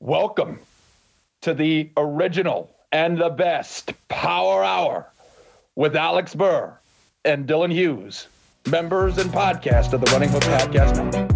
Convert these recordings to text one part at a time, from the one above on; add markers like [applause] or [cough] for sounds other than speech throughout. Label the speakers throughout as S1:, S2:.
S1: Welcome to the original and the best Power Hour with Alex Burr and Dylan Hughes, members and podcast of the Running Hook Podcast Network.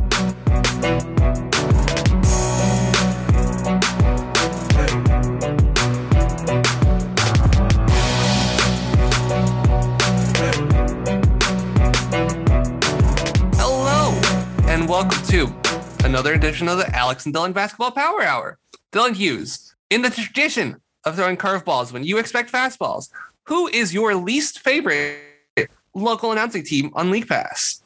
S2: Hello, and welcome to another edition of the Alex and Dylan Basketball Power Hour. Dylan Hughes, in the tradition of throwing curveballs when you expect fastballs, who is your least favorite local announcing team on League Pass?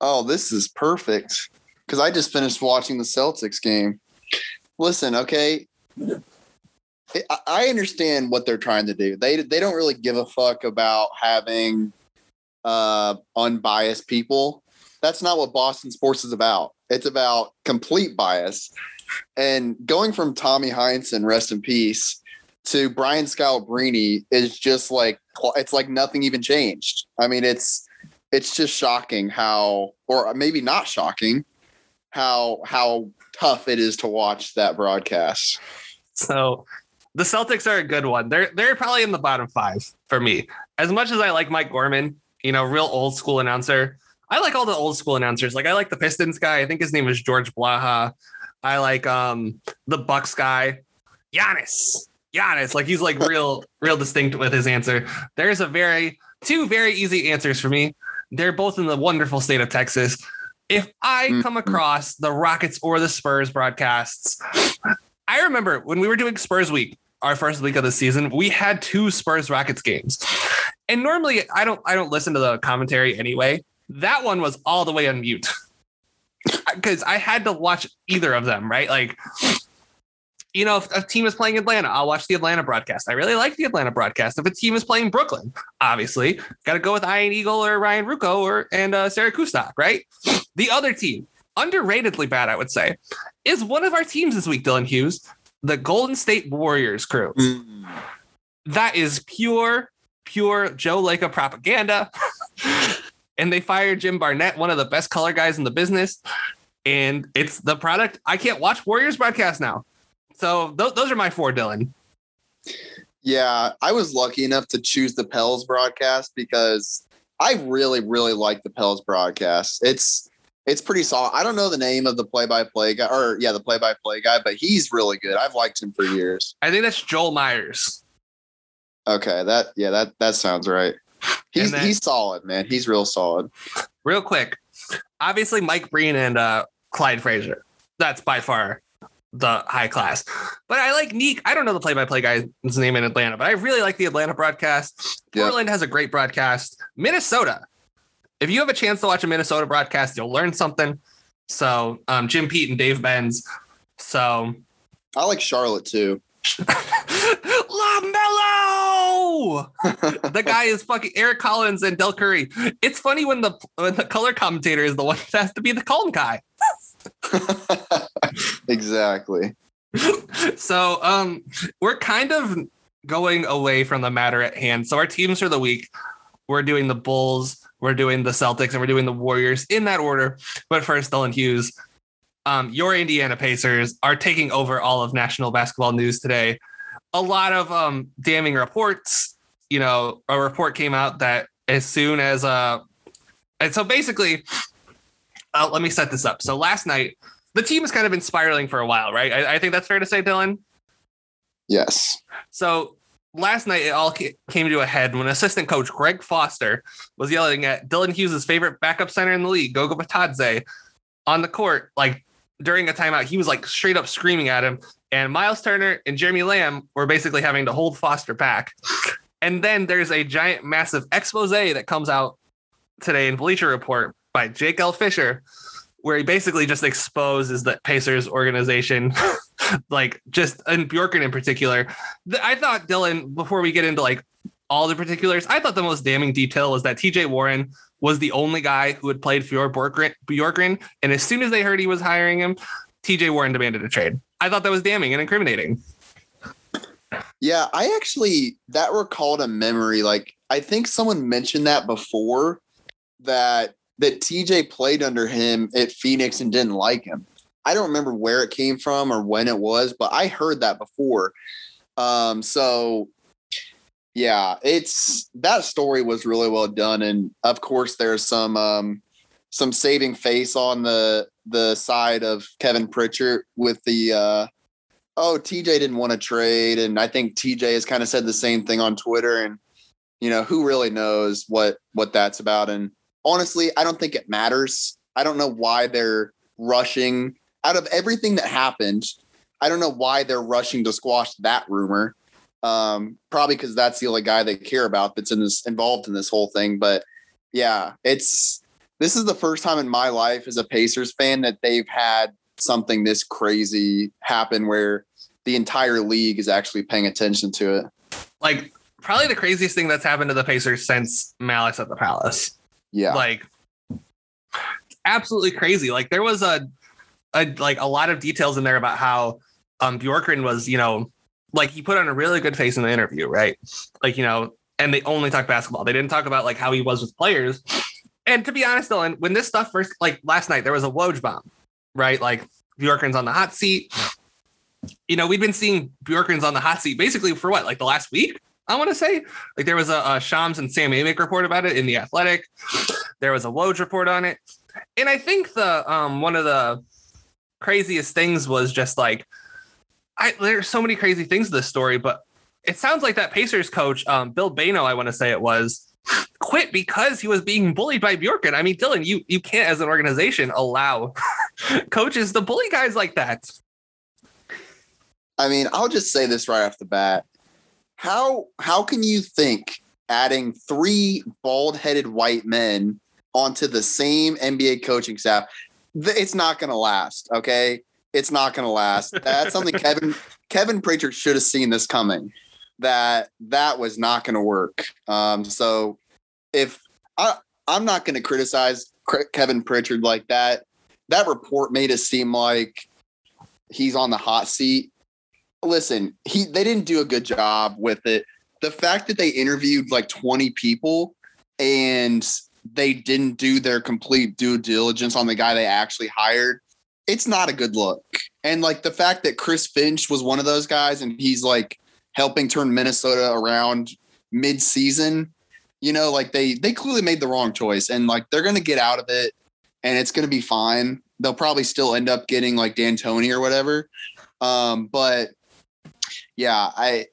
S3: Oh, this is perfect because I just finished watching the Celtics game. Listen, okay, I- understand what they're trying to do. They they don't really give a fuck about having uh, unbiased people. That's not what Boston sports is about. It's about complete bias. And going from Tommy Heinsohn, rest in peace, to Brian Scalabrine is just like it's like nothing even changed. I mean, it's it's just shocking how, or maybe not shocking, how how tough it is to watch that broadcast.
S2: So the Celtics are a good one. They're they're probably in the bottom five for me. As much as I like Mike Gorman, you know, real old school announcer. I like all the old school announcers. Like I like the Pistons guy. I think his name is George Blaha. I like um the Bucks guy, Giannis. Giannis. Like he's like [laughs] real, real distinct with his answer. There's a very two very easy answers for me. They're both in the wonderful state of Texas. If I come
S3: Mhm.
S2: across the Rockets or the Spurs broadcasts, I remember when we were doing Spurs week, our first week of the season, we had two Spurs Rockets games. And normally I don't I don't listen to the commentary anyway. That one was all the way on mute. [laughs] Because I had to watch either of them, right? Like you know, if a team is playing Atlanta, I'll watch the Atlanta broadcast. I really like the Atlanta broadcast. If a team is playing Brooklyn, obviously, got to go with Ian Eagle or Ryan Ruocco or and uh, Sarah Kustok, right? [sniffs] The other team, underratedly bad, I would say, is one of our teams this week, Dylan Hughes, the Golden State Warriors crew. That is pure, pure Joe Lacob propaganda. [laughs] and they fired Jim Barnett, one of the best color guys in the business. And it's the product. I can't watch Warriors broadcast now. So th- those are my four, Dylan.
S3: Yeah, I was lucky enough to choose the Pels broadcast because I really, really like the Pels broadcast. It's it's pretty solid. I don't know the name of the play-by-play guy, or yeah, the play-by-play guy, but he's really good. I've liked him for years.
S2: I think that's Joel Myers.
S3: Okay, that yeah, that that sounds right. He's
S2: then-
S3: he's solid, man. He's real solid.
S2: Real quick, obviously Mike Breen and uh, Clyde Frazier. That's by far the high class. But I like Nique. I don't know the play-by-play guy's name in Atlanta, but I really like the Atlanta broadcast.
S3: Yeah.
S2: Portland has a great broadcast. Minnesota. If you have a chance to watch a Minnesota broadcast, you'll learn something. So um, Jim Pete and Dave Benz. So
S3: I like Charlotte too. [laughs]
S2: LaMelo! [laughs] the guy is fucking Eric Collins and Del Curry. It's funny when the when the color commentator is the one that has to be the calm guy. [laughs]
S3: exactly.
S2: So um we're kind of going away from the matter at hand. So our teams for the week, we're doing the Bulls, we're doing the Celtics, and we're doing the Warriors in that order. But first, Dylan Hughes, um, your Indiana Pacers are taking over all of national basketball news today. A lot of um damning reports. You know, a report came out that as soon as uh and so basically uh, let me set this up. So last night, the team has kind of been spiraling for a while, right? I, I think that's fair to say, Dylan.
S3: Yes.
S2: So last night, it all came to a head when assistant coach Greg Foster was yelling at Dylan Hughes' favorite backup center in the league, Goga Bitadze, on the court. Like during a timeout, he was like straight up screaming at him. And Miles Turner and Jeremy Lamb were basically having to hold Foster back. [laughs] And then there's a giant, massive expose that comes out today in Bleacher Report by Jake L. Fischer, where he basically just exposes the Pacers organization, [laughs] like just and Bjorkgren in particular. I thought Dylan, before we get into like all the particulars, I thought the most damning detail was that TJ Warren was the only guy who had played for Bjorkgren, and as soon as they heard he was hiring him, TJ Warren demanded a trade. I thought that was damning and incriminating.
S3: Yeah, I actually that recalled a memory. Like I think someone mentioned that before that that TJ played under him at Phoenix and didn't like him. I don't remember where it came from or when it was, but I heard that before. Um, so yeah, it's that story was really well done, and of course there's some um, some saving face on the the side of Kevin Pritchard with the uh, oh TJ didn't want to trade, and I think TJ has kind of said the same thing on Twitter, and you know who really knows what what that's about, and honestly, I don't think it matters. I don't know why they're rushing out of everything that happened. I don't know why they're rushing to squash that rumor. Um, probably because that's the only guy they care about that's in this involved in this whole thing. But yeah, it's this is the first time in my life as a Pacers fan that they've had something this crazy happen where the entire league is actually paying attention to it.
S2: Like probably the craziest thing that's happened to the Pacers since Malice at the Palace.
S3: Yeah.
S2: Like absolutely crazy. Like there was a, a like a lot of details in there about how um Bjorkgren was, you know, like he put on a really good face in the interview, right? Like, you know, and they only talked basketball. They didn't talk about like how he was with players. And to be honest, Dylan, when this stuff first, like last night, there was a Woj bomb, right? Like Bjorkgren's on the hot seat. You know, we've been seeing Bjorkgren's on the hot seat basically for what, like the last week? I want to say like there was a, a Shams and Sam Amick report about it in the Athletic. There was a Woj report on it, and I think the um one of the craziest things was just like I there's so many crazy things to this story, but it sounds like that Pacers coach, um, Bill Bayno, I want to say it was, quit because he was being bullied by Bjorkgren. I mean, Dylan, you you can't as an organization allow [laughs] coaches to bully guys like that.
S3: I mean, I'll just say this right off the bat. How how can you think adding three bald-headed white men onto the same NBA coaching staff, it's not going to last, okay? It's not going to last. That's something [laughs] Kevin Kevin Pritchard should have seen this coming. That that was not going to work. Um, so if I I'm not going to criticize Kevin Pritchard like that. That report made it seem like he's on the hot seat. Listen, he they didn't do a good job with it. The fact that they interviewed like 20 people and they didn't do their complete due diligence on the guy they actually hired, it's not a good look. And like the fact that Chris Finch was one of those guys and he's like helping turn Minnesota around mid-season, you know, like they they clearly made the wrong choice and like they're to get out of it and it's to be fine. They'll probably still end up getting like D'Antoni or whatever. Um, but yeah, I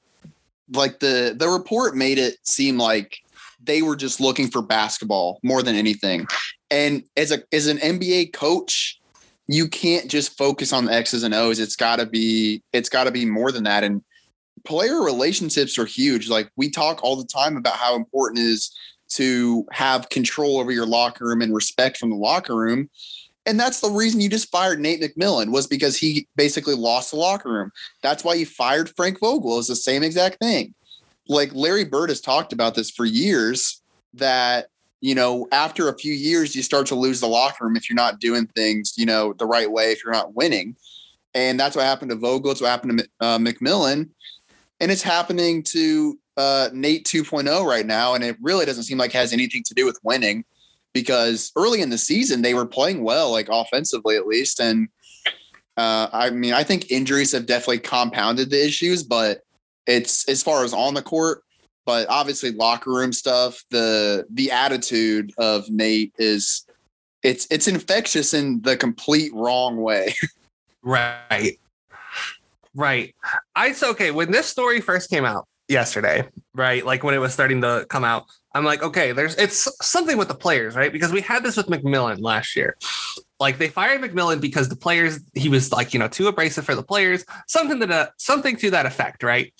S3: like the the report made it seem like they were just looking for basketball more than anything. And as a as an NBA coach, you can't just focus on the X's and O's. It's got to be it's got to be more than that. And player relationships are huge. Like we talk all the time about how important it is to have control over your locker room and respect from the locker room. And that's the reason you just fired Nate McMillan was because he basically lost the locker room. That's why you fired Frank Vogel. Is the same exact thing. Like Larry Bird has talked about this for years that you know after a few years you start to lose the locker room if you're not doing things you know the right way if you're not winning. And that's what happened to Vogel. It's what happened to uh, McMillan, and it's happening to uh, Nate 2.0 right now, and it really doesn't seem like has anything to do with winning because early in the season they were playing well, like offensively at least. And uh, I mean, I think injuries have definitely compounded the issues, but it's as far as on the court, but obviously locker room stuff, the the attitude of Nate is it's it's infectious in the complete wrong way. [laughs]
S2: right. Right. I so okay, when this story first came out yesterday, right? Like when it was starting to come out, I'm like, okay, there's it's something with the players, right? Because we had this with McMillan last year. Like they fired McMillan because the players he was like, you know, too abrasive for the players, something that uh, something to that effect, right?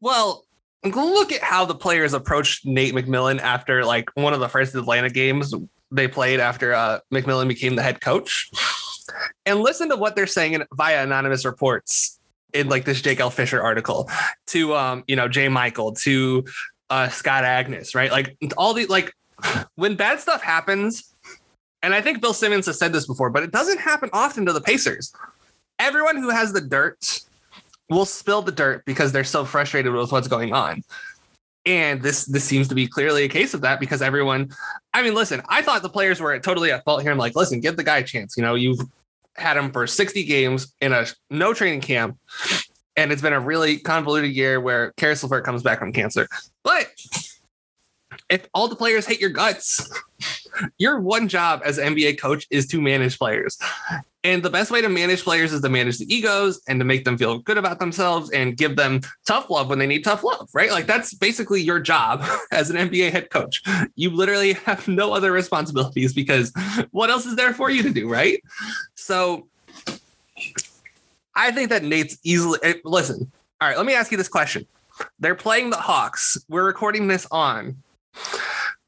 S2: Well, look at how the players approached Nate McMillan after like one of the first Atlanta games they played after uh, McMillan became the head coach. And listen to what they're saying in, via anonymous reports in like this Jake L. Fischer article to um, you know, Jay Michael, to uh, Scott Agness, right? Like all the like when bad stuff happens, and I think Bill Simmons has said this before, but it doesn't happen often to the Pacers. Everyone who has the dirt will spill the dirt because they're so frustrated with what's going on. And this this seems to be clearly a case of that because everyone, I mean, listen, I thought the players were totally at fault here. I'm like, listen, give the guy a chance. You know, you've had him for 60 games in a no training camp. And it's been a really convoluted year where Caris LeVert comes back from cancer. But if all the players hate your guts, [laughs] your one job as an NBA coach is to manage players. And the best way to manage players is to manage the egos and to make them feel good about themselves and give them tough love when they need tough love, right? Like that's basically your job [laughs] as an NBA head coach. You literally [laughs] have no other responsibilities because what else is there for you to do, right? So I think that Nate's easily eh, listen. All right, let me ask you this question. They're playing the Hawks. We're recording this on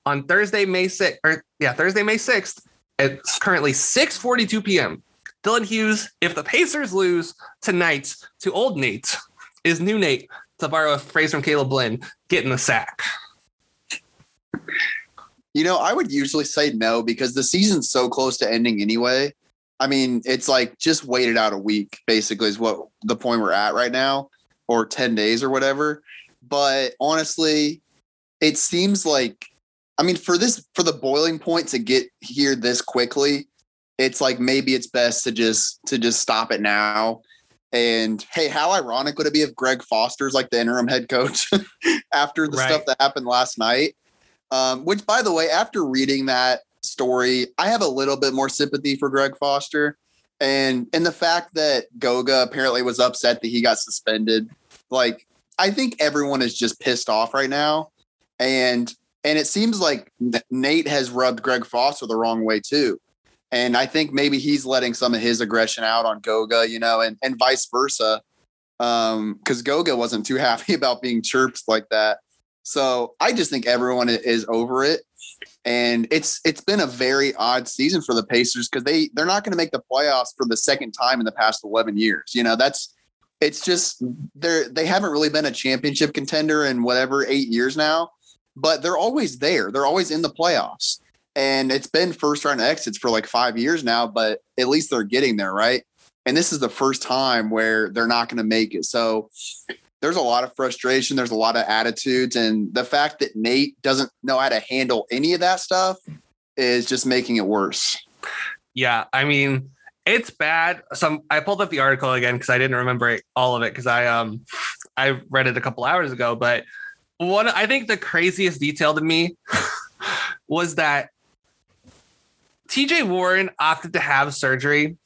S2: on Thursday, May 6th, or yeah, Thursday, May 6th. It's currently 6:42 p.m. Dylan Hughes, if the Pacers lose tonight to old Nate, is new Nate, to borrow a phrase from Caleb Lynn, getting the sack.
S3: You know, I would usually say no because the season's so close to ending anyway. I mean, it's like just wait it out a week, basically, is what the point we're at right now, or 10 days or whatever. But honestly, it seems like I mean, for this for the boiling point to get here this quickly, it's like maybe it's best to just to just stop it now. And hey, how ironic would it be if Greg Foster's like the interim head coach [laughs] after the
S2: Right.
S3: stuff that happened last night? Um, which, by the way, after reading that story, I have a little bit more sympathy for Greg Foster, and and the fact that Goga apparently was upset that he got suspended. Like, I think everyone is just pissed off right now, and and it seems like Nate has rubbed Greg Foster the wrong way too. And I think maybe he's letting some of his aggression out on Goga, you know, and, and vice versa. Um, because Goga wasn't too [laughs] happy about being chirped like that. So I just think everyone is over it. And it's it's been a very odd season for the Pacers because they they're not going to make the playoffs for the second time in the past 11 years. You know, that's it's just they're they haven't really been a championship contender in whatever eight years now, but they're always there. They're always in the playoffs and it's been first round exits for like five years now, but at least they're getting there, right? And this is the first time where they're not going to make it. So there's a lot of frustration. There's a lot of attitudes. And the fact that Nate doesn't know how to handle any of that stuff is just making it worse.
S2: Yeah, I mean, it's bad. Some I pulled up the article again because I didn't remember all of it because I um I read it a couple hours ago. But one I think the craziest detail to me [laughs] was that TJ Warren opted to have surgery,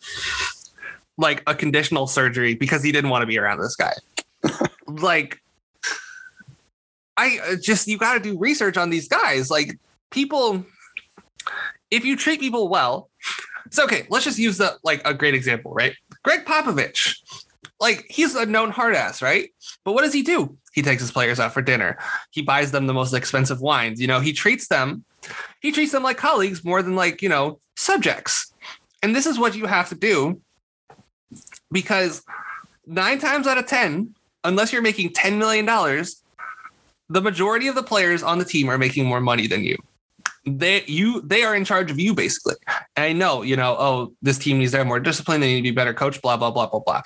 S2: like a conditional surgery, because he didn't want to be around this guy. [laughs] like, I uh, just you got to do research on these guys. Like, people, if you treat people well, so okay, let's just use the like a great example, right? Gregg Popovich, like he's a known hard ass, right? But what does he do? He takes his players out for dinner. He buys them the most expensive wines. You know, he treats them, he treats them like colleagues more than like, you know, subjects. And this is what you have to do because nine times out of 10, unless you're making $10 million, the majority of the players on the team are making more money than you. They you they are in charge of you basically. And I know, you know, oh, this team needs to have more discipline, they need to be better coach, blah, blah, blah, blah, blah.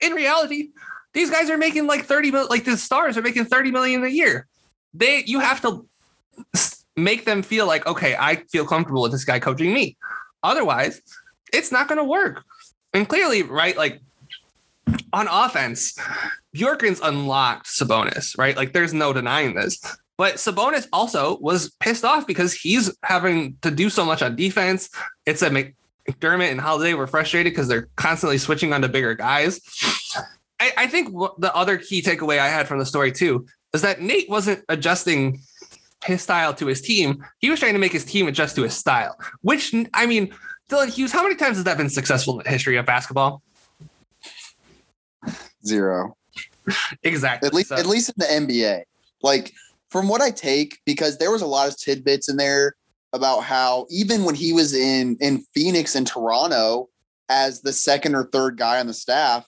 S2: In reality, these guys are making like 30 million, like the stars are making 30 million a year. They you have to make them feel like, okay, I feel comfortable with this guy coaching me. Otherwise, it's not gonna work. And clearly, right, like on offense, Bjorkgren's unlocked Sabonis, right? Like there's no denying this. But Sabonis also was pissed off because he's having to do so much on defense. It's a McDermott and Holiday were frustrated because they're constantly switching onto bigger guys. I, I think the other key takeaway I had from the story too is that Nate wasn't adjusting his style to his team. He was trying to make his team adjust to his style, which I mean, Dylan Hughes, how many times has that been successful in the history of basketball?
S3: Zero.
S2: Exactly.
S3: At least
S2: So-
S3: at least in the NBA. Like from what I take, because there was a lot of tidbits in there about how even when he was in in Phoenix and Toronto as the second or third guy on the staff,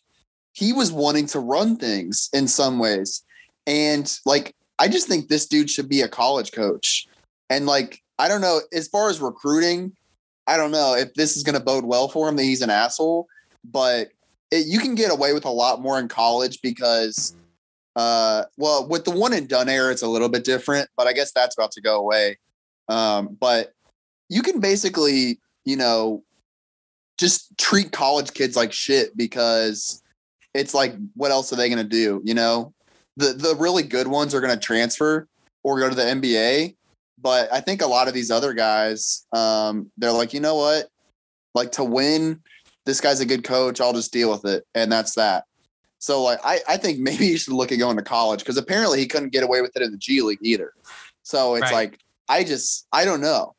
S3: he was wanting to run things in some ways. And like I just think this dude should be a college coach. And like I don't know, as far as recruiting, I don't know if this is going to bode well for him that he's an asshole, but it, you can get away with a lot more in college because uh well with the one and done era it's a little bit different but i guess that's about to go away um but you can basically you know just treat college kids like shit because it's like, what else are they going to do? You know, the the really good ones are going to transfer or go to the NBA. But I think a lot of these other guys, um, they're like, you know what? Like to win, this guy's a good coach. I'll just deal with it, and that's that. So like, I I think maybe he should look at going to college because apparently he couldn't get away with it in the G League either. So it's
S2: Right.
S3: like I just I don't know.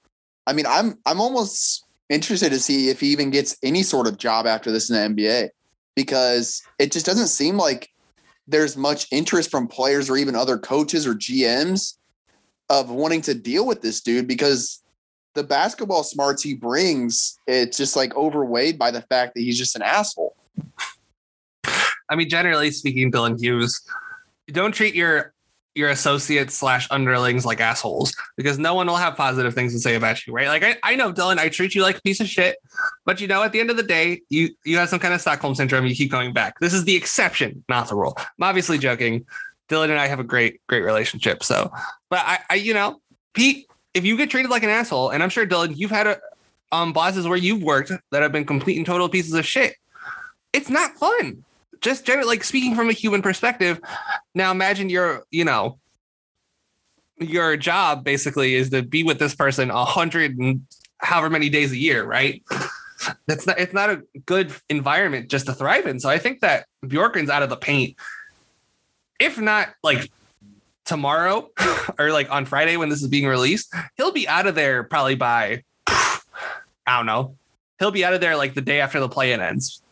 S3: I mean, I'm I'm almost interested to see if he even gets any sort of job after this in the NBA because it just doesn't seem like there's much interest from players or even other coaches or GMs of wanting to deal with this dude because the basketball smarts he brings, it's just like overweighed by the fact that he's just an asshole.
S2: I mean, generally speaking, Dylan Hughes, don't treat your your associates slash underlings like assholes because no one will have positive things to say about you, right? Like I, I know Dylan, I treat you like a piece of shit, but you know, at the end of the day, you you have some kind of Stockholm syndrome. You keep going back. This is the exception, not the rule. I'm obviously joking. Dylan and I have a great great relationship. So, but I, I you know, Pete, if you get treated like an asshole, and I'm sure Dylan, you've had a um bosses where you've worked that have been complete and total pieces of shit. It's not fun just generally like speaking from a human perspective now imagine your you know your job basically is to be with this person a hundred and however many days a year right? That's not it's not a good environment just to thrive in. So i think that Bjorkgren's out of the paint. If not like tomorrow [laughs] or like on friday when this is being released he'll be out of there probably by [sighs] i don't know. He'll be out of there like the day after the play-in ends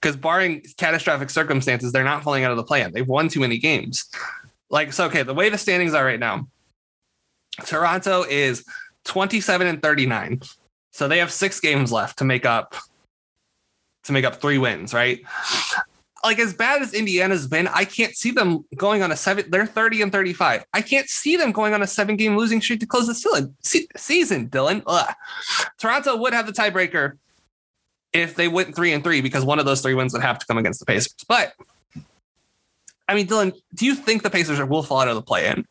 S2: because barring catastrophic circumstances, they're not falling out of the plan. They've won too many games. Like, so okay, the way the standings are right now, Toronto is 27 and 39. So they have six games left to make up to make up three wins, right? Like as bad as Indiana's been, I can't see them going on a seven. They're 30 and 35. I can't see them going on a seven game losing streak to close the season. Season, Dylan. Ugh. Toronto would have the tiebreaker if they went three and three because one of those three wins would have to come against the Pacers. But I mean, Dylan, do you think the Pacers will fall out of the play-in?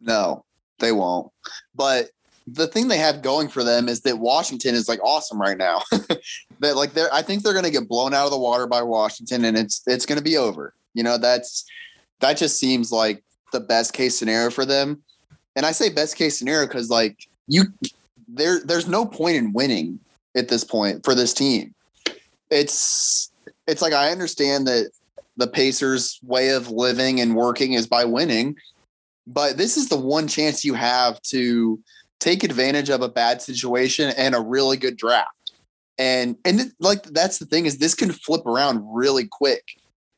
S3: No, they won't. But the thing they have going for them is that Washington is like awesome right now. [laughs] that like they're I think they're gonna get blown out of the water by Washington and it's it's gonna be over. You know, that's that just seems like the best case scenario for them. And I say best case scenario because like you there there's no point in winning at this point for this team. It's it's like I understand that the Pacers' way of living and working is by winning, but this is the one chance you have to take advantage of a bad situation and a really good draft. And and it- like that's the thing is this can flip around really quick.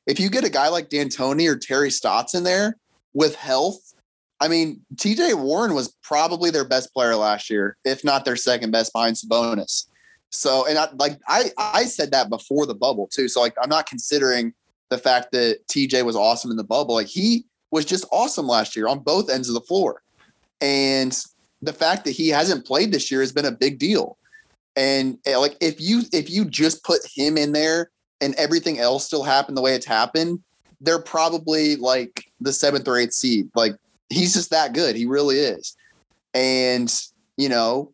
S3: If you get a guy like D'Antoni or Terry Stotts in there with health, I mean, TJ Warren was probably their best player last year, if not their second best behind Sabonis. So, and I like I I said that before the bubble too. So like I'm not considering the fact that TJ was awesome in the bubble. Like he was just awesome last year on both ends of the floor. And the fact that he hasn't played this year has been a big deal. And eh, like if you if you just put him in there and everything else still happened the way it's happened, they're probably like the seventh or eighth seed. Like he's just that good. He really is. And you know,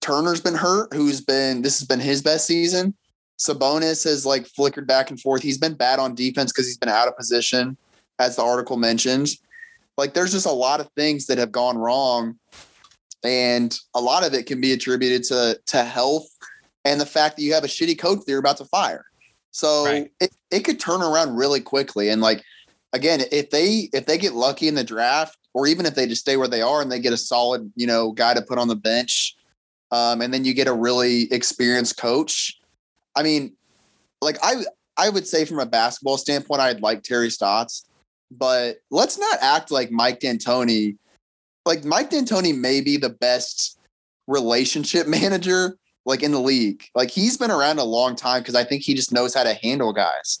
S3: Turner's been hurt, who's been this has been his best season. Sabonis has like flickered back and forth. He's been bad on defense because he's been out of position, as the article mentions. Like there's just a lot of things that have gone wrong. And a lot of it can be attributed to to health and the fact that you have a shitty coach that you're about to fire. So
S2: Right.
S3: it, it could turn around really quickly. And like again, if they if they get lucky in the draft, or even if they just stay where they are and they get a solid, you know, guy to put on the bench, um, and then you get a really experienced coach. I mean, like I I would say from a basketball standpoint, I'd like Terry Stotts, but let's not act like Mike D'Antoni. Like Mike D'Antoni may be the best relationship [laughs] manager like in the league. Like he's been around a long time because I think he just knows how to handle guys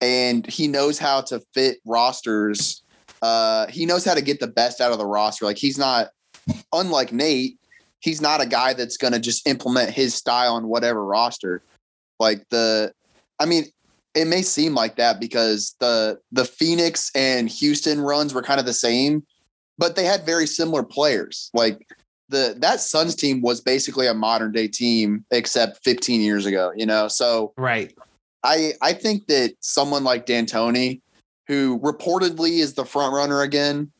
S3: and he knows how to fit rosters. Uh, he knows how to get the best out of the roster. Like he's not unlike Nate. He's not a guy that's going to just implement his style on whatever roster. Like the, I mean, it may seem like that because the the Phoenix and Houston runs were kind of the same, but they had very similar players. Like the that Suns team was basically a modern day team except 15 years ago, you know. So
S2: Right.
S3: I I think that someone like D'Antoni, who reportedly is the front runner again,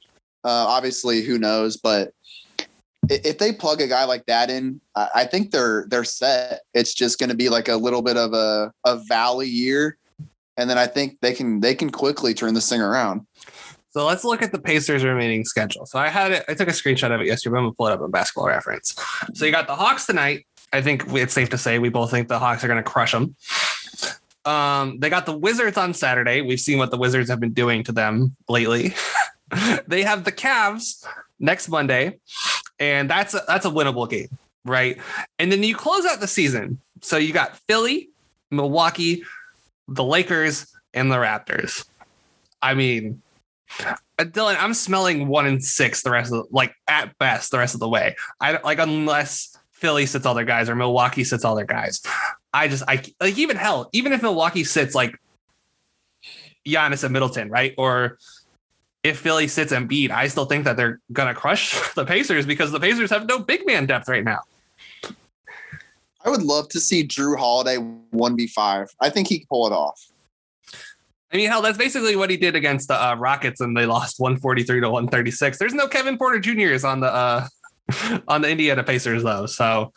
S3: uh, obviously who knows, but if they plug a guy like that in, I think they're they're set. It's just going to be like a little bit of a a valley year, and then I think they can they can quickly turn this thing around.
S2: So let's look at the Pacers' remaining schedule. So I had it. I took a screenshot of it yesterday. but I'm gonna pull it up on Basketball Reference. So you got the Hawks tonight. I think it's safe to say we both think the Hawks are going to crush them. Um, they got the Wizards on Saturday. We've seen what the Wizards have been doing to them lately. [laughs] they have the Cavs next Monday, and that's a, that's a winnable game, right? And then you close out the season. So you got Philly, Milwaukee, the Lakers, and the Raptors. I mean, uh, Dylan, I'm smelling one and six the rest of the, like at best the rest of the way. I like unless Philly sits all their guys or Milwaukee sits all their guys. I just I like even hell even if Milwaukee sits like Giannis and Middleton right or if Philly sits Embiid, I still think that they're gonna crush [laughs] the Pacers because the Pacers have no big man depth right now.
S3: I would love to see Jrue Holiday one v five. I think he could pull it off.
S2: I mean, hell, that's basically what he did against the uh, Rockets, and they lost 143 to 136. There's no Kevin Porter Jr.'s on the uh, [laughs] on the Indiana Pacers though, so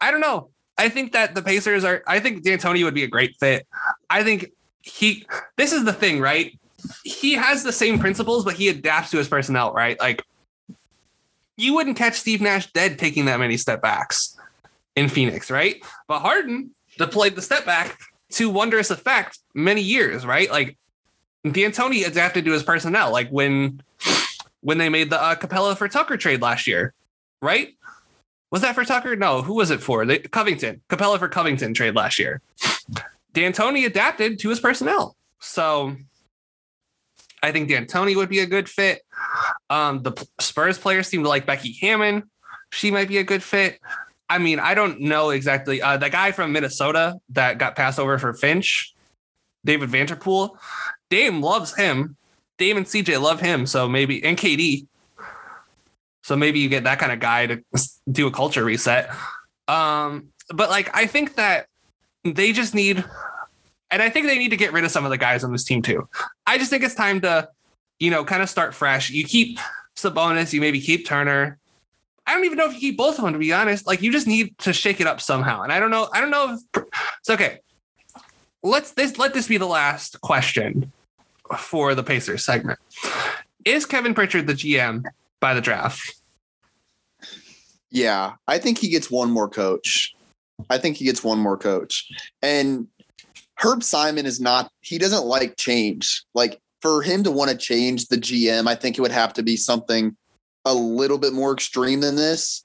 S2: I don't know. I think that the Pacers are. I think D'Antoni would be a great fit. I think he. This is the thing, right? He has the same principles, but he adapts to his personnel, right? Like you wouldn't catch Steve Nash dead taking that many step backs in Phoenix, right? But Harden deployed the step back to wondrous effect many years, right? Like D'Antoni adapted to his personnel, like when when they made the uh, Capela for Tucker trade last year, right? Was that for Tucker? No, who was it for? The, Covington, Capela for Covington trade last year. D'Antoni adapted to his personnel, so I think D'Antoni would be a good fit. Um, the Spurs players seem to like Becky Hammon; she might be a good fit. I mean, I don't know exactly. Uh, the guy from Minnesota that got passed over for Finch, David Vanterpool, Dame loves him. Dame and CJ love him. So maybe, and KD. So maybe you get that kind of guy to [laughs] do a culture reset. Um, but like, I think that they just need, and I think they need to get rid of some of the guys on this team too. I just think it's time to, you know, kind of start fresh. You keep Sabonis, you maybe keep Turner. I don't even know if you keep both of them to be honest. Like you just need to shake it up somehow. And I don't know. I don't know if it's okay. Let's this let this be the last question for the Pacers segment. Is Kevin Pritchard the GM by the draft?
S3: Yeah, I think he gets one more coach. I think he gets one more coach. And Herb Simon is not, he doesn't like change. Like for him to want to change the GM, I think it would have to be something a little bit more extreme than this.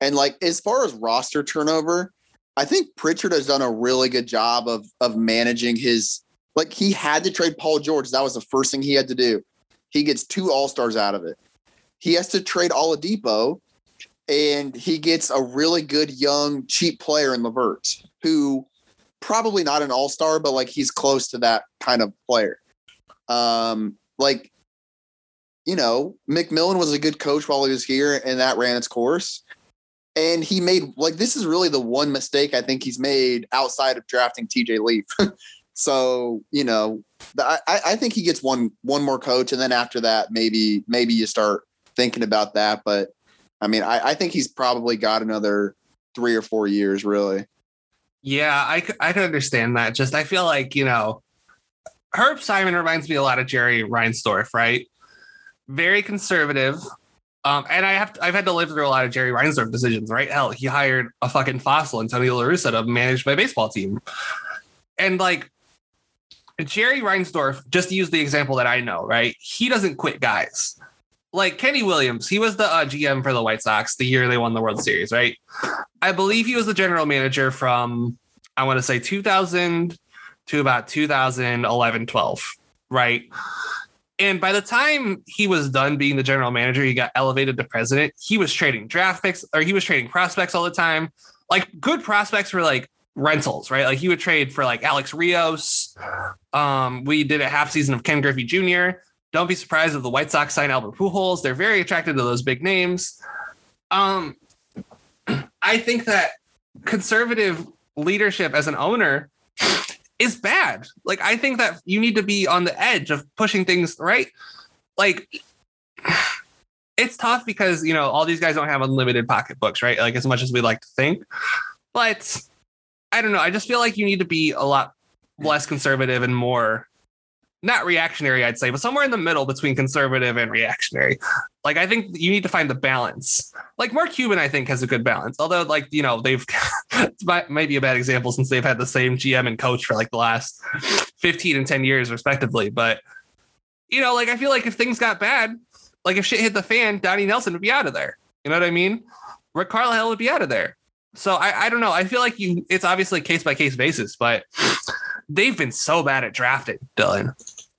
S3: And like as far as roster turnover, I think Pritchard has done a really good job of of managing his like he had to trade Paul George. That was the first thing he had to do. He gets two all-stars out of it. He has to trade Oladipo and he gets a really good young cheap player in Levert who probably not an all-star but like he's close to that kind of player. Um like you know, McMillan was a good coach while he was here and that ran its course. And he made like this is really the one mistake I think he's made outside of drafting TJ Leaf. [laughs] so, you know, I, I think he gets one one more coach, and then after that, maybe maybe you start thinking about that. But I mean, I, I think he's probably got another three or four years, really.
S2: Yeah, I, I can understand that. Just I feel like, you know, Herb Simon reminds me a lot of Jerry Reinsdorf, right? Very conservative. Um, and I have I've had to live through a lot of Jerry Reinsdorf decisions, right? Hell, he hired a fucking fossil Antonio La Russa to manage my baseball team. And like Jerry Reinsdorf, just to use the example that I know, right? He doesn't quit guys. Like Kenny Williams, he was the uh, GM for the White Sox the year they won the World Series, right? I believe he was the general manager from I want to say 2000 to about 2011 12, right? And by the time he was done being the general manager, he got elevated to president. He was trading draft picks or he was trading prospects all the time. Like good prospects were like rentals, right? Like he would trade for like Alex Rios. Um, we did a half season of Ken Griffey Jr. Don't be surprised if the White Sox sign Albert Pujols. They're very attracted to those big names. Um, I think that conservative leadership as an owner is bad. Like, I think that you need to be on the edge of pushing things right. Like, it's tough because you know all these guys don't have unlimited pocketbooks, right? Like as much as we like to think, but I don't know. I just feel like you need to be a lot less conservative and more not reactionary, I'd say, but somewhere in the middle between conservative and reactionary. Like I think you need to find the balance. Like Mark Cuban, I think has a good balance. Although, like you know, they've [laughs] might, might be a bad example since they've had the same GM and coach for like the last fifteen and ten years, respectively. But you know, like I feel like if things got bad, like if shit hit the fan, Donnie Nelson would be out of there. You know what I mean? Rick Carlisle would be out of there. So I, I don't know. I feel like you it's obviously case by case basis, but they've been so bad at drafting, Dylan.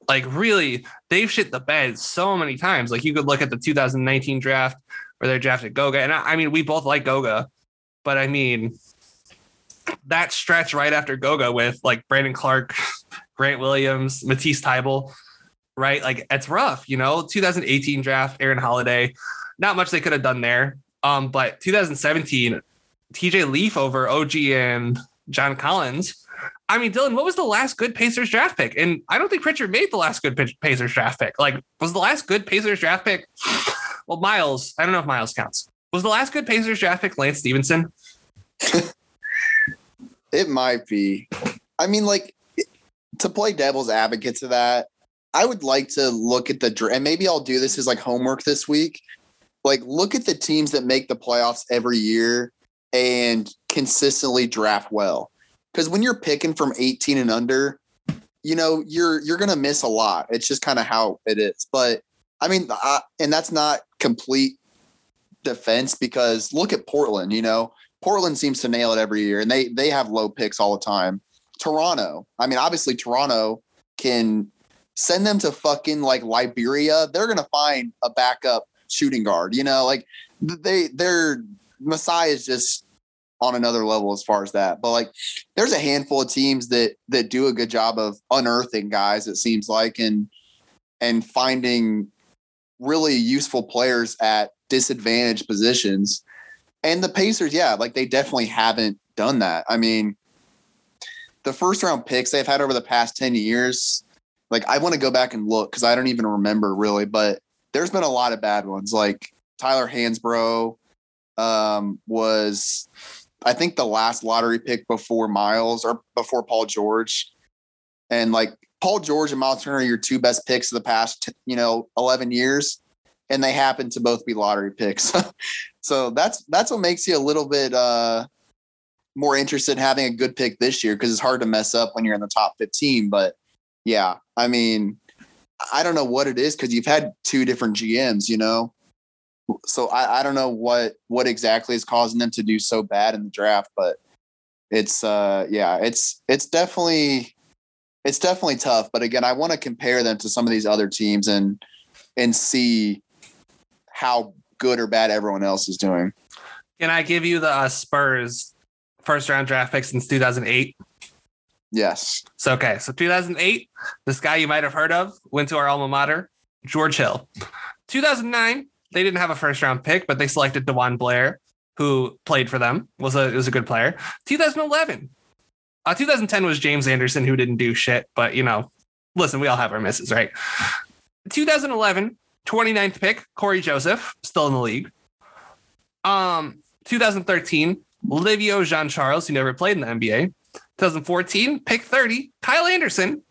S2: Like really, they've shit the bed so many times. Like you could look at the 2019 draft where they drafted Goga. And I, I mean, we both like Goga, but I mean that stretch right after Goga with like Brandon Clarke, [laughs] Grant Williams, Matisse Thybulle, right? Like it's rough, you know. 2018 draft, Aaron Holiday, not much they could have done there. Um, but 2017, TJ Leaf over OG and John Collins. I mean, Dylan, what was the last good Pacers draft pick? And I don't think Pritchard made the last good Pacers draft pick. Like, was the last good Pacers draft pick? [sighs] Well, Miles, I don't know if Miles counts. Was the last good Pacers draft pick Lance Stephenson? [laughs]
S3: it might be. I mean, like, to play devil's advocate to that, I would like to look at the and maybe I'll do this as like homework this week. Like look at the teams that make the playoffs every year and consistently draft well. Cuz when you're picking from 18 and under, you know, you're you're to miss a lot. It's just kind of how it is. But I mean, I, and that's not complete defense because look at Portland, you know. Portland seems to nail it every year and they they have low picks all the time. Toronto. I mean, obviously Toronto can send them to fucking like Liberia, they're gonna find a backup shooting guard. You know, like they Masai is just on another level as far as that. But like there's a handful of teams that that do a good job of unearthing guys, it seems like, and and finding really useful players at disadvantaged positions. And the Pacers, yeah, like they definitely haven't done that. I mean, the first round picks they've had over the past 10 years, like I want to go back and look because I don't even remember really, but there's been a lot of bad ones. Like Tyler Hansbrough um, was, I think, the last lottery pick before Miles or before Paul George, and like Paul George and Miles Turner are your two best picks of the past, you know, 11 years, and they happen to both be lottery picks. [laughs] so that's that's what makes you a little bit uh, more interested in having a good pick this year because it's hard to mess up when you're in the top 15. But yeah, I mean, I don't know what it is because you've had two different GMs, you know. So I, I don't know what what exactly is causing them to do so bad in the draft, but it's uh yeah, it's it's definitely it's definitely tough. But again, I want to compare them to some of these other teams and and see how good or bad everyone else is doing.
S2: Can I give you the uh, Spurs first round draft pick since 2008?
S3: Yes.
S2: So okay, so 2008, this guy you might have heard of went to our alma mater, George Hill. 2009, they didn't have a first round pick, but they selected DeJuan Blair, who played for them. was a was a good player. 2011, uh, 2010 was James Anderson, who didn't do shit, but you know, listen, we all have our misses, right? 2011, 29th pick, Cory Joseph, still in the league. Um, 2013, Livio Jean Charles, who never played in the NBA. 2014, pick 30, Kyle Anderson.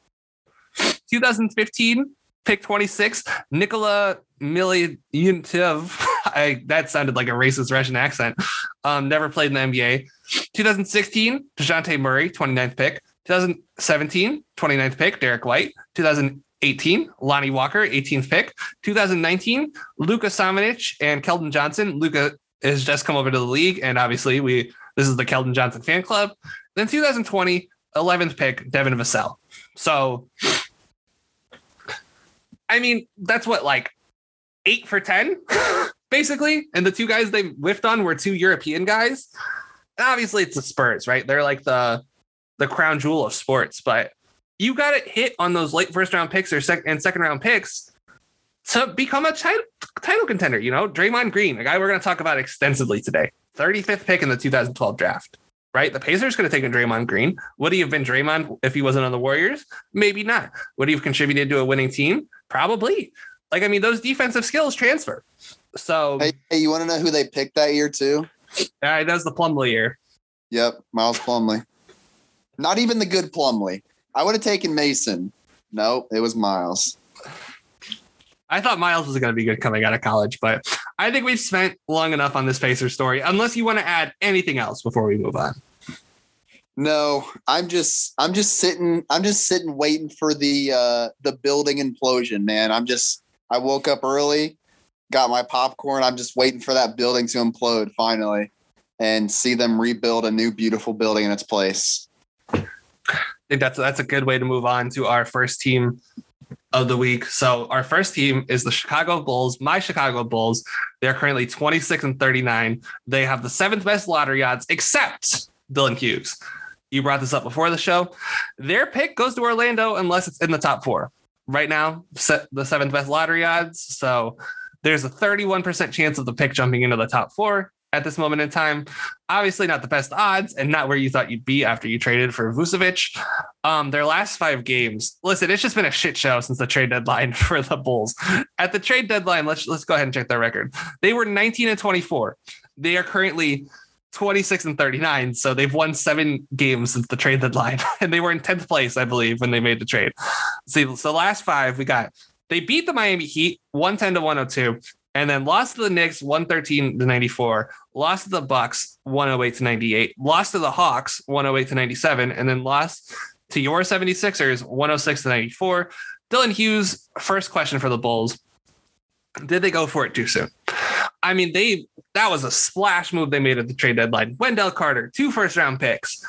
S2: 2015, pick 26, Nikola Milyuntyev. [laughs] I that sounded like a racist Russian accent. Um, never played in the NBA. 2016, DeJounte Murray, 29th pick. 2017, 29th pick, Derrick White. 2018, Lonnie Walker, 18th pick. 2019, Luka Samanic and Keldon Johnson. Luka has just come over to the league, and obviously we this is the Keldon Johnson fan club. Then 2020, 11th pick, Devin Vassell. So, I mean, that's what, like eight for 10, [laughs] basically. And the two guys they whiffed on were two European guys. And obviously, it's the Spurs, right? They're like the the crown jewel of sports, but you got it hit on those late first round picks or second and second round picks to become a title, title contender. You know, Draymond Green, a guy we're going to talk about extensively today, 35th pick in the 2012 draft. Right, the Pacers could have taken Draymond Green. Would he have been Draymond if he wasn't on the Warriors? Maybe not. Would he have contributed to a winning team? Probably. Like, I mean, those defensive skills transfer. So,
S3: Hey, hey you want to know who they picked that year too?
S2: All right, that was the Plumlee year.
S3: Yep, Miles Plumlee. Not even the good Plumlee. I would have taken Mason. No, it was Miles.
S2: I thought Miles was going to be good coming out of college, but I think we've spent long enough on this Pacers story. Unless you want to add anything else before we move on.
S3: No, I'm just I'm just sitting I'm just sitting waiting for the uh the building implosion, man. I'm just I woke up early, got my popcorn. I'm just waiting for that building to implode finally and see them rebuild a new beautiful building in its place.
S2: I think that's that's a good way to move on to our first team of the week. So our first team is the Chicago Bulls, my Chicago Bulls. They're currently 26 and 39. They have the seventh best lottery odds, except Dylan Hughes. You brought this up before the show. Their pick goes to Orlando unless it's in the top four. Right now, set the seventh best lottery odds. So there's a 31% chance of the pick jumping into the top four at this moment in time. Obviously, not the best odds and not where you thought you'd be after you traded for Vucevic. Um, their last five games, listen, it's just been a shit show since the trade deadline [laughs] for the Bulls. At the trade deadline, let's let's go ahead and check their record. They were 19 and 24. They are currently 26 and 39. So they've won seven games since the trade deadline. [laughs] And they were in 10th place, I believe, when they made the trade. See, so last five we got they beat the Miami Heat 110 to 102 and then lost to the Knicks 113 to 94, lost to the Bucks 108 to 98, lost to the Hawks 108 to 97, and then lost to your 76ers 106 to 94. Dylan Hughes, first question for the Bulls. Did they go for it too soon? I mean, they that was a splash move they made at the trade deadline. Wendell Carter, two first round picks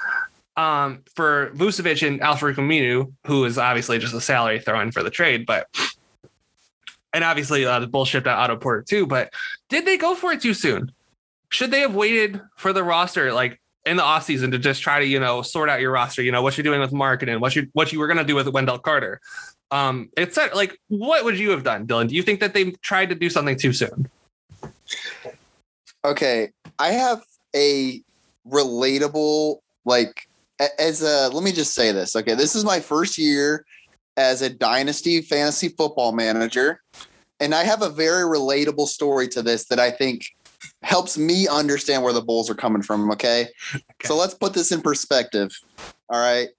S2: um, for Vucevic and Al-Farouq Aminu, who is obviously just a salary throw in for the trade, but and obviously uh, the bullshit that Otto Porter too. But did they go for it too soon? Should they have waited for the roster like in the offseason to just try to you know sort out your roster? You know what you're doing with Markkanen, what you what you were gonna do with Wendell Carter. Um, it's like what would you have done, Dylan? Do you think that they tried to do something too soon?
S3: Okay, I have a relatable like as a let me just say this. Okay, this is my first year as a dynasty fantasy football manager and I have a very relatable story to this that I think helps me understand where the Bulls are coming from, okay? So let's put this in perspective. All right?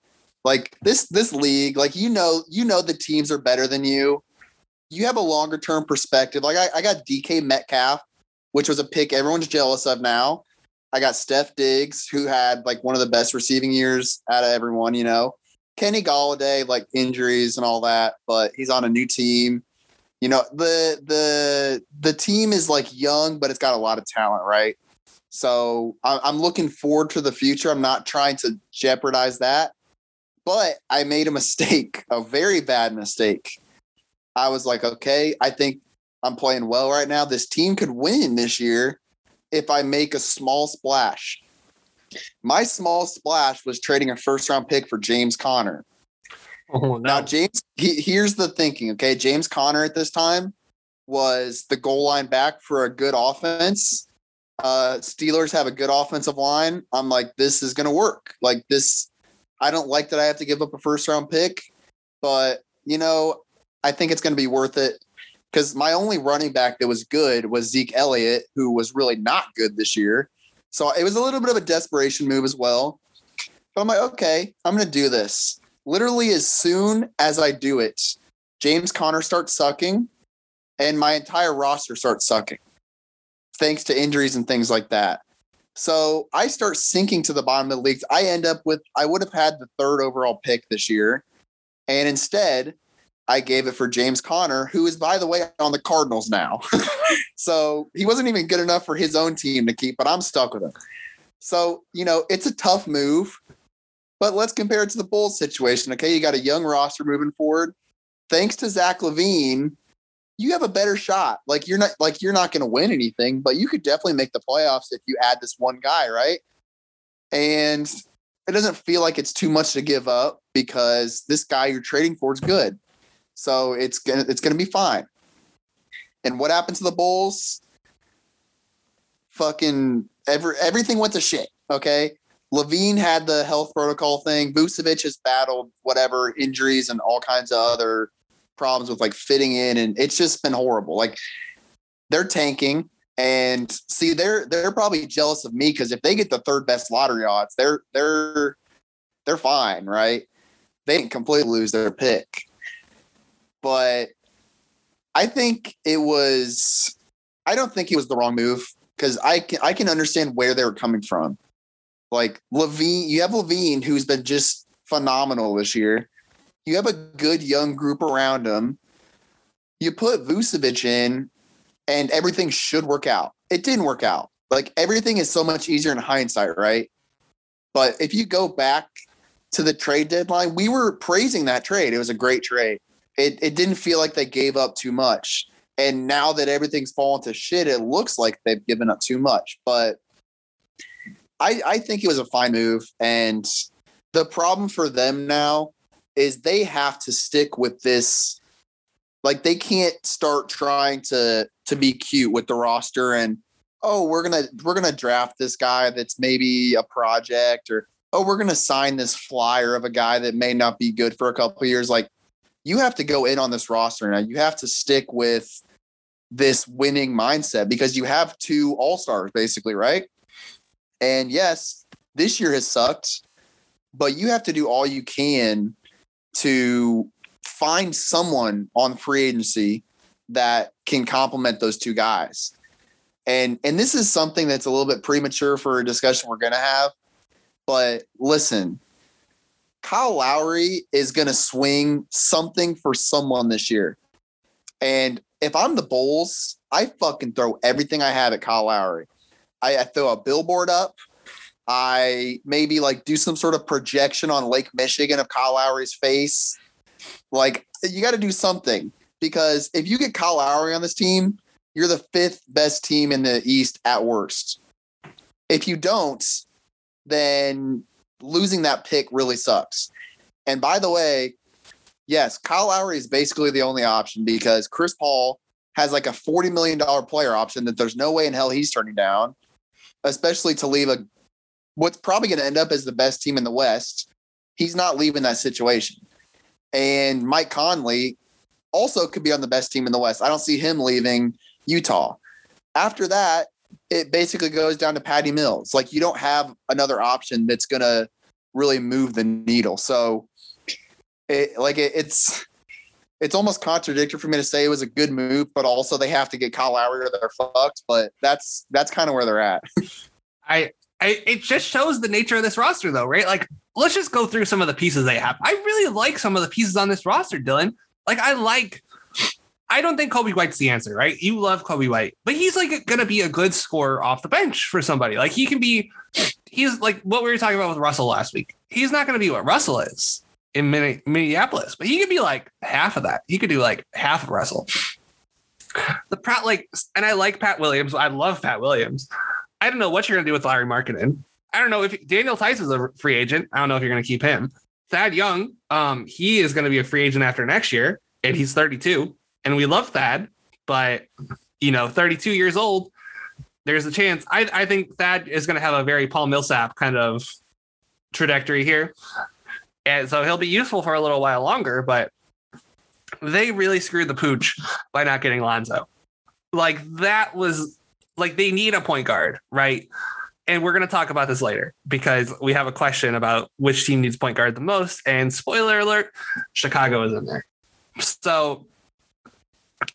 S3: Like this this league, like you know, you know the teams are better than you. You have a longer term perspective. Like I, I got DK Metcalf which was a pick everyone's jealous of now. I got Steph Diggs, who had like one of the best receiving years out of everyone, you know. Kenny Golladay, like injuries and all that, but he's on a new team. You know, the the the team is like young, but it's got a lot of talent, right? So I'm looking forward to the future. I'm not trying to jeopardize that, but I made a [laughs] mistake, a very bad mistake. I was like, okay, I think I'm playing well right now. This team could win this year if I make a small splash. My small splash was trading a first round pick for James Conner.
S2: Oh
S3: Now, James, he, here's the thinking. Okay, James Conner at this time was the goal line back for a good offense. Uh, Steelers have a good offensive line. I'm like, this is going to work. Like this, I don't like that I have to give up a first round pick, but you know, I think it's going to be worth it because my only running back that was good was Zeke Elliott, who was really not good this year. So it was a little bit of a desperation move as well. But I'm like, okay, I'm going to do this. Literally, as soon as I do it, James Conner starts sucking and my entire roster starts sucking thanks to injuries and things like that. So I start sinking to the bottom of the leagues. I end up with, I would have had the third overall pick this year. And instead, I gave it for James Conner, who is, by the way, on the Cardinals now. [laughs] so he wasn't even good enough for his own team to keep, but I'm stuck with him. So, you know, it's a tough move, but let's compare it to the Bulls situation. Okay. You got a young roster moving forward. Thanks to Zach LaVine, you have a better shot. Like you're not like you're not going to win anything, but you could definitely make the playoffs if you add this one guy, right? And it doesn't feel like it's too much to give up because this guy you're trading for is good. So it's gonna it's gonna be fine. And what happened to the Bulls? Fucking every, everything went to shit. Okay. LaVine had the health protocol thing. Vucevic has battled whatever injuries and all kinds of other problems with like fitting in, and it's just been horrible. Like they're tanking, and see, they're they're probably jealous of me because if they get the third best lottery odds, they're they're they're fine, right? They didn't completely lose their pick, but I think it was. I don't think it was the wrong move because I can I can understand where they were coming from like LaVine, you have LaVine who's been just phenomenal this year. You have a good young group around him. You put Vucevic in, and everything should work out. It didn't work out. Like everything is so much easier in hindsight, right? But if you go back to the trade deadline, we were praising that trade. It was a great trade. It it didn't feel like they gave up too much. And now that everything's fallen to shit, it looks like they've given up too much. But I, I think it was a fine move. And the problem for them now is they have to stick with this. Like they can't start trying to to be cute with the roster and oh we're gonna we're gonna draft this guy that's maybe a project or oh we're gonna sign this flyer of a guy that may not be good for a couple years. Like you have to go in on this roster now. You have to stick with this winning mindset because you have two all stars basically, right? And yes, this year has sucked, but you have to do all you can to find someone on free agency that can complement those two guys. And and this is something that's a little bit premature for a discussion we're going to have. But listen, Kyle Lowry is going to swing something for someone this year. And if I'm the Bulls, I fucking throw everything I have at Kyle Lowry. I, I throw a billboard up. I maybe like do some sort of projection on Lake Michigan of Kyle Lowry's face. Like you got to do something because if you get Kyle Lowry on this team, you're the fifth best team in the East at worst. If you don't, then losing that pick really sucks. And by the way, yes, Kyle Lowry is basically the only option because Chris Paul has like a $40 million player option that there's no way in hell he's turning down especially to leave a what's probably going to end up as the best team in the West. He's not leaving that situation. And Mike Conley also could be on the best team in the West. I don't see him leaving Utah. After that, it basically goes down to Patty Mills. Like you don't have another option that's going to really move the needle. So it like it, it's it's almost contradictory for me to say it was a good move, but also they have to get Kyle Lowry or they're fucked. But that's that's kind of where they're at.
S2: I, I it just shows the nature of this roster, though, right? Like, let's just go through some of the pieces they have. I really like some of the pieces on this roster, Dylan. Like, I like. I don't think Coby White's the answer, right? You love Coby White, but he's like going to be a good scorer off the bench for somebody. Like he can be, he's like what we were talking about with Russell last week. He's not going to be what Russell is in Minneapolis, but he could be like half of that. He could do like half of Russell. The Pratt, like, and I like Pat Williams. I love Pat Williams. I don't know what you're gonna do with Lauri Markkanen. I don't know if Daniel Theis is a free agent. I don't know if you're gonna keep him. Thad Young, um, he is gonna be a free agent after next year, and he's 32. And we love Thad, but you know, 32 years old. There's a chance. I, I think Thad is going to have a very Paul Millsap kind of trajectory here. And so he'll be useful for a little while longer, but they really screwed the pooch by not getting Lonzo. Like that was like they need a point guard, right? And we're going to talk about this later because we have a question about which team needs point guard the most. And spoiler alert, Chicago is in there. So,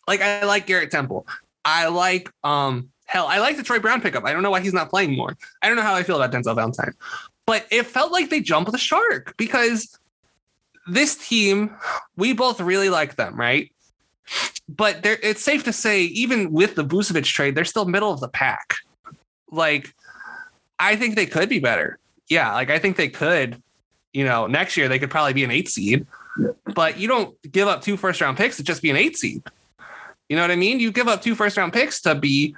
S2: like, I like Garrett Temple. I like, um, hell, I like the Troy Brown pickup. I don't know why he's not playing more. I don't know how I feel about Denzel Valentine but it felt like they jumped the shark because this team, we both really like them, right? But it's safe to say, even with the Vucevic trade, they're still middle of the pack. Like, I think they could be better. Yeah, like I think they could. You know, next year they could probably be an eight seed, but you don't give up two first round picks to just be an eight seed. You know what I mean? You give up two first round picks to be,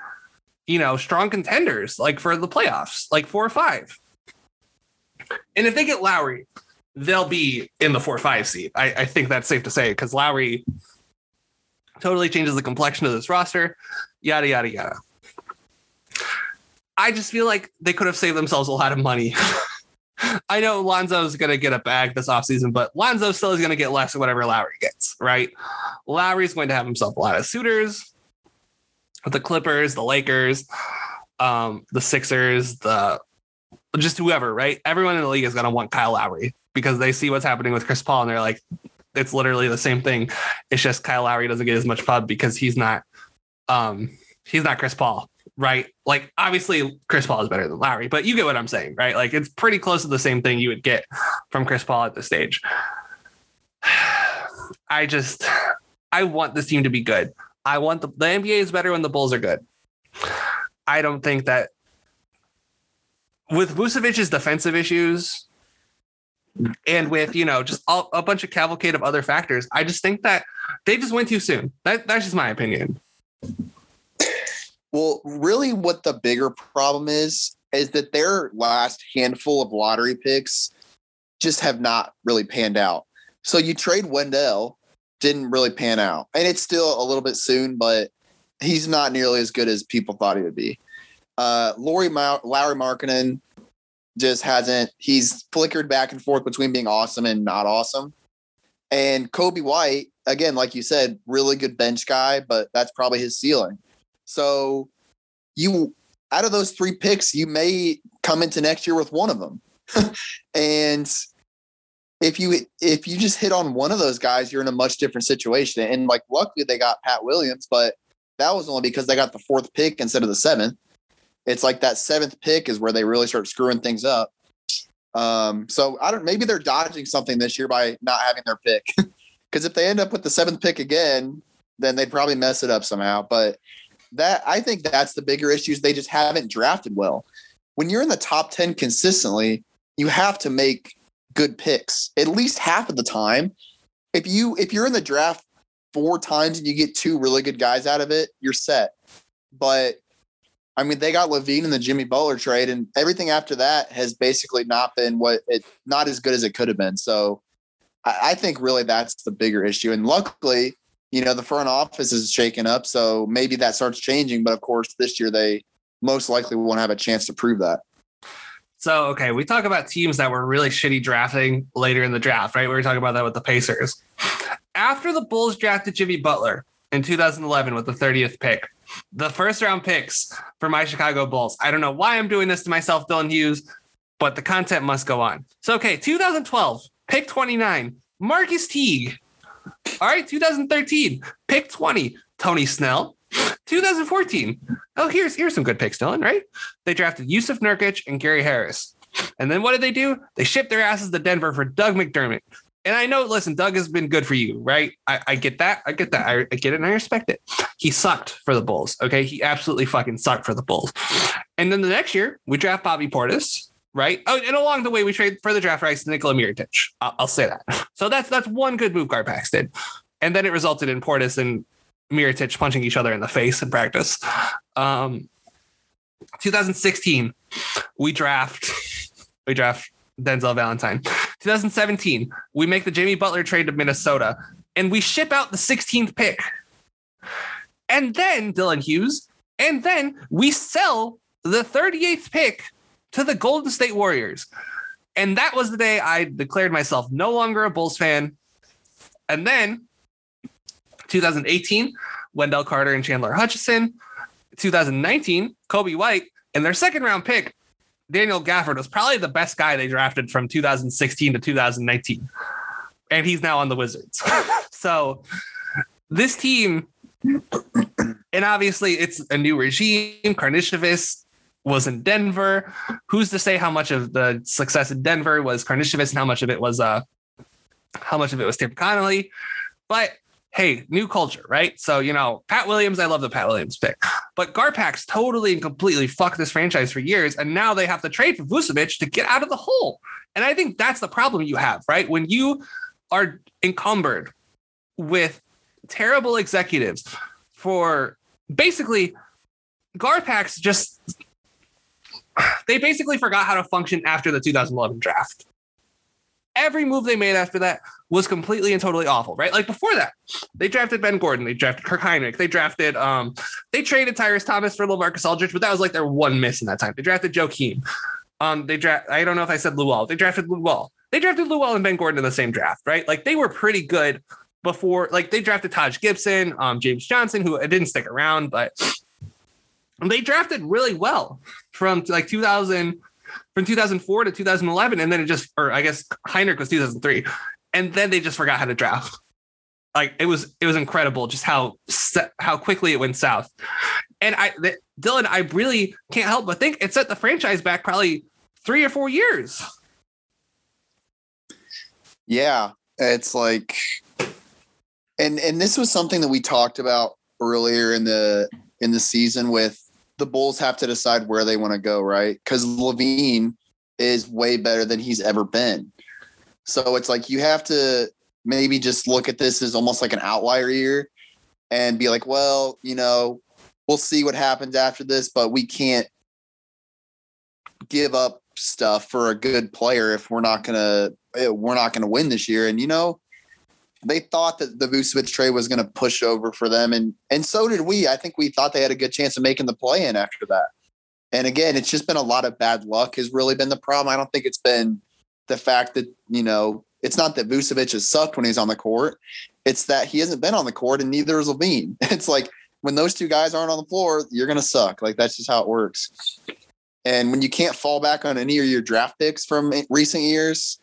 S2: you know, strong contenders like for the playoffs, like four or five. And if they get Lowry, they'll be in the four five seed. I, I think that's safe to say because Lowry, totally changes the complexion of this roster, yada, yada, yada. I just feel like they could have saved themselves a lot of money. [laughs] [laughs] I know Lonzo's going to get a bag this offseason, but Lonzo still is going to get less than whatever Lowry gets, right? Lowry's going to have himself a lot of suitors the Clippers, the Lakers, um, the Sixers, the just whoever, right? Everyone in the league is going to want Kyle Lowry because they see what's happening with Chris Paul and they're like, it's literally the same thing. It's just Kyle Lowry doesn't get as much pub because he's not, um, he's not Chris Paul, right? Like obviously Chris Paul is better than Lowry, but you get what I'm saying, right? Like it's pretty close to the same thing you would get from Chris Paul at this stage. [sighs] I just, I want this team to be good. I want the, the NBA is better when the Bulls are good. I don't think that with Vucevic's defensive issues and with, you know, just all, a bunch of cavalcade of other factors, I just think that they just went too soon. That, that's just my opinion.
S3: Well, really, what the bigger problem is, is that their last handful of lottery picks just have not really panned out. So you trade Wendell, didn't really pan out. And it's still a little bit soon, but he's not nearly as good as people thought he would be. Uh, Lauri Ma- Lauri Markkanen just hasn't. He's flickered back and forth between being awesome and not awesome. And Coby White, again, like you said, really good bench guy, but that's probably his ceiling. So you, out of those three picks, you may come into next year with one of them. [laughs] and if you if you just hit on one of those guys, you're in a much different situation. And like luckily they got Pat Williams, but that was only because they got the fourth pick instead of the seventh. It's like that seventh pick is where they really start screwing things up. Um, so I don't maybe they're dodging something this year by not having their pick. [laughs] Because if they end up with the seventh pick again, then they'd probably mess it up somehow. But that I think that's the bigger issues. They just haven't drafted well. When you're in the top 10 consistently, you have to make good picks at least half of the time. If you if you're in the draft four times and you get two really good guys out of it, you're set. But I mean, they got LaVine in the Jimmy Butler trade, and everything after that has basically not been what it not as good as it could have been. So I, I think really that's the bigger issue. And luckily, you know, the front office is shaken up, so maybe that starts changing. But of course, this year they most likely won't have a chance to prove that.
S2: So, okay, we talk about teams that were really shitty drafting later in the draft, right? We were talking about that with the Pacers. After the Bulls drafted Jimmy Butler in 2011 with the 30th pick, the first round picks for my Chicago Bulls. I don't know why I'm doing this to myself, Dylan Hughes, but the content must go on. So, okay, 2012, pick 29, Marquis Teague. All right, 2013, pick 20, Tony Snell. 2014. Oh, here's here's some good picks, Dylan. Right? They drafted Jusuf Nurkic and Gary Harris, and then what did they do? They shipped their asses to Denver for Doug McDermott. And I know, listen, Doug has been good for you, right? I, I get that. I get that. I, I, get it and I respect it. He sucked for the Bulls. Okay. He absolutely fucking sucked for the Bulls. And then the next year, we draft Bobby Portis, right? Oh, and along the way, we trade for the draft rights to Nikola Mirotic. I'll, I'll say that. [laughs] So that's that's one good move Garpax did. And then it resulted in Portis and Mirotic punching each other in the face in practice. Um, 2016, we draft [laughs] we draft Denzel Valentine. 2017, we make the Jimmy Butler trade to Minnesota, and we ship out the 16th pick. And then Dylan Hughes, and then we sell the 38th pick to the Golden State Warriors. And that was the day I declared myself no longer a Bulls fan. And then 2018, Wendell Carter and Chandler Hutchison. 2019, Coby White. And their second round pick, Daniel Gafford, was probably the best guy they drafted from 2016 to 2019. And he's now on the Wizards. [laughs] so this team, and obviously it's a new regime. Karnisovas was in Denver. Who's to say how much of the success in Denver was Karnisovas and how much of it was uh how much of it was Tim Connolly? But hey, new culture, right? So, you know, Pat Williams, I love the Pat Williams pick, but Garpax totally and completely fucked this franchise for years. And now they have to trade for Vucevic to get out of the hole. And I think that's the problem you have, right? When you are encumbered with terrible executives for basically Garpax just [sighs] they basically forgot how to function after the 2011 draft. every move they made after that was completely and totally awful, right? Like before that, they drafted Ben Gordon, they drafted Kirk Hinrich, they drafted, um, they traded Tyrus Thomas for LaMarcus Aldridge, but that was like their one miss in that time. They drafted Joakim. Um, they draft. I don't know if I said Luol. They drafted Luol. They drafted Luol and Ben Gordon in the same draft, right? Like they were pretty good before. Like they drafted Taj Gibson, um, James Johnson, who didn't stick around, but they drafted really well from like 2000 from 2004 to 2011 and then it just or i guess Hinrich was 2003 and then they just forgot how to draft. Like it was it was incredible just how how quickly it went south. And i the, dylan i really can't help but think it set the franchise back probably three or four years.
S3: Yeah it's like and and this was something that we talked about earlier in the in the season with the Bulls have to decide where they want to go, right? Because LaVine is way better than he's ever been. So it's like you have to maybe just look at this as almost like an outlier year and be like, well, you know, we'll see what happens after this, but we can't give up stuff for a good player if we're not gonna eh, we're not gonna win this year. And you know, they thought that the Vucevic trade was going to push over for them, and and so did we. I think we thought they had a good chance of making the play in after that. And again, it's just been a lot of bad luck has really been the problem. I don't think it's been the fact that you know it's not that Vucevic has sucked when he's on the court. It's that he hasn't been on the court, and neither is LaVine. [laughs] It's like when those two guys aren't on the floor, you're going to suck. Like that's just how it works. And when you can't fall back on any of your draft picks from recent years,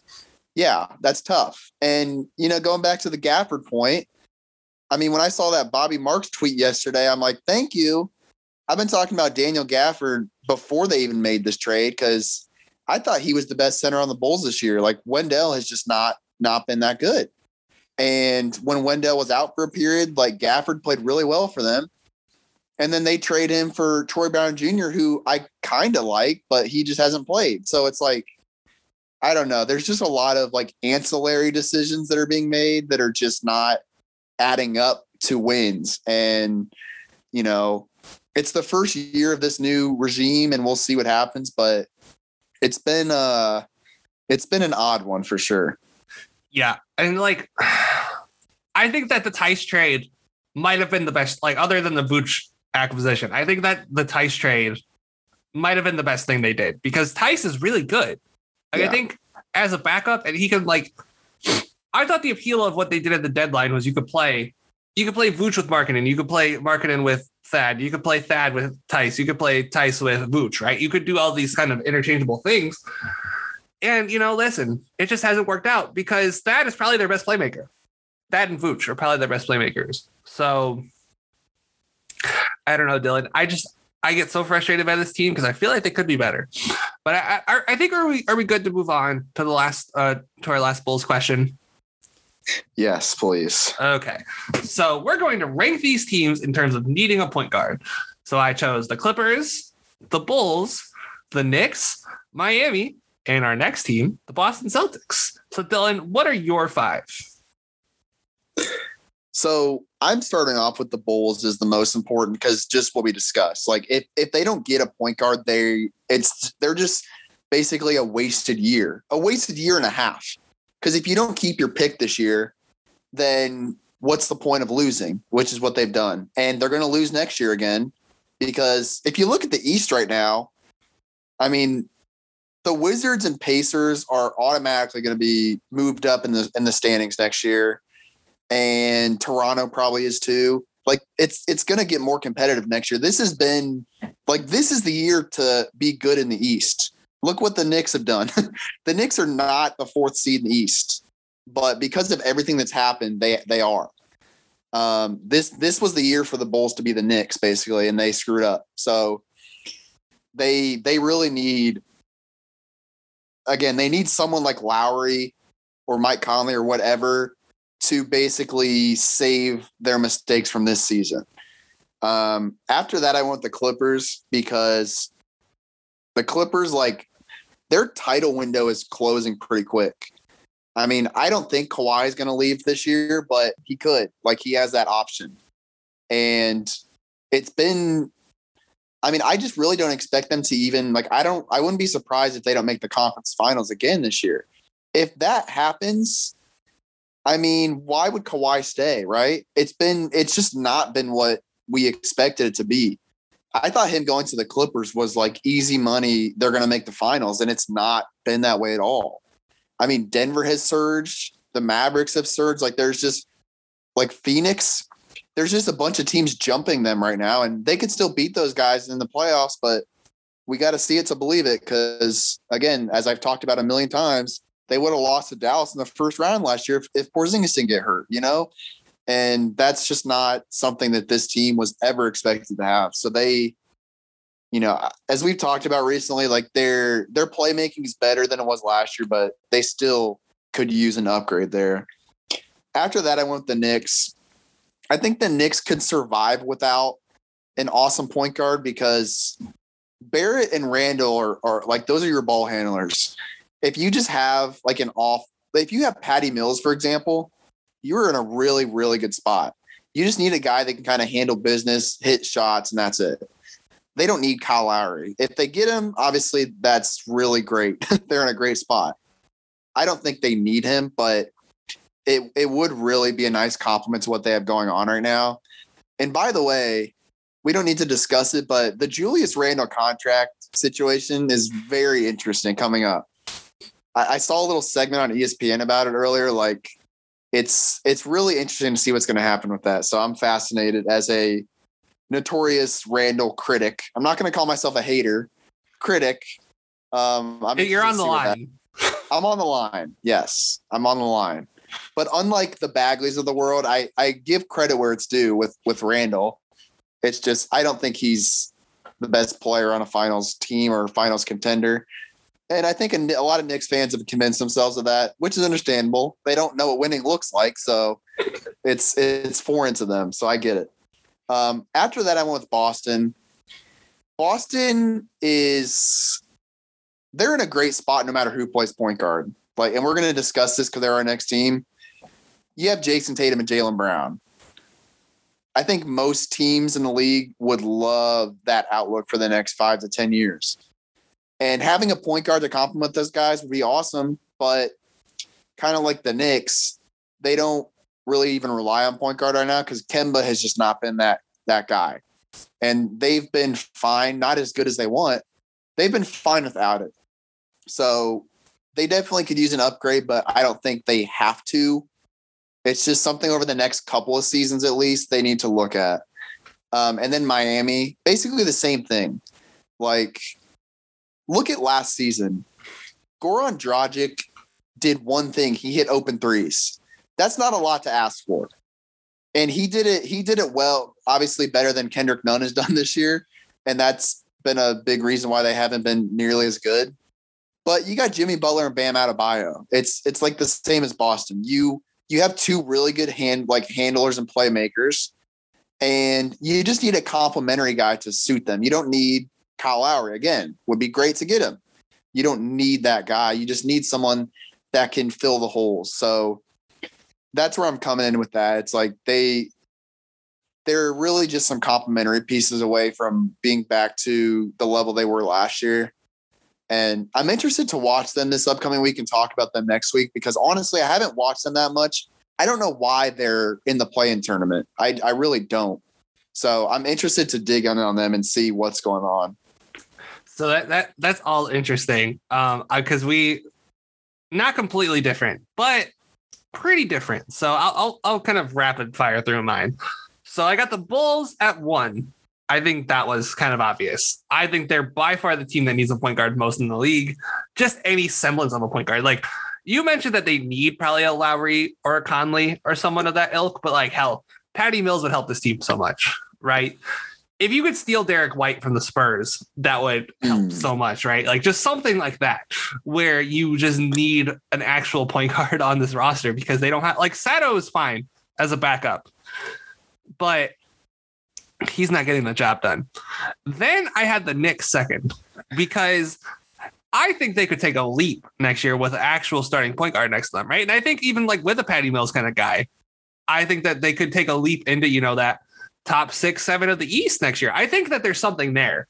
S3: yeah, that's tough. And, you know, going back to the Gafford point, I mean, when I saw that Bobby Marks tweet yesterday, I'm like, thank you. I've been talking about Daniel Gafford before they even made this trade because I thought he was the best center on the Bulls this year. Like Wendell has just not not been that good. And when Wendell was out for a period, like Gafford played really well for them. And then they trade him for Troy Brown Jr., who I kind of like, but he just hasn't played. So it's like I don't know. There's just a lot of like ancillary decisions that are being made that are just not adding up to wins. And, you know, it's the first year of this new regime and we'll see what happens, but it's been uh it's been an odd one for sure.
S2: Yeah. And like [sighs] I think that the Theis trade might have been the best, like other than the Vooch acquisition. I think that the Theis trade might have been the best thing they did because Theis is really good. Like, yeah. I think as a backup, and he could like. I thought the appeal of what they did at the deadline was you could play, you could play Vooch with Markkanen, you could play Markkanen with Thad, you could play Thad with Theis, you could play Theis with Vooch, right? You could do all these kind of interchangeable things. And you know, listen, it just hasn't worked out because Thad is probably their best playmaker. Thad and Vooch are probably their best playmakers. So I don't know, Dylan. I just I get so frustrated by this team because I feel like they could be better. But I, I, I, think are we are we good to move on to the last uh to our last Bulls question?
S3: Yes, please.
S2: Okay. So we're going to rank these teams in terms of needing a point guard. So I chose the Clippers, the Bulls, the Knicks, Miami, and our next team, the Boston Celtics. So Dylan, what are your five?
S3: So I'm starting off with the Bulls is the most important because just what we discussed. Like if if they don't get a point guard, they it's they're just basically a wasted year, a wasted year and a half. Because if you don't keep your pick this year, then what's the point of losing? Which is what they've done, and they're going to lose next year again. Because if you look at the East right now, I mean, the Wizards and Pacers are automatically going to be moved up in the in the standings next year and Toronto probably is too. Like it's it's going to get more competitive next year. This has been like this is the year to be good in the East. Look what the Knicks have done. [laughs] the Knicks are not the fourth seed in the East, but because of everything that's happened, they they are. Um, this this was the year for the Bulls to be the Knicks basically, and they screwed up. So they they really need again they need someone like Lowry or Mike Conley or whatever to basically save their mistakes from this season. Um, after that, I want the Clippers because the Clippers, like, their title window is closing pretty quick. I mean, I don't think Kawhi is going to leave this year, but he could. Like, he has that option. And it's been, I mean, I just really don't expect them to even, like, I don't, I wouldn't be surprised if they don't make the conference finals again this year. if that happens, I mean, why would Kawhi stay? Right? It's been it's just not been what we expected it to be. I thought him going to the Clippers was like easy money. They're going to make the finals, and it's not been that way at all. I mean, Denver has surged. The Mavericks have surged. Like there's just like Phoenix. There's just a bunch of teams jumping them right now, and they could still beat those guys in the playoffs. But we got to see it to believe it. Because again, as I've talked about a million times, they would have lost to Dallas in the first round last year if, if Porzingis didn't get hurt. You know, and that's just not something that this team was ever expected to have. So they, you know, as we've talked about recently, like their their playmaking is better than it was last year, but they still could use an upgrade there. After that, I went with the Knicks. I think the Knicks could survive without an awesome point guard because Barrett and Randle are, are like those are your ball handlers. If you just have like an off, if you have Patty Mills, for example, you're in a really, really good spot. You just need a guy that can kind of handle business, hit shots, and that's it. They don't need Kyle Lowry. If they get him, obviously that's really great. [laughs] They're in a great spot. I don't think they need him, but it it would really be a nice compliment to what they have going on right now. And by the way, we don't need to discuss it, but the Julius Randle contract situation is very interesting coming up. I, I saw a little segment on ESPN about it earlier. Like it's it's really interesting to see what's going to happen with that. So I'm fascinated as a notorious Randle critic. I'm not going to call myself a hater, critic. Um, I'm
S2: You're on the line. [laughs]
S3: I'm on the line. Yes, I'm on the line. But unlike the Bagleys of the world, I I give credit where it's due with with Randle. It's just I don't think he's the best player on a finals team or finals contender. And I think a, a, lot of Knicks fans have convinced themselves of that, which is understandable. They don't know what winning looks like, so [laughs] it's it's foreign to them. So I get it. Um, after that, I went with Boston. Boston is they're in a great spot no matter who plays point guard. Like, and we're going to discuss this because they're our next team. You have Jayson Tatum and Jaylen Brown. I think most teams in the league would love that outlook for the next five to ten years. And having a point guard to complement those guys would be awesome. But kind of like the Knicks, they don't really even rely on point guard right now because Kemba has just not been that that guy. And they've been fine, not as good as they want. They've been fine without it. So they definitely could use an upgrade, but I don't think they have to. It's just something over the next couple of seasons at least they need to look at. Um, and then Miami, basically the same thing. Like look at last season. Goran Dragic did one thing. He hit open threes. That's not a lot to ask for. And he did it, he did it well, obviously better than Kendrick Nunn has [laughs] done this year. And that's been a big reason why they haven't been nearly as good. But you got Jimmy Butler and Bam Adebayo. It's it's like the same as Boston. You you have two really good hand like handlers and playmakers, and you just need a complementary guy to suit them. You don't need Kyle Lowry again. Would be great to get him. You don't need that guy. You just need someone that can fill the holes. So that's where I'm coming in with that. It's like they they're really just some complementary pieces away from being back to the level they were last year. And I'm interested to watch them this upcoming week and talk about them next week because honestly, I haven't watched them that much. I don't know why they're in the play in tournament. I, I really don't. So I'm interested to dig in on them and see what's going on.
S2: So that that that's all interesting. Um, because we not completely different, but pretty different. So I'll, I'll I'll kind of rapid fire through mine. So I got the Bulls at one. I think that was kind of obvious. I think they're by far the team that needs a point guard most in the league. Just any semblance of a point guard. Like you mentioned that they need probably a Lowry or a Conley or someone of that ilk, but like hell, Patty Mills would help this team so much, right? If you could steal Derrick White from the Spurs, that would help mm. so much, right? Like just something like that, where you just need an actual point [laughs] guard on this roster because they don't have like Sato is fine as a backup, but he's not getting the job done. Then I had the Knicks second because I think they could take a leap next year with an actual starting point guard next to them, right? And I think even like with a Patty Mills kind of guy, I think that they could take a leap into, you know, that top six, seven of the East next year. I think that there's something there.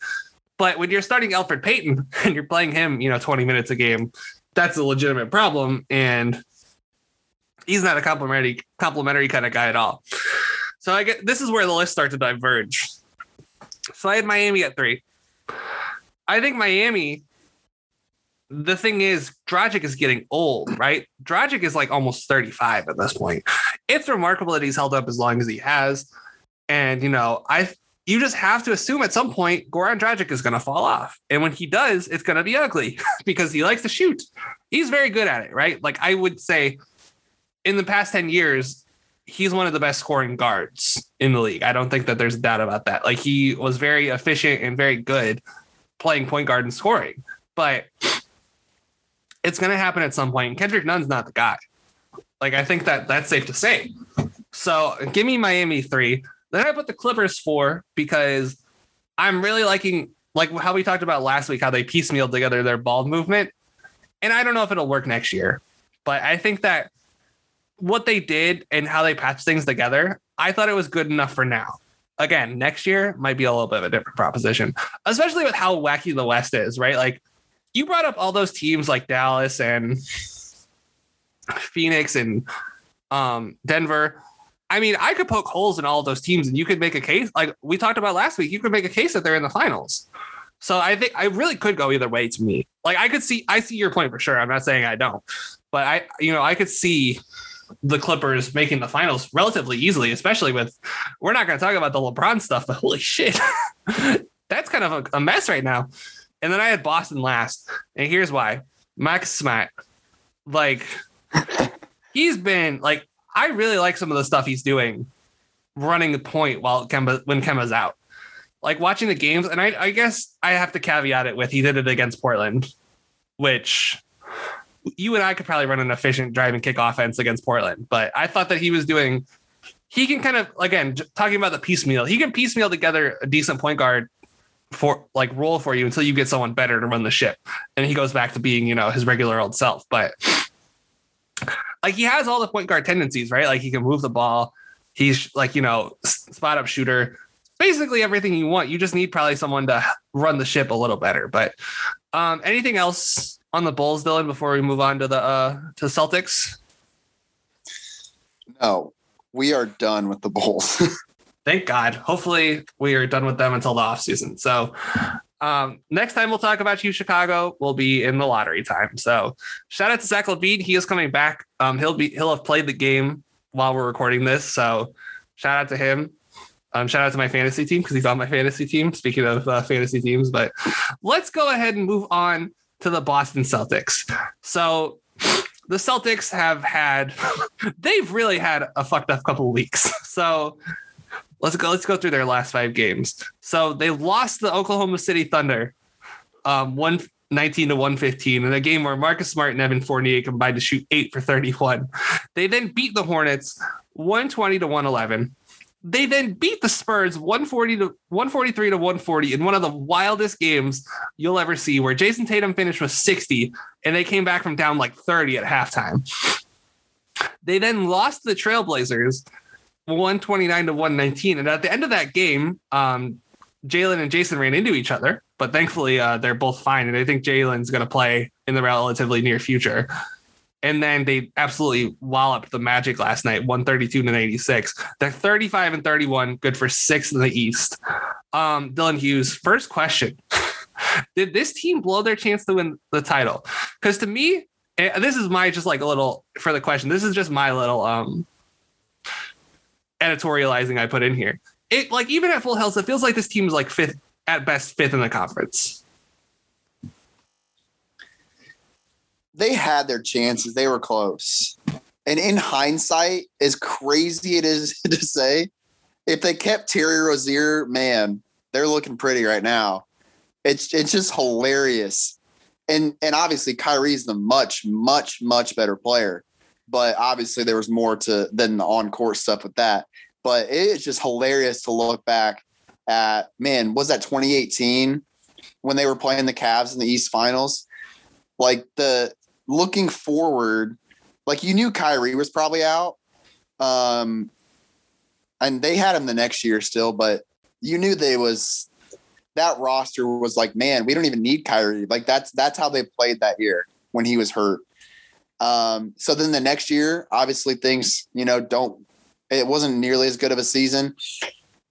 S2: But when you're starting Elfrid Payton [laughs] and you're playing him, you know, 20 minutes a game, that's a legitimate problem. And he's not a complimentary complimentary kind of guy at all. So I get this is where the list starts to diverge. So I had Miami at three. I think Miami. The thing is, Dragic is getting old, right? Dragic is like almost 35 at this point. It's remarkable that he's held up as long as he has. And you know, I you just have to assume at some point Goran Dragic is going to fall off. And when he does, it's going to be ugly [laughs] because he likes to shoot. He's very good at it, right? Like I would say in the past 10 years, he's one of the best scoring guards in the league. I don't think that there's a doubt about that. Like he was very efficient and very good playing point guard and scoring. But it's going to happen at some point. Kendrick Nunn's not the guy. Like I think that that's safe to say. So give me Miami three. Then I put the Clippers four because I'm really liking like how we talked about last week how they piecemealed together their ball movement. And I don't know if it'll work next year, but I think that what they did and how they patched things together, I thought it was good enough for now. Again, next year might be a little bit of a different proposition, especially with how wacky the West is, right? Like you brought up all those teams like Dallas and Phoenix and um, Denver. I mean, I could poke holes in all those teams, and you could make a case like we talked about last week. You could make a case that they're in the finals. So I think I really could go either way to me. Like I could see, I see your point for sure. I'm not saying I don't, but I, you know, I could see the Clippers making the finals relatively easily, especially with we're not going to talk about the LeBron stuff, but holy shit, [laughs] that's kind of a, a, mess right now. And then I had Boston last, and here's why: Max Smart, like he's been like I really like some of the stuff he's doing, running the point while Kemba when Kemba's out. Like watching the games, and I, I guess I have to caveat it with he did it against Portland, which you and I could probably run an efficient drive and kick offense against Portland, but I thought that he was doing. He can kind of again talking about the piecemeal. He can piecemeal together a decent point guard for like role for you until you get someone better to run the ship, and he goes back to being you know his regular old self. But like he has all the point guard tendencies, right? Like he can move the ball. He's like you know spot up shooter. Basically everything you want. You just need probably someone to run the ship a little better. But um, anything else on the Bulls, Dylan, before we move on to the uh to Celtics?
S3: No, we are done with the Bulls. [laughs]
S2: Thank God. Hopefully, we are done with them until the offseason. So, um, next time we'll talk about you, Chicago, will be in the lottery time. So, shout out to Zach LaVine. He is coming back. Um, he'll be he'll have played the game while we're recording this. So, shout out to him. Um, shout out to my fantasy team because he's on my fantasy team. Speaking of uh, fantasy teams, but let's go ahead and move on to the Boston Celtics. So the Celtics have had [laughs] they've really had a fucked up couple weeks. [laughs] So let's go let's go through their last five games. So they lost the Oklahoma City Thunder um 119 to 115 in a game where Marcus Smart and Evan Fournier combined to shoot 8 for 31. [laughs] They then beat the Hornets 120 to 111. They then beat the Spurs 140 to 143 to 140 in one of the wildest games you'll ever see, where Jayson Tatum finished with 60 and they came back from down like 30 at halftime. They then lost the Trailblazers 129 to 119. And at the end of that game, um, Jaylen and Jayson ran into each other, but thankfully uh, they're both fine. And I think Jaylen's going to play in the relatively near future. And then they absolutely walloped the Magic last night, 132 to 86. They're 35 and 31, good for sixth in the East. Um, Dylan Hughes, first question. [laughs] Did this team blow their chance to win the title? Because to me, this is my just like a little for the question. This is just my little um editorializing I put in here. It like even at full health, it feels like this team is like fifth at best, fifth in the conference.
S3: they had their chances. They were close. And in hindsight, as crazy it is [laughs] to say, if they kept Terry Rozier, man, they're looking pretty right now. It's it's just hilarious. And and obviously Kyrie's the much, much, much better player. But obviously there was more to than the on-court stuff with that. But it's just hilarious to look back at man, was that 2018 when they were playing the Cavs in the East Finals? Like the looking forward, like you knew Kyrie was probably out. Um, and they had him the next year still, but you knew they was that roster was like, man, we don't even need Kyrie. Like that's that's how they played that year. when he was hurt. Um, so then the next year, obviously things, you know, don't it wasn't nearly as good of a season.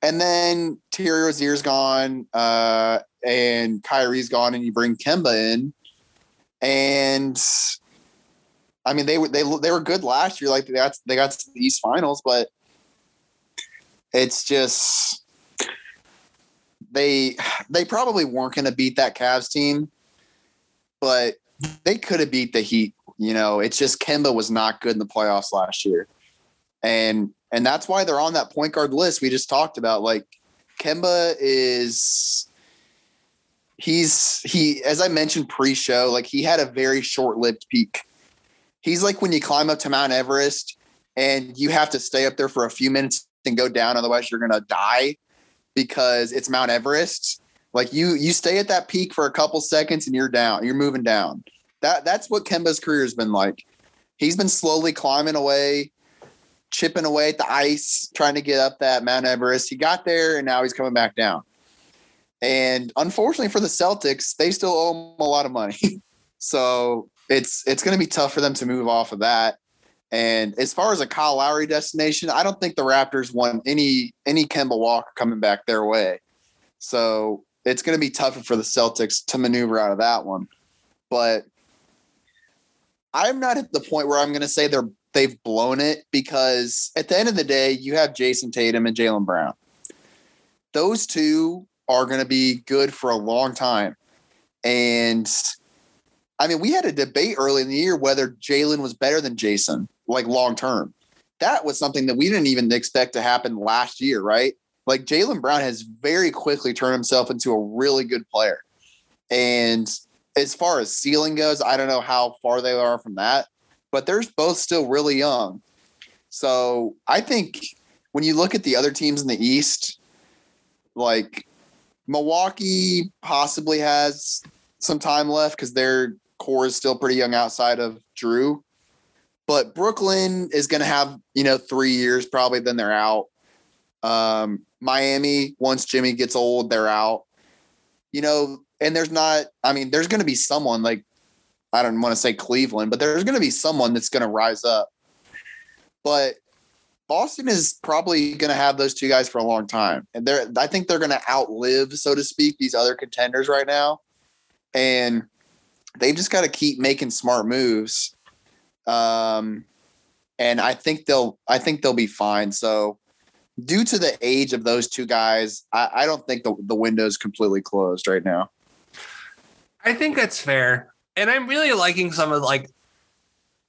S3: And then Terry Rozier's gone, uh, and Kyrie's gone, and you bring Kemba in. And I mean, they were they they were good last year. Like they got they got to the East Finals, but it's just they they probably weren't going to beat that Cavs team, but they could have beat the Heat. You know, it's just Kemba was not good in the playoffs last year, and and that's why they're on that point guard list we just talked about. Like Kemba is he's he as I mentioned pre-show, like he had a very short-lived peak. He's like when you climb up to Mount Everest and you have to stay up there for a few minutes and go down, otherwise you're gonna die because it's Mount Everest. Like you you stay at that peak for a couple seconds and you're down, you're moving down. That that's what Kemba's career has been like. He's been slowly climbing away, chipping away at the ice, trying to get up that Mount Everest. He got there and now he's coming back down. And unfortunately for the Celtics, they still owe him a lot of money. [laughs] so it's it's going to be tough for them to move off of that. And as far as a Kyle Lowry destination, I don't think the Raptors want any any Kemba Walker coming back their way. So it's going to be tougher for the Celtics to maneuver out of that one. But I'm not at the point where I'm going to say they're they've blown it because at the end of the day, you have Jayson Tatum and Jaylen Brown. Those two are going to be good for a long time. And I mean, we had a debate early in the year whether Jaylen was better than Jayson, like long term. That was something that we didn't even expect to happen last year, right? Like Jaylen Brown has very quickly turned himself into a really good player. And as far as ceiling goes, I don't know how far they are from that, but they're both still really young. So I think when you look at the other teams in the East, like Milwaukee possibly has some time left because their core is still pretty young outside of Jrue. But Brooklyn is going to have, you know, three years probably, then they're out. Um, Miami, once Jimmy gets old, they're out. You know, and there's not, I mean, there's going to be someone like, I don't want to say Cleveland, but there's going to be someone that's going to rise up. But Boston is probably going to have those two guys for a long time. And they're, I think they're going to outlive, so to speak, these other contenders right now. And they've just got to keep making smart moves. Um, and I think they'll, I think they'll be fine. So, due to the age of those two guys, I, I don't think the, the window is completely closed right now.
S2: I think that's fair. And I'm really liking some of like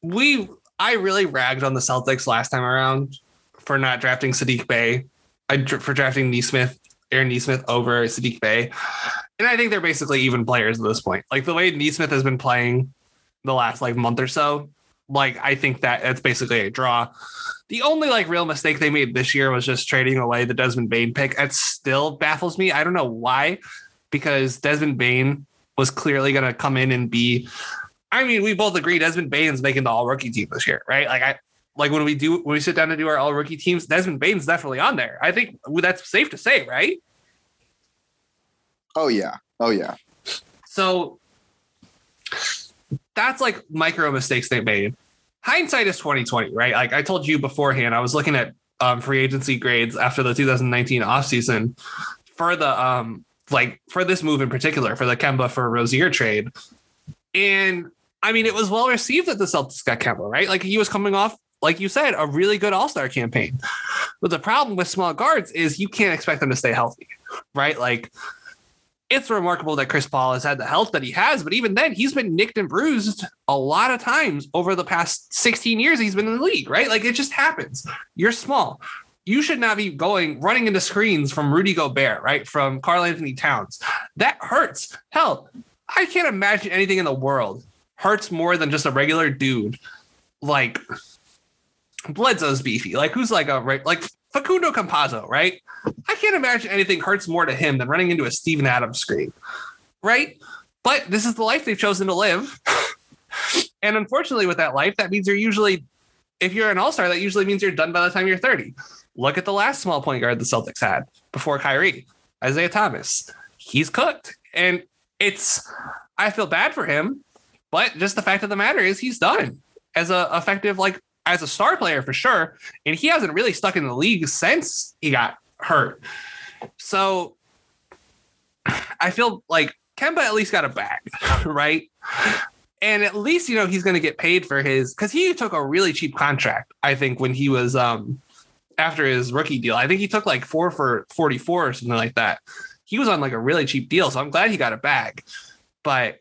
S2: we I really ragged on the Celtics last time around for not drafting Saddiq Bey. I for drafting Nesmith, Aaron Nesmith over Saddiq Bey. And I think they're basically even players at this point. Like the way Nesmith has been playing the last like month or so, like I think that it's basically a draw. The only like real mistake they made this year was just trading away the Desmond Bane pick. That still baffles me. I don't know why, because Desmond Bane was clearly going to come in and be. I mean, we both agree Desmond Bane's making the All Rookie team this year, right? Like I like when we do when we sit down to do our All Rookie teams, Desmond Bane's definitely on there. I think that's safe to say, right?
S3: Oh yeah, oh yeah.
S2: So that's like micro mistakes they made. Hindsight is twenty twenty, right? Like I told you beforehand, I was looking at um, free agency grades after the 2019 offseason for the um like for this move in particular, for the Kemba for Rozier trade. And I mean, it was well received that the Celtics got Kemba, right? Like he was coming off, like you said, a really good All Star campaign. But the problem with small guards is you can't expect them to stay healthy, right? Like it's remarkable that Chris Paul has had the health that he has, but even then, he's been nicked and bruised a lot of times over the past 16 years he's been in the league, right? Like it just happens. You're small you should not be going running into screens from Rudy Gobert, right? From Karl-Anthony Towns. That hurts. Hell, I can't imagine anything in the world hurts more than just a regular dude like Bledsoe's beefy. Like who's like a right like Facundo Campazzo, right? I can't imagine anything hurts more to him than running into a Steven Adams screen, right? But this is the life they've chosen to live. [laughs] and unfortunately, with that life, that means you're usually, if you're an all star, that usually means you're done by the time you're 30. Look at the last small point guard the Celtics had before Kyrie, Isaiah Thomas. He's cooked. And it's, I feel bad for him But just the fact of the matter is he's done as a effective, like as a star player for sure. And he hasn't really stuck in the league since he got hurt. So I feel like Kemba at least got a bag, [laughs] right? And at least you know he's going to get paid for his because he took a really cheap contract. I think when he was um after his rookie deal, I think he took like four for forty four or something like that. He was on like a really cheap deal, so I'm glad he got it back. But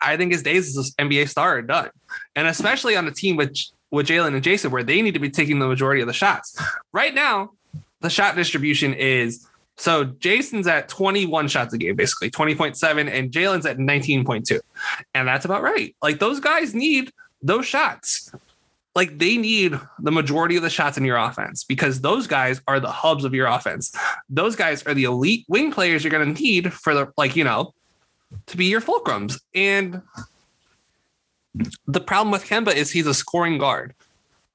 S2: I think his days as an NBA star are done, and especially on a team with with Jaylen and Jayson, where they need to be taking the majority of the shots. Right now, the shot distribution is so Jayson's at 21 shots a game, basically 20.7, and Jaylen's at 19.2. And that's about right. Like those guys need those shots. Like they need the majority of the shots in your offense because those guys are the hubs of your offense. Those guys are the elite wing players you're going to need for the, like, you know, to be your fulcrums. And the problem with Kemba is he's a scoring guard.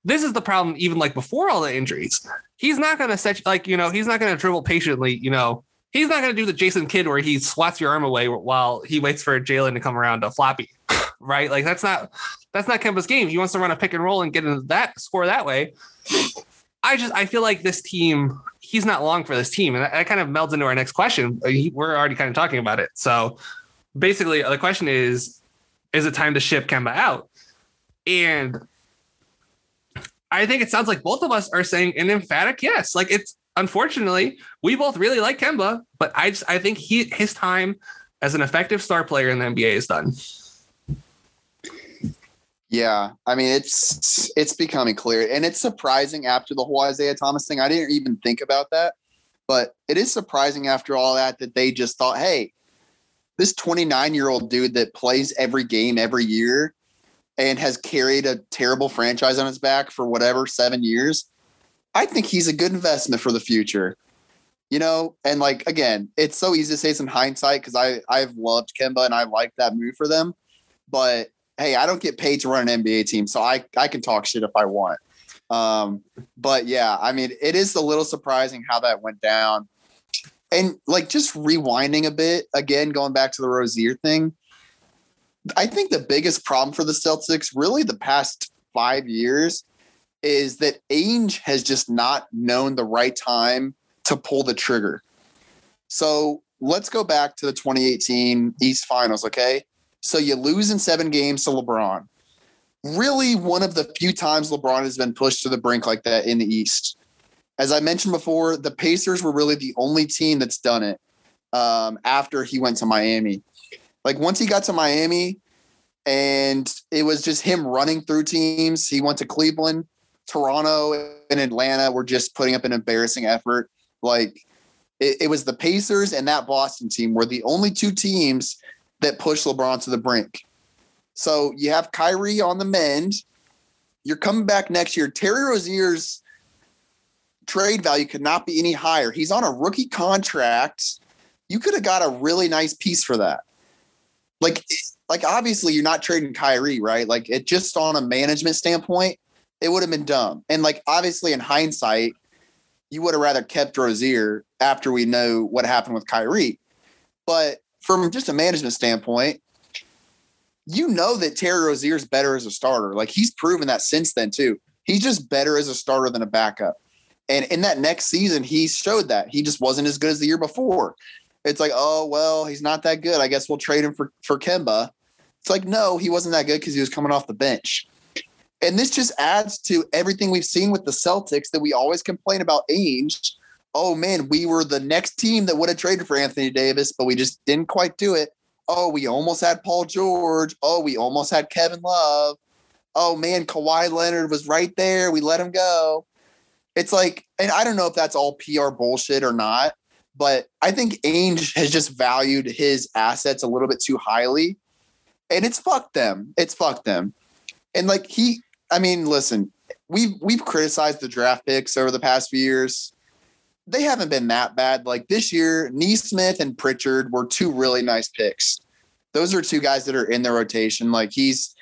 S2: This is the problem, even like before all the injuries he's not going to set like you know he's not going to dribble patiently. You know he's not going to do the Jason Kidd where he swats your arm away while he waits for Jaylen to come around to floppy, [laughs] right? Like that's not that's not Kemba's game. He wants to run a pick and roll and get into that score that way. I just I feel like this team he's not long for this team, and that, that kind of melds into our next question. Uh, we're already kind of talking about it, so basically the question is: Is it time to ship Kemba out? And I think it sounds like both of us are saying an emphatic yes. Like it's unfortunately we both really like Kemba, but I just I think he his time as an effective star player in the NBA is done.
S3: Yeah, I mean it's it's becoming clear, and it's surprising after the whole Isaiah Thomas thing. I didn't even think about that, but it is surprising after all that that they just thought, hey, this 29 year old dude that plays every game every year and has carried a terrible franchise on his back for whatever seven years, I think he's a good investment for the future. You know, and like again, it's so easy to say some hindsight because I I've loved Kemba and I like that move for them, but hey, I don't get paid to run an NBA team, so I I can talk shit if I want. Um, but yeah, I mean, it is a little surprising how that went down. And like just rewinding a bit again, going back to the Rozier thing, I think the biggest problem for the Celtics, really the past five years, is that Ainge has just not known the right time to pull the trigger. So let's go back to the 2018 East Finals, okay? So you lose in seven games to LeBron. Really, one of the few times LeBron has been pushed to the brink like that in the East. As I mentioned before, the Pacers were really the only team that's done it um, after he went to Miami. Like once he got to Miami, and it was just him running through teams. He went to Cleveland, Toronto, and Atlanta were just putting up an embarrassing effort. Like it, it was the Pacers and that Boston team were the only two teams that pushed LeBron to the brink. So you have Kyrie on the mend. You're coming back next year. Terry Rozier's trade value could not be any higher. He's on a rookie contract. You could have got a really nice piece for that like like obviously you're not trading Kyrie, right? Like it just on a management standpoint, it would have been dumb. And like obviously in hindsight, you would have rather kept Rozier after we know what happened with Kyrie. But from just a management standpoint, you know that Terry Rozier's better as a starter. Like he's proven that since then too. He's just better as a starter than a backup. And in that next season, he showed that he just wasn't as good as the year before it's like, oh well, he's not that good. I guess we'll trade him for for Kemba. It's like, no, he wasn't that good because he was coming off the bench. And this just adds to everything we've seen with the Celtics that we always complain about Ainge. Oh man, we were the next team that would have traded for Anthony Davis, but we just didn't quite do it. Oh, we almost had Paul George. Oh, we almost had Kevin Love. Oh man, Kawhi Leonard was right there. We let him go. It's like, and I don't know if that's all PR bullshit or not, but I think Ainge has just valued his assets a little bit too highly. And it's fucked them. It's fucked them. And like he, I mean, listen, we've we've criticized the draft picks over the past few years. They haven't been that bad. Like this year, Nesmith and Pritchard were two really nice picks. Those are two guys that are in the rotation. Like he's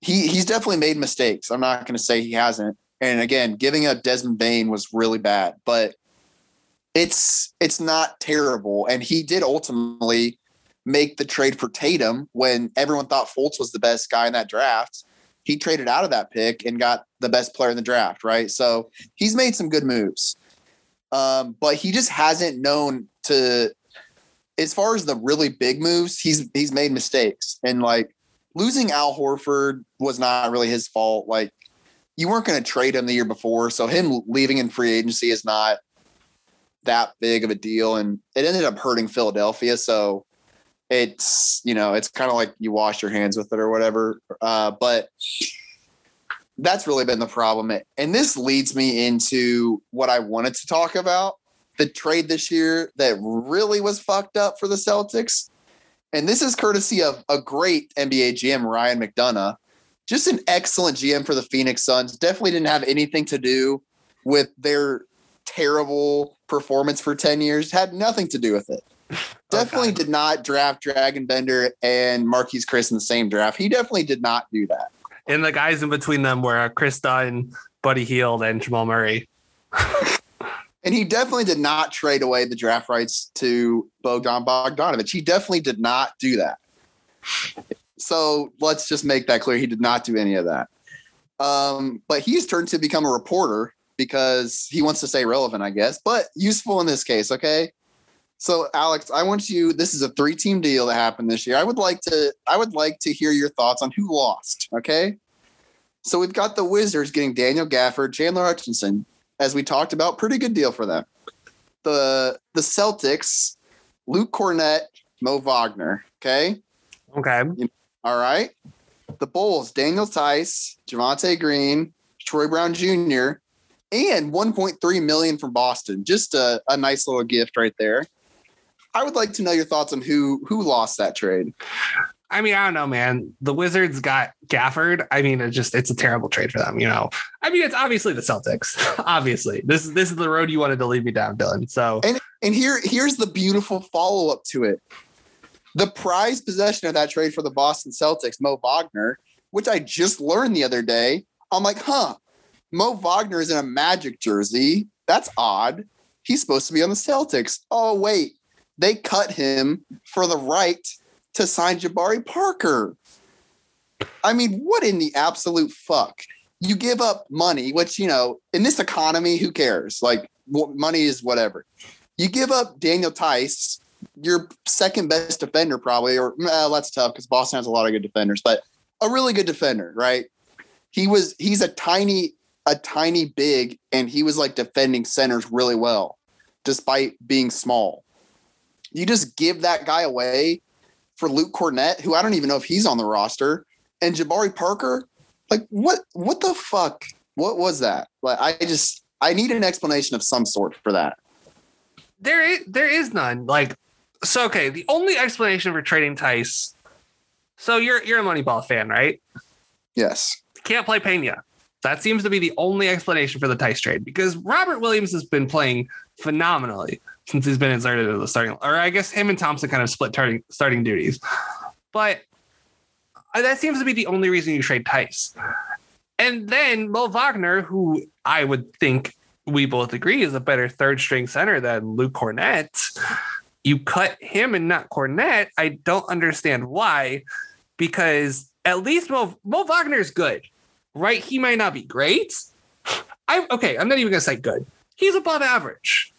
S3: he he's definitely made mistakes. I'm not going to say he hasn't. And again, giving up Desmond Bane was really bad, but it's it's not terrible. And he did ultimately make the trade for Tatum when everyone thought Fultz was the best guy in that draft. He traded out of that pick and got the best player in the draft, right? So he's made some good moves. Um, but he just hasn't known to as far as the really big moves, he's he's made mistakes. And like losing Al Horford was not really his fault. Like you weren't going to trade him the year before, so him leaving in free agency is not that big of a deal. And it ended up hurting Philadelphia. So it's you know it's kind of like you wash your hands with it or whatever. Uh, but that's really been the problem. And this leads me into what I wanted to talk about the trade this year that really was fucked up for the Celtics. And this is courtesy of a great NBA GM, Ryan McDonough. Just an excellent GM for the Phoenix Suns. Definitely didn't have anything to do with their terrible performance for 10 years. Had nothing to do with it. [laughs] Definitely okay. did not draft Dragan Bender and Marquese Chriss in the same draft. He definitely did not do that.
S2: And the guys in between them were Kris Dunn, Buddy Hield, and Jamal Murray. [laughs]
S3: And he definitely did not trade away the draft rights to Bogdan Bogdanovic. He definitely did not do that. So let's just make that clear. He did not do any of that. Um, but he's turned to become a reporter because he wants to stay relevant, I guess, but useful in this case. Okay. So Alex, I want you, this is a three team deal that happened this year. I would like to, I would like to hear your thoughts on who lost. Okay. So we've got the Wizards getting Daniel Gafford, Chandler Hutchison, as we talked about, pretty good deal for them. The the Celtics, Luke Kornet, Mo Wagner. Okay.
S2: Okay.
S3: All right. The Bulls, Daniel Theis, Javonte Green, Troy Brown Jr., and 1.3 million from Boston. Just a, a nice little gift right there. I would like to know your thoughts on who who lost that trade.
S2: I mean, I don't know, man. The Wizards got Gafford. I mean, it's just it's a terrible trade for them, you know. I mean, it's obviously the Celtics. [laughs] obviously. This is this is the road you wanted to lead me down, Dylan. So
S3: And and here here's the beautiful follow-up to it. The prize possession of that trade for the Boston Celtics, Mo Wagner, which I just learned the other day. I'm like, huh, Mo Wagner is in a magic jersey. That's odd. He's supposed to be on the Celtics. Oh, wait. They cut him for the right to sign Jabari Parker. I mean, what in the absolute fuck? You give up money, which, you know, in this economy, who cares? Like, money is whatever. You give up Daniel Theis, your second best defender, probably, or well, that's tough because Boston has a lot of good defenders, but a really good defender, right? He was, he's a tiny, a tiny big, and he was like defending centers really well, despite being small. You just give that guy away for Luke Kornet, who I don't even know if he's on the roster, and Jabari Parker. Like what? What the fuck? What was that? Like I just I need an explanation of some sort for that.
S2: There is there is none. Like so okay, the only explanation for trading Theis. So you're you're a Moneyball fan, right?
S3: Yes.
S2: Can't play Pena. That seems to be the only explanation for the Theis trade because Robert Williams has been playing phenomenally since he's been inserted into the starting. Or I guess him and Thompson kind of split starting starting duties, but that seems to be the only reason you trade Theis. And then Mo Wagner, who I would think we both agree is a better third string center than Luke Kornet. You cut him and not Kornet. I don't understand why, because at least Mo, Mo Wagner is good, right? He might not be great. I okay. I'm not even gonna say good. He's above average.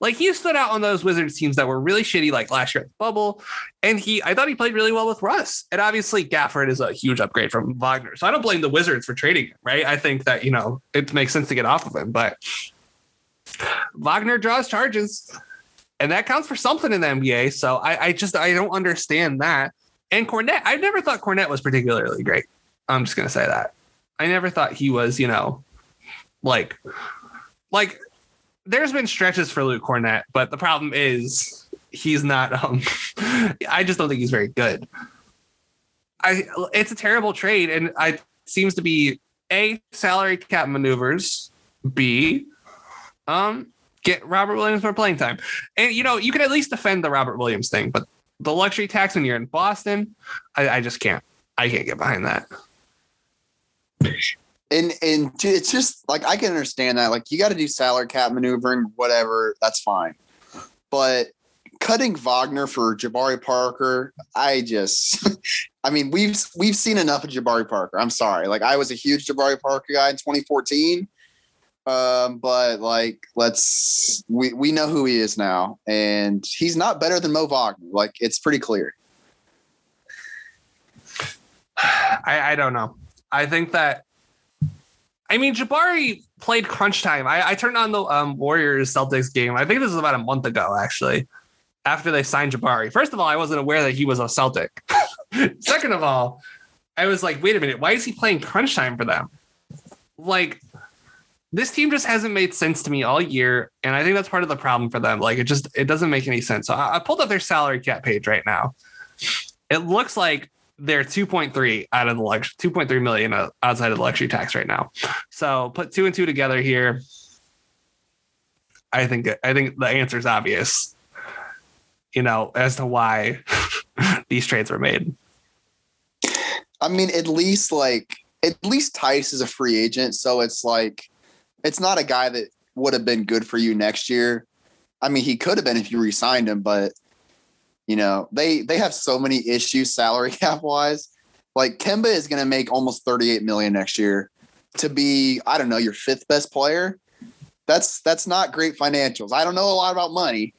S2: Like he stood out on those Wizards teams that were really shitty, like last year at the bubble. And he, I thought he played really well with Russ. And obviously, Gafford is a huge upgrade from Wagner. So I don't blame the Wizards for trading him, right? I think that, you know, it makes sense to get off of him. But Wagner draws charges, and that counts for something in the NBA. So I, I just, I don't understand that. And Kornet, I never thought Kornet was particularly great. I'm just going to say that. I never thought he was, you know, like, like there's been stretches for Luke Kornet, but the problem is he's not. Um, [laughs] I just don't think he's very good. I it's a terrible trade, and I seems to be a salary cap maneuvers. B, um, get Robert Williams more playing time, and you know you can at least defend the Robert Williams thing, but the luxury tax when you're in Boston, I, I just can't. I can't get behind that
S3: and and it's just like I can understand that. Like you got to do salary cap maneuvering, whatever. That's fine. But cutting Wagner for Jabari Parker, I just [laughs] I mean, we've we've seen enough of Jabari Parker. I'm sorry. Like I was a huge Jabari Parker guy in 2014. Um, but like let's we we know who he is now and he's not better than Mo Wagner. Like it's pretty clear. [sighs]
S2: I, I don't know. I think that I mean Jabari played crunch time. I, I turned on the um, Warriors Celtics game. I think this was about a month ago, actually, after they signed Jabari. First of all, I wasn't aware that he was a Celtic. [laughs] Second of all, I was like, wait a minute, why is he playing crunch time for them? Like, this team just hasn't made sense to me all year, and I think that's part of the problem for them. Like, it just it doesn't make any sense. So I, I pulled up their salary cap page right now. It looks like they're 2.3 out of the luxury 2.3 million uh, outside of the luxury tax right now. So put two and two together here. I think I think the answer is obvious. You know, as to why [laughs] these trades were made.
S3: I mean, at least like at least Theis is a free agent, so it's like it's not a guy that would have been good for you next year. I mean, he could have been if you re-signed him, but you know, they they have so many issues salary [laughs] cap wise. Like Kemba is going to make almost 38 million next year to be, I don't know, your fifth best player. That's that's not great financials. I don't know a lot about money,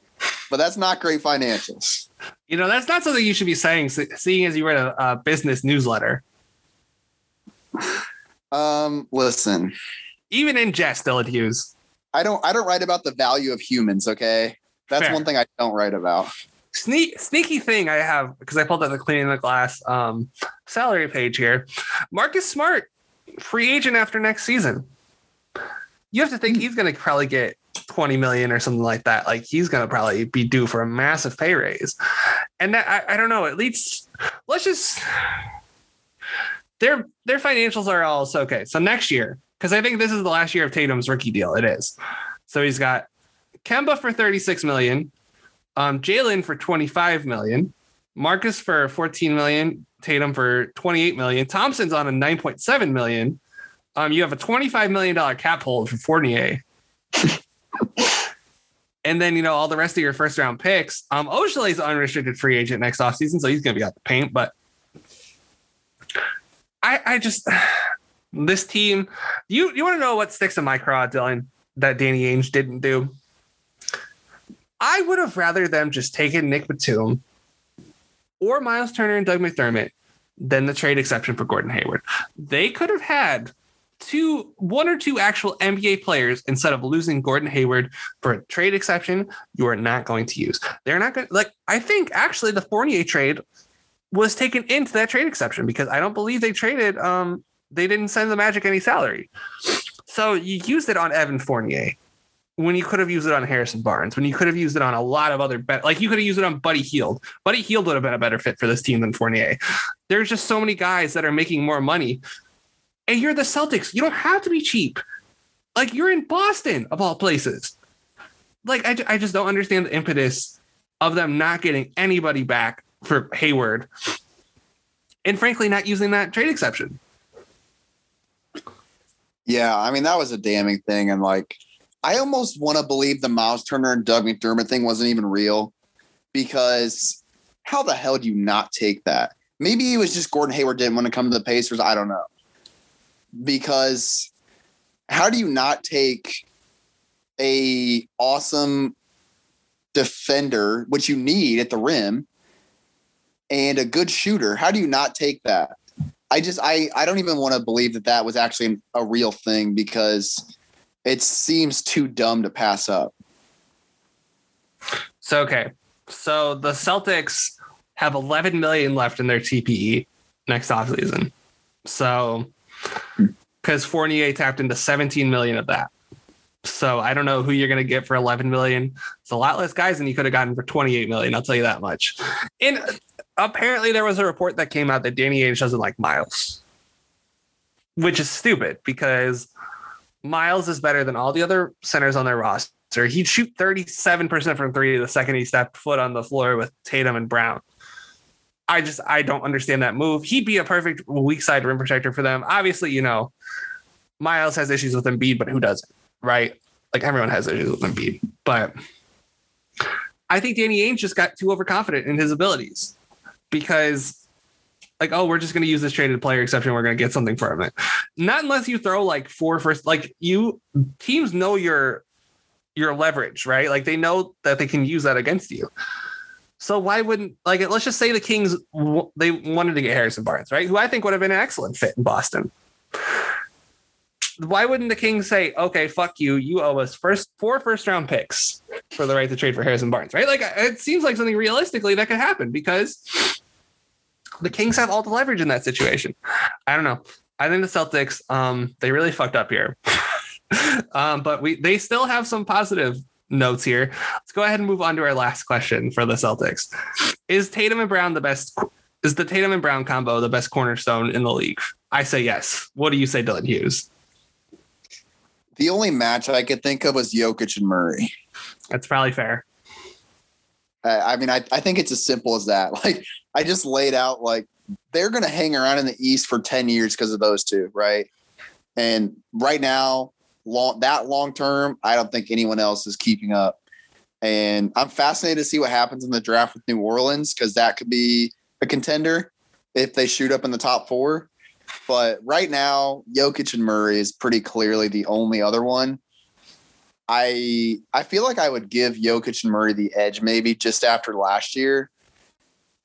S3: but that's not great financials.
S2: You know, that's not something you should be saying, seeing as you read a, a business newsletter.
S3: Um, listen.
S2: Even in jest, Dylan Hughes.
S3: I don't I don't write about the value of humans, okay? That's Fair. one thing I don't write about.
S2: Sneak, sneaky thing I have because I pulled out the cleaning the glass um, salary page here. Marcus Smart, free agent after next season. You have to think he's going to probably get 20 million or something like that. Like he's going to probably be due for a massive pay raise. And that, I, I don't know, at least let's just their their financials are all so okay. So next year, because I think this is the last year of Tatum's rookie deal. It is. So he's got Kemba for 36 million, um, Jalen for 25 million, Marcus for 14 million, Tatum for 28 million, Thompson's on a 9.7 million. Um, you have a 25 million dollar cap hold for Fournier. [laughs] and then you know all the rest of your first round picks. Um, is unrestricted free agent next offseason, so he's gonna be out the paint. But I, I just [sighs] this team. You you want to know what sticks in my craw, Dylan? That Danny Ainge didn't do. I would have rather them just taken Nick Batum or Miles Turner and Doug McDermott than the trade exception for Gordon Hayward. They could have had two, one or two actual NBA players instead of losing Gordon Hayward for a trade exception you are not going to use. They're not going to, like, I think actually the Fournier trade was taken into that trade exception because I don't believe they traded, um, they didn't send the Magic any salary. So you used it on Evan Fournier when you could have used it on Harrison Barnes, when you could have used it on a lot of other bet, like you could have used it on Buddy Hield. Buddy Hield would have been a better fit for this team than Fournier. There's just so many guys that are making more money. And you're the Celtics. You don't have to be cheap. Like you're in Boston of all places. Like I, I just don't understand the impetus of them not getting anybody back for Hayward. And frankly, not using that trade exception.
S3: Yeah, I mean that was a damning thing, and like I almost want to believe the Miles Turner and Doug McDermott thing wasn't even real because how the hell do you not take that? Maybe it was just Gordon Hayward didn't want to come to the Pacers. I don't know. Because how do you not take a awesome defender, which you need at the rim, and a good shooter? How do you not take that? I just I I don't even want to believe that that was actually a real thing because it seems too dumb to pass up.
S2: So okay, so the Celtics have 11 million left in their TPE next offseason. So because Fournier tapped into 17 million of that. So I don't know who you're going to get for 11 million. It's a lot less guys than you could have gotten for 28 million. I'll tell you that much. And apparently there was a report that came out that Danny Ainge doesn't like Miles, which is stupid because Miles is better than all the other centers on their roster. He'd shoot 37% from three the second he stepped foot on the floor with Tatum and Brown. I just I don't understand that move. He'd be a perfect weak side rim protector for them. Obviously, you know, Miles has issues with Embiid, but who doesn't, right? Like everyone has issues with Embiid. But I think Danny Ainge just got too overconfident in his abilities because, like, oh, we're just going to use this traded player exception. We're going to get something from it. Not unless you throw like four first. Like you teams know your your leverage, right? Like they know that they can use that against you. So why wouldn't like let's just say the Kings they wanted to get Harrison Barnes, right? Who I think would have been an excellent fit in Boston. Why wouldn't the Kings say, "Okay, fuck you. You owe us first four first round picks for the right to trade for Harrison Barnes." Right? Like it seems like something realistically that could happen because the Kings have all the leverage in that situation. I don't know. I think the Celtics um they really fucked up here. [laughs] um, but we they still have some positive notes here. Let's go ahead and move on to our last question for the Celtics. Is Tatum and Brown the best? Is the Tatum and Brown combo the best cornerstone in the league? I say yes. What do you say, Dylan Hughes?
S3: The only match I could think of was Jokic and Murray.
S2: That's probably fair.
S3: I mean, I, I think it's as simple as that. [laughs] Like, I just laid out like they're going to hang around in the East for 10 years because of those two, right? And right now, long that long term, I don't think anyone else is keeping up. And I'm fascinated to see what happens in the draft with New Orleans because that could be a contender if they shoot up in the top four. But right now, Jokic and Murray is pretty clearly the only other one. I I feel like I would give Jokic and Murray the edge maybe just after last year.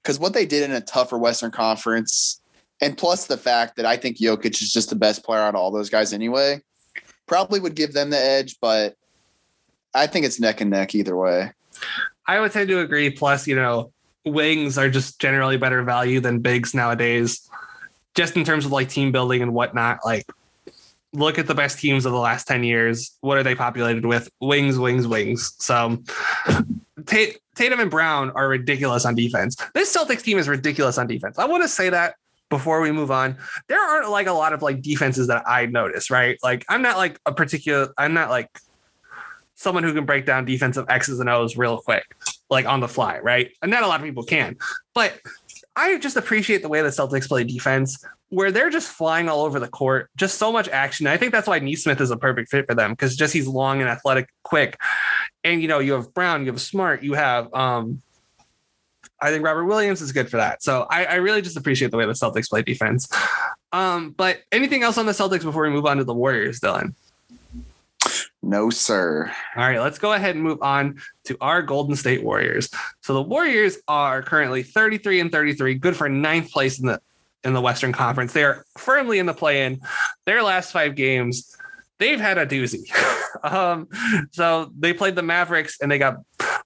S3: Because what they did in a tougher Western Conference, and plus the fact that I think Jokic is just the best player out of all those guys anyway probably would give them the edge, but I think it's neck and neck either way.
S2: I would tend to agree. Plus, you know, wings are just generally better value than bigs nowadays, just in terms of like team building and whatnot. Like, look at the best teams of the last 10 years. What are they populated with? Wings, wings, wings. So, Tatum and Brown are ridiculous on defense. This Celtics team is ridiculous on defense. I want to say that before we move on, there aren't like a lot of like defenses that I notice, right? Like I'm not like a particular, I'm not like someone who can break down defensive X's and O's real quick, like on the fly, right? And not a lot of people can. But I just appreciate the way the Celtics play defense, where they're just flying all over the court, just so much action. I think that's why Nesmith is a perfect fit for them because just he's long and athletic, quick. And you know, you have Brown, you have Smart, you have um I think Robert Williams is good for that. So I, I, really just appreciate the way the Celtics play defense. Um, but anything else on the Celtics before we move on to the Warriors, Dylan?
S3: No, sir.
S2: All right, let's go ahead and move on to our Golden State Warriors. So the Warriors are currently 33 and 33, good for ninth place in the in the Western Conference. They are firmly in the play-in. Their last five games, they've had a doozy. [laughs] um, so they played the Mavericks and they got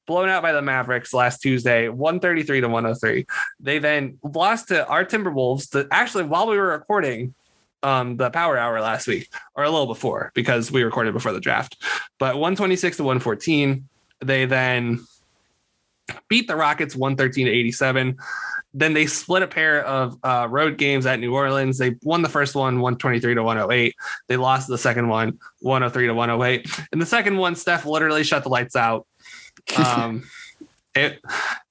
S2: blown out by the Mavericks last Tuesday, 133 to 103. They then lost to our Timberwolves. The, actually, while we were recording um, the Power Hour last week, or a little before, because we recorded before the draft, but 126 to 114. They then beat the Rockets 113 to 87. Then they split a pair of uh, road games at New Orleans. They won the first one 123 to 108. They lost the second one 103 to 108. And the second one, Steph literally shut the lights out [laughs] um, it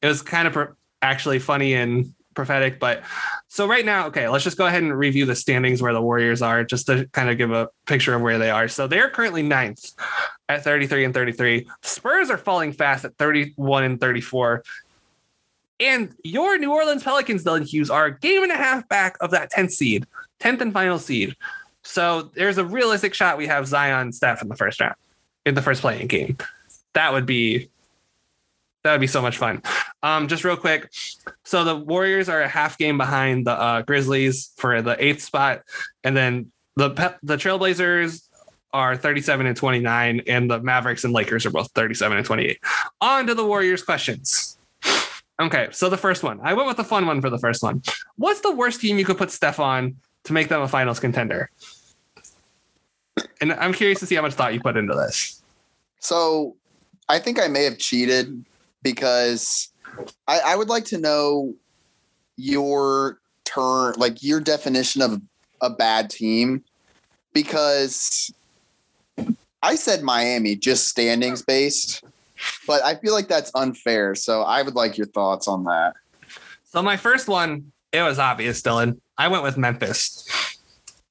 S2: it was kind of pro- actually funny and prophetic. But so right now, okay, let's just go ahead and review the standings where the Warriors are, just to kind of give a picture of where they are. So they're currently ninth at 33 and 33. Spurs are falling fast at 31 and 34. And your New Orleans Pelicans, Dylan Hughes, are a game and a half back of that 10th seed, 10th and final seed. So there's a realistic shot we have Zion Steph in the first round, in the first playing game. That would be that would be so much fun. Um, just real quick. So the Warriors are a half game behind the uh, Grizzlies for the eighth spot, and then the the Trailblazers are 37 and 29, and the Mavericks and Lakers are both 37 and 28. On to the Warriors questions. Okay, so the first one, I went with the fun one for the first one. What's the worst team you could put Steph on to make them a finals contender? And I'm curious to see how much thought you put into this.
S3: So I think I may have cheated because I, I would like to know your turn, like your definition of a bad team, because I said Miami just standings based, but I feel like that's unfair. So I would like your thoughts on that.
S2: So my first one, it was obvious, Dylan. I went with Memphis.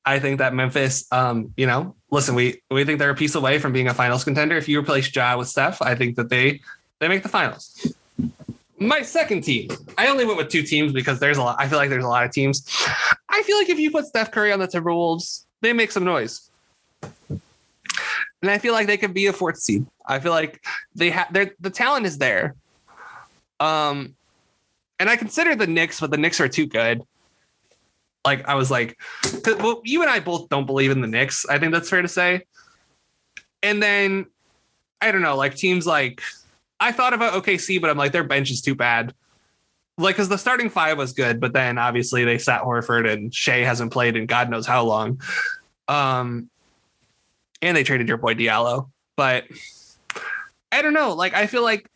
S2: I think that Memphis, um, you know, listen, we we think they're a piece away from being a finals contender. If you replace Ja with Steph, I think that they They make the finals. My second team. I only went with two teams because there's a lot. I feel like there's a lot of teams. I feel like if you put Steph Curry on the Timberwolves, they make some noise. And I feel like they could be a fourth seed. I feel like they have the talent is there. Um, and I consider the Knicks, but the Knicks are too good. Like I was like, well, you and I both don't believe in the Knicks. I think that's fair to say. And then I don't know, like teams like I thought about OKC, but I'm like their bench is too bad. Like, because the starting five was good, but then obviously they sat Horford and Shai hasn't played in God knows how long. Um, and they traded your boy Diallo, but I don't know. Like, I feel like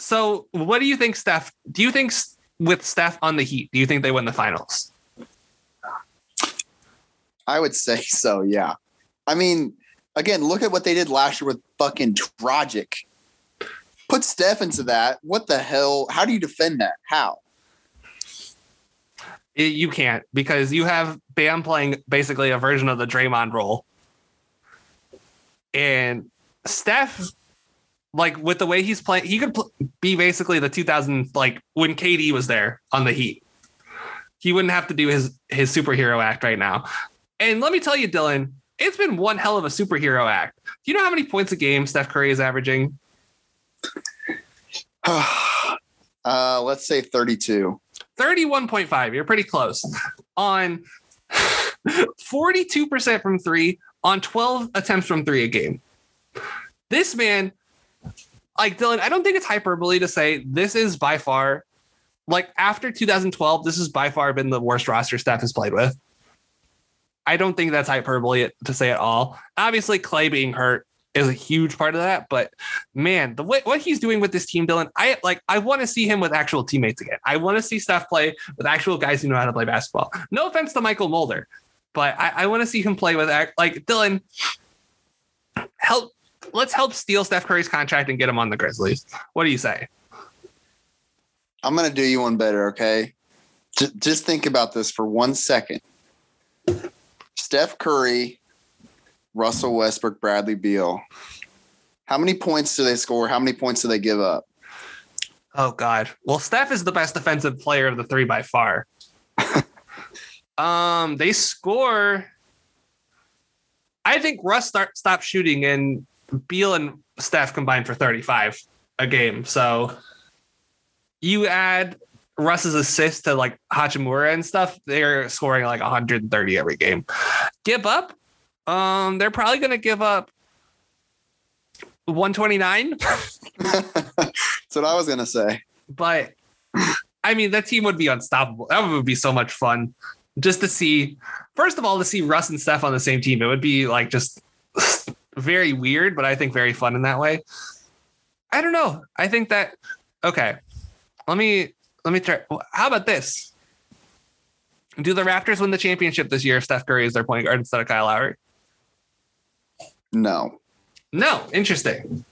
S2: so. What do you think, Steph? Do you think with Steph on the Heat, do you think they win the finals?
S3: I would say so. Yeah. I mean, again, look at what they did last year with fucking Dragic. Put Steph into that. What the hell? How do you defend that? How?
S2: You can't because you have Bam playing basically a version of the Draymond role. And Steph, like with the way he's playing, he could pl- be basically the 2000, like when KD was there on the Heat. He wouldn't have to do his his superhero act right now. And let me tell you, Dylan, it's been one hell of a superhero act. Do you know how many points a game Steph Curry is averaging? [sighs]
S3: uh, let's say 32.
S2: 31.5. You're pretty close. On [sighs] 42% from three, on 12 attempts from three a game. This man, like Dylan, I don't think it's hyperbole to say this is by far, like after 2012, this has by far been the worst roster Steph has played with. I don't think that's hyperbole to say at all. Obviously, Clay being hurt is a huge part of that. But man, the way what he's doing with this team, Dylan, I like I want to see him with actual teammates again. I want to see Steph play with actual guys who know how to play basketball. No offense to Mychal Mulder, but I, I want to see him play with like Dylan. Help let's help steal Steph Curry's contract and get him on the Grizzlies. What do you say?
S3: I'm gonna do you one better, okay? J- just think about this for one second. Steph Curry Russell Westbrook, Bradley Beal. How many points do they score? How many points do they give up?
S2: Oh God. Well, Steph is the best defensive player of the three by far. [laughs] um, they score. I think Russ start stop shooting and Beal and Steph combined for 35 a game. So you add Russ's assist to like Hachimura and stuff, they're scoring like 130 every game. Give up um, they're probably going to give up 129. [laughs]
S3: That's what I was going to say.
S2: But I mean, that team would be unstoppable. That would be so much fun just to see. First of all, to see Russ and Steph on the same team, it would be like just [laughs] very weird, but I think very fun in that way. I don't know. I think that okay. Let me let me try. How about this? Do the Raptors win the championship this year if Steph Curry is their point guard instead of Kyle Lowry?
S3: No.
S2: No. Interesting.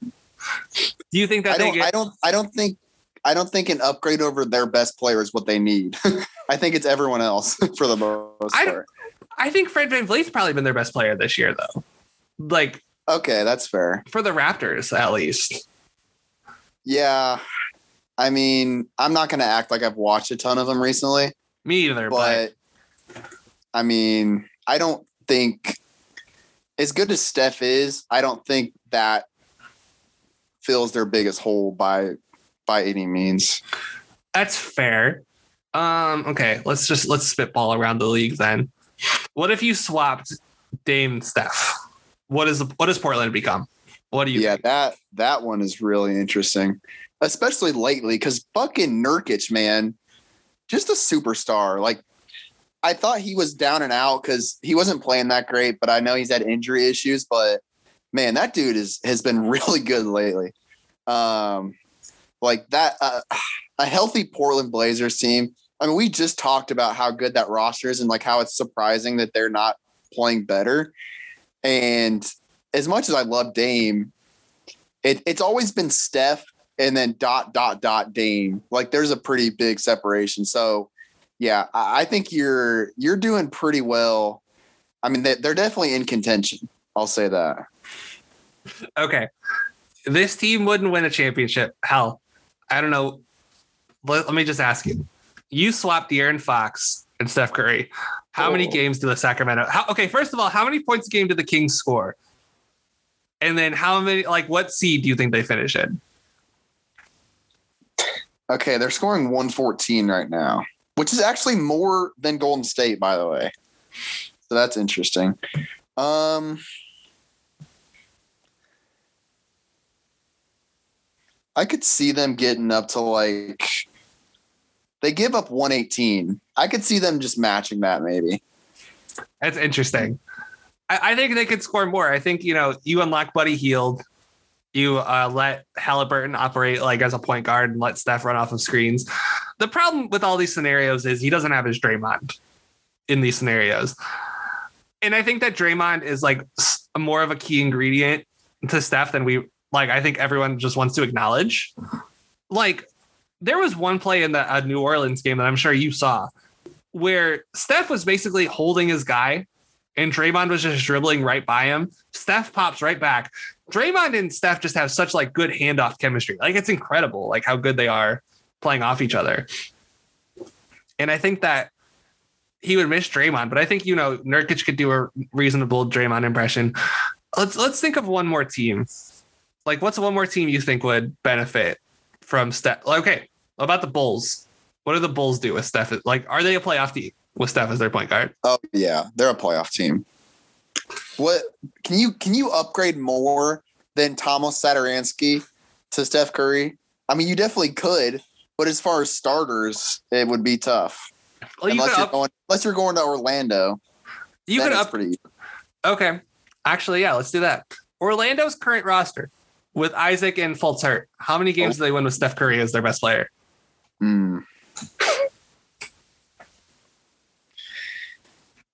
S2: Do you think that
S3: I don't, get- I don't I don't think I don't think an upgrade over their best player is what they need. [laughs] I think it's everyone else [laughs] for the most
S2: I,
S3: part.
S2: I think Fred VanVleet's probably been their best player this year though. Like
S3: Okay, that's fair.
S2: For the Raptors at least.
S3: Yeah. I mean, I'm not going to act like I've watched a ton of them recently.
S2: Me either,
S3: but, but I mean, I don't think as good as Steph is, I don't think that fills their biggest hole by by any means.
S2: That's fair. Um, okay, let's just let's spitball around the league then. What if you swapped Dame Steph? What is what does Portland become? What do you?
S3: Yeah,
S2: think?
S3: that that one is really interesting, especially lately because fucking Nurkic, man, just a superstar. Like I thought he was down and out because he wasn't playing that great, but I know he's had injury issues. But man, that dude is has been [laughs] really good lately. Um, like that, uh, a healthy Portland Blazers team. I mean, we just talked about how good that roster is and like how it's surprising that they're not playing better. And as much as I love Dame, it, it's always been Steph and then dot dot dot Dame. Like there's a pretty big separation. So yeah, I think you're you're doing pretty well. I mean, they're definitely in contention. I'll say that.
S2: Okay, this team wouldn't win a championship. Hell, I don't know. Let, let me just ask you. You swapped De'Aaron Fox and Steph Curry. How many
S3: Oh.
S2: games do the Sacramento? How, okay, first of all, how many points a game did the Kings score? And then how many? Like, what seed do you think they finish in?
S3: Okay, they're scoring 114 right now, which is actually more than Golden State, by the way. So that's interesting. Um, I could see them getting up to like they give up 118. I could see them just matching that maybe.
S2: That's interesting. I, I think they could score more. I think you know you unlock Buddy Hield. You uh, let Halliburton operate like as a point guard and let Steph run off of screens. The problem with all these scenarios is he doesn't have his Draymond in these scenarios, and I think that Draymond is like more of a key ingredient to Steph than we like. I think everyone just wants to acknowledge. Like there was one play in the uh, New Orleans game that I'm sure you saw where Steph was basically holding his guy and Draymond was just dribbling right by him. Steph pops right back. Draymond and Steph just have such like good handoff chemistry. Like it's incredible, like how good they are playing off each other. And I think that he would miss Draymond, but I think you know Nurkic could do a reasonable Draymond impression. Let's let's think of one more team. Like, what's one more team you think would benefit from Steph? Okay, about the Bulls. What do the Bulls do with Steph? Like, are they a playoff team with Steph as their point guard?
S3: Oh yeah, they're a playoff team. What can you can you upgrade more than Thomas Satoransky to Steph Curry? I mean, you definitely could, but as far as starters, it would be tough.
S2: Well, you
S3: unless you're
S2: up,
S3: going unless you're going to Orlando.
S2: you could up.
S3: pretty
S2: Okay, actually, yeah, let's do that. Orlando's current roster with Isaac and Fultz hurt. How many games
S3: Oh.
S2: do they win with Steph Curry as their best player?
S3: Hmm.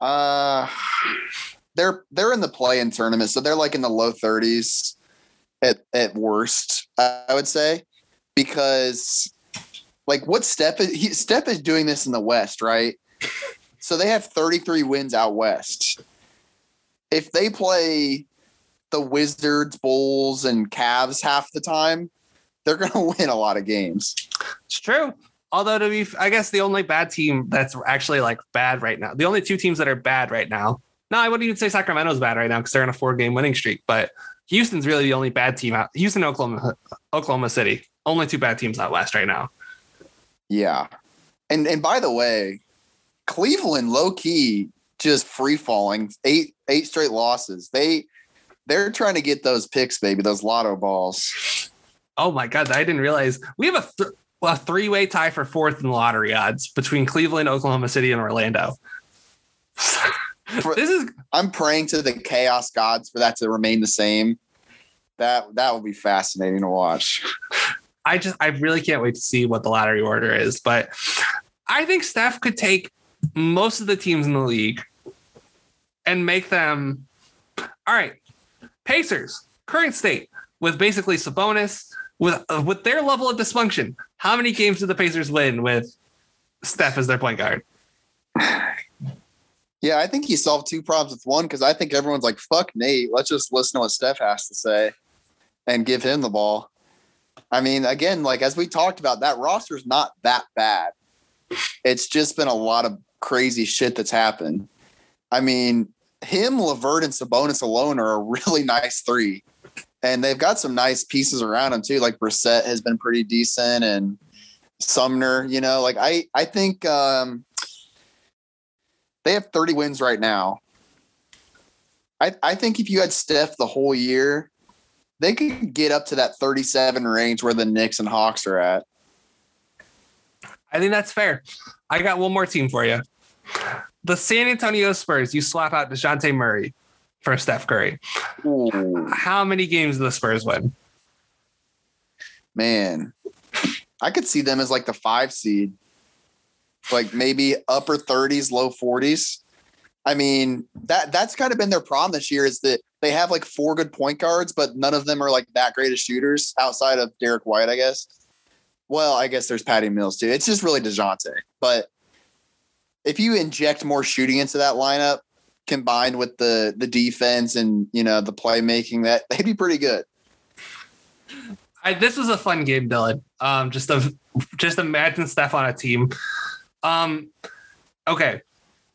S3: Uh they're they're in the play-in tournament, so they're like in the low 30s at at worst, I would say, because like what Steph is he, Steph is doing this in the West, right? So they have 33 wins out west. If they play the Wizards, Bulls, and Cavs half the time, they're going [laughs] to win a lot of games.
S2: It's true. Although to be, I guess the only bad team that's actually like bad right now, the only two teams that are bad right now. No, I wouldn't even say Sacramento's bad right now because they're in a four-game winning streak. But Houston's really the only bad team out. Houston, Oklahoma, Oklahoma City, only two bad teams out west right now.
S3: Yeah. And and by the way, Cleveland low key just free falling, eight eight straight losses. They they're trying to get those picks, baby, those lotto balls.
S2: Oh my god, I didn't realize we have a, th- a three-way tie for fourth in the lottery odds between Cleveland, Oklahoma City, and Orlando. this is
S3: I'm praying to the chaos gods for that to remain the same. That that will be fascinating to watch.
S2: I just I really can't wait to see what the lottery order is. But I think Steph could take most of the teams in the league and make them all right. Pacers, current state, with basically Sabonis, with uh, with their level of dysfunction. How many games did the Pacers win with Steph as their point guard?
S3: Yeah, I think he solved two problems with one because I think everyone's like, fuck Nate. Let's just listen to what Steph has to say and give him the ball. I mean, again, like as we talked about, that roster's not that bad. It's just been a lot of crazy shit that's happened. I mean, him, LeVert, and Sabonis alone are a really [laughs] nice three. And they've got some nice pieces around them too. Like Brissett has been pretty decent and Sumner, you know, like I I think um they have 30 wins right now. I, I think if you had Steph the whole year, they could get up to that 37 range where the Knicks and Hawks are at.
S2: I think that's fair. I got one more team for you. The San Antonio Spurs, you swap out Dejounte Murray for Steph Curry.
S3: Ooh,
S2: How many games do the Spurs win?
S3: man. I could see them as like the five seed, like maybe upper 30s, low 40s. I mean, that that's kind of been their problem this year is that they have like four good point guards, but none of them are like that great of shooters outside of Derrick White, I guess. Well, I guess there's Patty Mills too. It's just really Dejounte. But if you inject more shooting into that lineup, combined with the the defense and you know the playmaking, that [laughs] they'd be pretty good.
S2: I, this was a fun game, Dylan. Um, just a just imagine Steph on a team. Um, okay,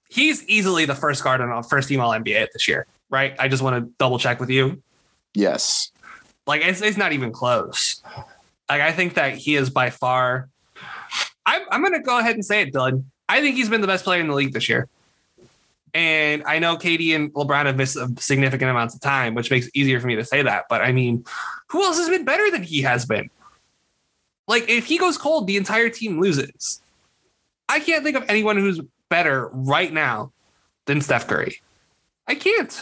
S2: he's easily the first guard on first team All NBA this year, right? I just want to double check with you.
S3: Yes.
S2: Like it's, it's not even close. Like I think that he is by far. I'm I'm gonna go ahead and say it, Dylan. I think he's been the best player in the league this year. And I know KD and LeBron have missed significant amounts of time, which makes it easier for me to say that. But I mean, who else has been better than he has been? Like, if he goes cold, the entire team loses. I can't think of anyone who's better right now than Steph Curry. I can't.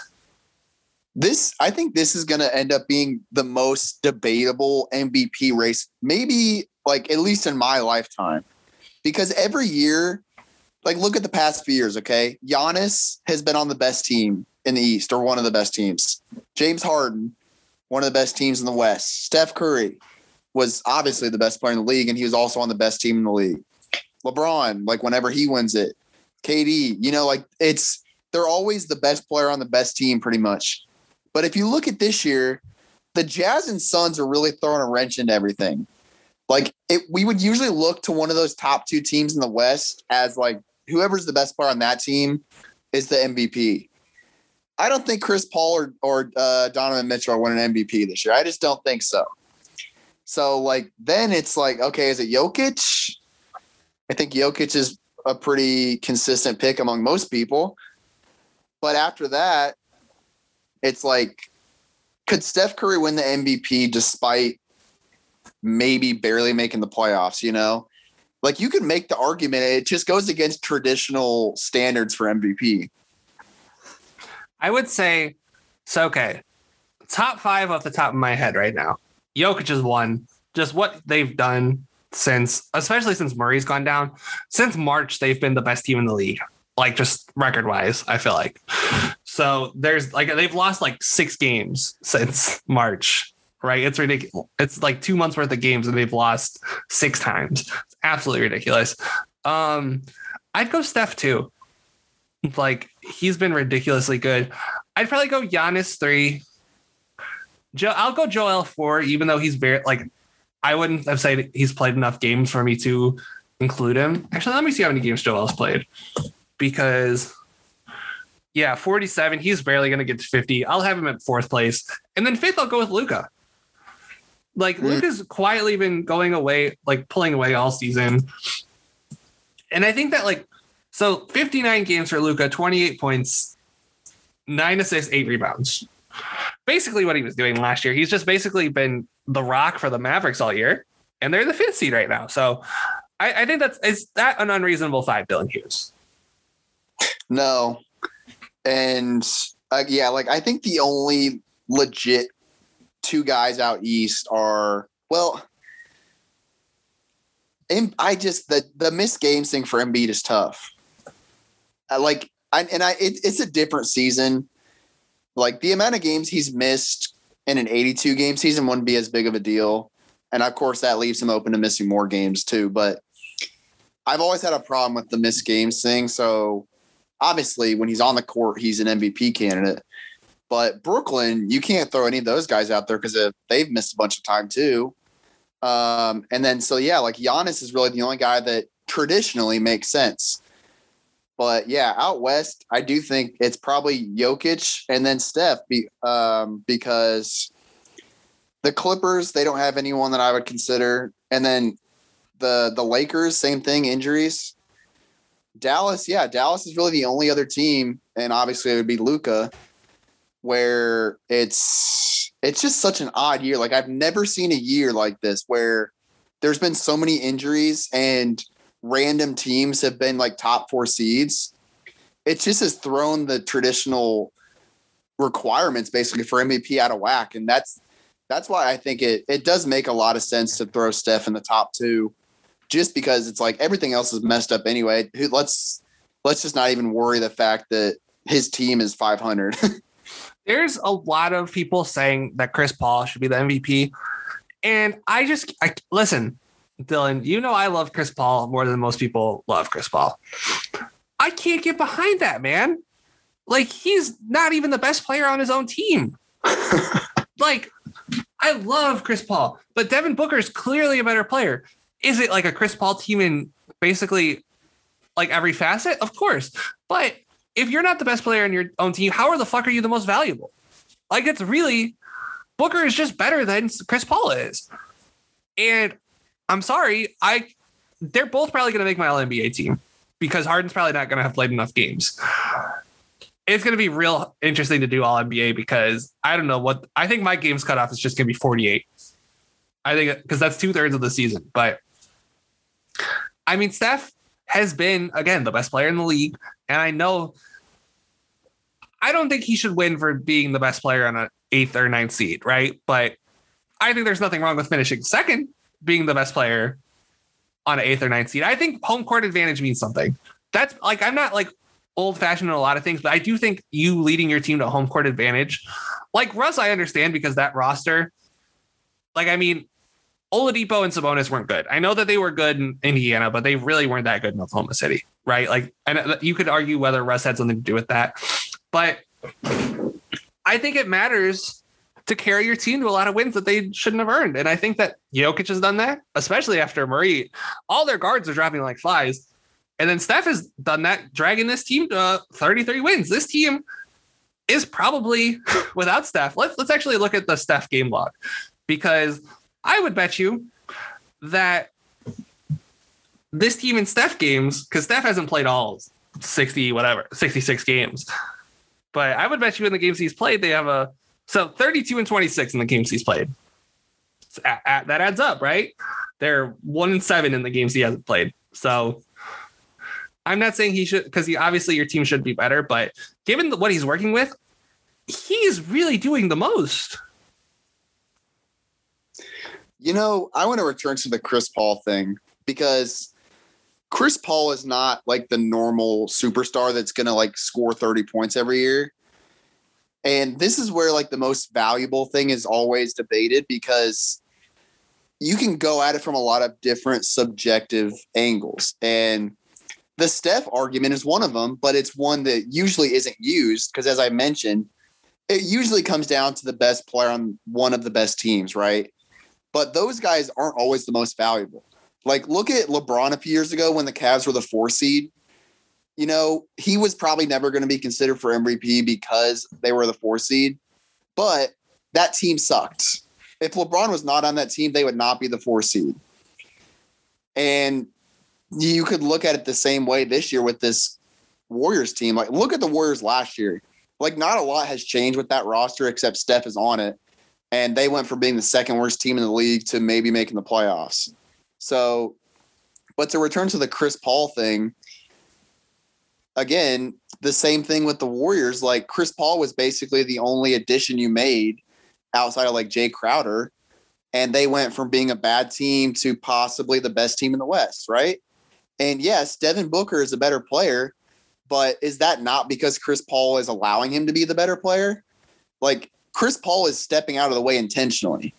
S3: This, I think this is going to end up being the most debatable MVP race, maybe like at least in my lifetime, because every year like look at the past few years, okay? Giannis has been on the best team in the East or one of the best teams. James Harden, one of the best teams in the West. Steph Curry was obviously the best player in the league, and he was also on the best team in the league. LeBron, like whenever he wins it, KD, you know, like it's they're always the best player on the best team, pretty much. But if you look at this year, the Jazz and Suns are really throwing a wrench into everything. Like it, we would usually look to one of those top two teams in the West as like whoever's the best player on that team is the MVP. I don't think Chris Paul or, or uh, Donovan Mitchell are winning MVP this year. I just don't think so. So like then it's like, okay, is it Jokic? I think Jokic is a pretty consistent pick among most people. But after that, it's like, could Steph Curry win the MVP despite maybe barely making the playoffs? You know, like you can make the argument it just goes against traditional standards for MVP.
S2: I would say so okay. Top five off the top of my head right now. Jokic is one. Just what they've done since, especially since Murray's gone down. Since March, they've been the best team in the league. Like just record wise, I feel like. So there's like they've lost like six games since March right? It's ridiculous. It's like two months worth of games and they've lost six times. It's absolutely ridiculous. Um, I'd go Steph too. Like he's been ridiculously good. I'd probably go Giannis three. Joe, I'll go Joel four, even though he's very like I wouldn't have said he's played enough games for me to include him. Actually, let me see how many games Joel's played. Because yeah, 47. He's barely gonna get to 50. I'll have him at fourth place. And then fifth, I'll go with Luka. Like mm. Luke has quietly been going away, like pulling away all season. And I think that like so 59 games for Luka, 28 points, nine assists, eight rebounds. Basically what he was doing last year. He's just basically been the rock for the Mavericks all year. And they're the fifth seed right now. So I, I think that's is that an unreasonable five, Dylan Hughes?
S3: No. And uh, yeah, like I think the only legit two guys out east are well. I just the the missed games thing for Embiid is tough. I like, I, and I it, it's a different season. Like the amount of games he's missed in an 82 game season wouldn't be as big of a deal, and of course that leaves him open to missing more games too. But I've always had a problem with the missed games thing. So obviously, when he's on the court, he's an MVP candidate. But Brooklyn, you can't throw any of those guys out there because they've missed a bunch of time too. Um, and then so yeah, like Giannis is really the only guy that traditionally makes sense. But yeah, out west, I do think it's probably Jokic and then Steph, be, um, because the Clippers they don't have anyone that I would consider, and then the the Lakers, same thing, injuries. Dallas, yeah, Dallas is really the only other team, and obviously it would be Luka where it's it's just such an odd year. Like I've never seen a year like this where there's been so many injuries and random teams have been like top four seeds. It just has thrown the traditional requirements basically for MVP out of whack. And that's that's why I think it it does make a lot of sense to throw Steph in the top two, just because it's like everything else is messed up anyway. Let's let's just not even worry the fact that his team is 500. [laughs]
S2: there's a lot of people saying that Chris Paul should be the MVP. And I just I, listen, Dylan, you know I love Chris Paul more than most people love Chris Paul. I can't get behind that, man. Like he's not even the best player on his own team. [laughs] like I love Chris Paul, but Devin Booker is clearly a better player. Is it like a Chris Paul team in basically like every facet? Of course. But if you're not the best player in your own team, how are the fuck are you the most valuable? Like it's really Booker is just better than Chris Paul is. And I'm sorry, I they're both probably going to make my All NBA team because Harden's probably not going to have played enough games. It's going to be real interesting to do All NBA because I don't know what I think my games cutoff is just going to be 48. I think because that's two thirds of the season. But I mean, Steph has been again the best player in the league, and I know I don't think he should win for being the best player on an eighth or ninth seed, right? But I think there's nothing wrong with finishing second, being the best player on an eighth or ninth seed. I think home court advantage means something. That's like I'm not like old fashioned in a lot of things, but I do think you leading your team to home court advantage. Like Russ, I understand because that roster, like I mean, Oladipo and Sabonis weren't good. I know that they were good in Indiana, but they really weren't that good in Oklahoma City, right? Like, and uh, you could argue whether Russ had something to do with that, but I think it matters to carry your team to a lot of wins that they shouldn't have earned. And I think that Jokic has done that, especially after Murray. All their guards are dropping like flies. And then Steph has done that, dragging this team to 33 wins. This team is probably [laughs] without Steph. Let's let's actually look at the Steph game log because I would bet you that this team in Steph games, because Steph hasn't played all 60, whatever, 66 games. But I would bet you in the games he's played, they have a so 32 and 26 in the games he's played. At, at, that adds up, right? They're one and seven in the games he hasn't played. So I'm not saying he should, because he obviously your team should be better, but given the, what he's working with, he's really doing the most.
S3: You know, I want to return to the Chris Paul thing because Chris Paul is not like the normal superstar that's going to like score 30 points every year. And this is where like the most valuable thing is always debated because you can go at it from a lot of different subjective angles. And the Steph argument is one of them, but it's one that usually isn't used because, as I mentioned, it usually comes down to the best player on one of the best teams, right? But those guys aren't always the most valuable. Like, look at LeBron a few years ago when the Cavs were the four seed. You know, he was probably never going to be considered for MVP because they were the four seed, but that team sucked. If LeBron was not on that team, they would not be the four seed. And you could look at it the same way this year with this Warriors team. Like, look at the Warriors last year. Like, not a lot has changed with that roster except Steph is on it. And they went from being the second worst team in the league to maybe making the playoffs. So, but to return to the Chris Paul thing, again, the same thing with the Warriors. Like, Chris Paul was basically the only addition you made outside of like Jay Crowder. And they went from being a bad team to possibly the best team in the West, right? And yes, Devin Booker is a better player, but is that not because Chris Paul is allowing him to be the better player? Like Chris Paul is stepping out of the way intentionally.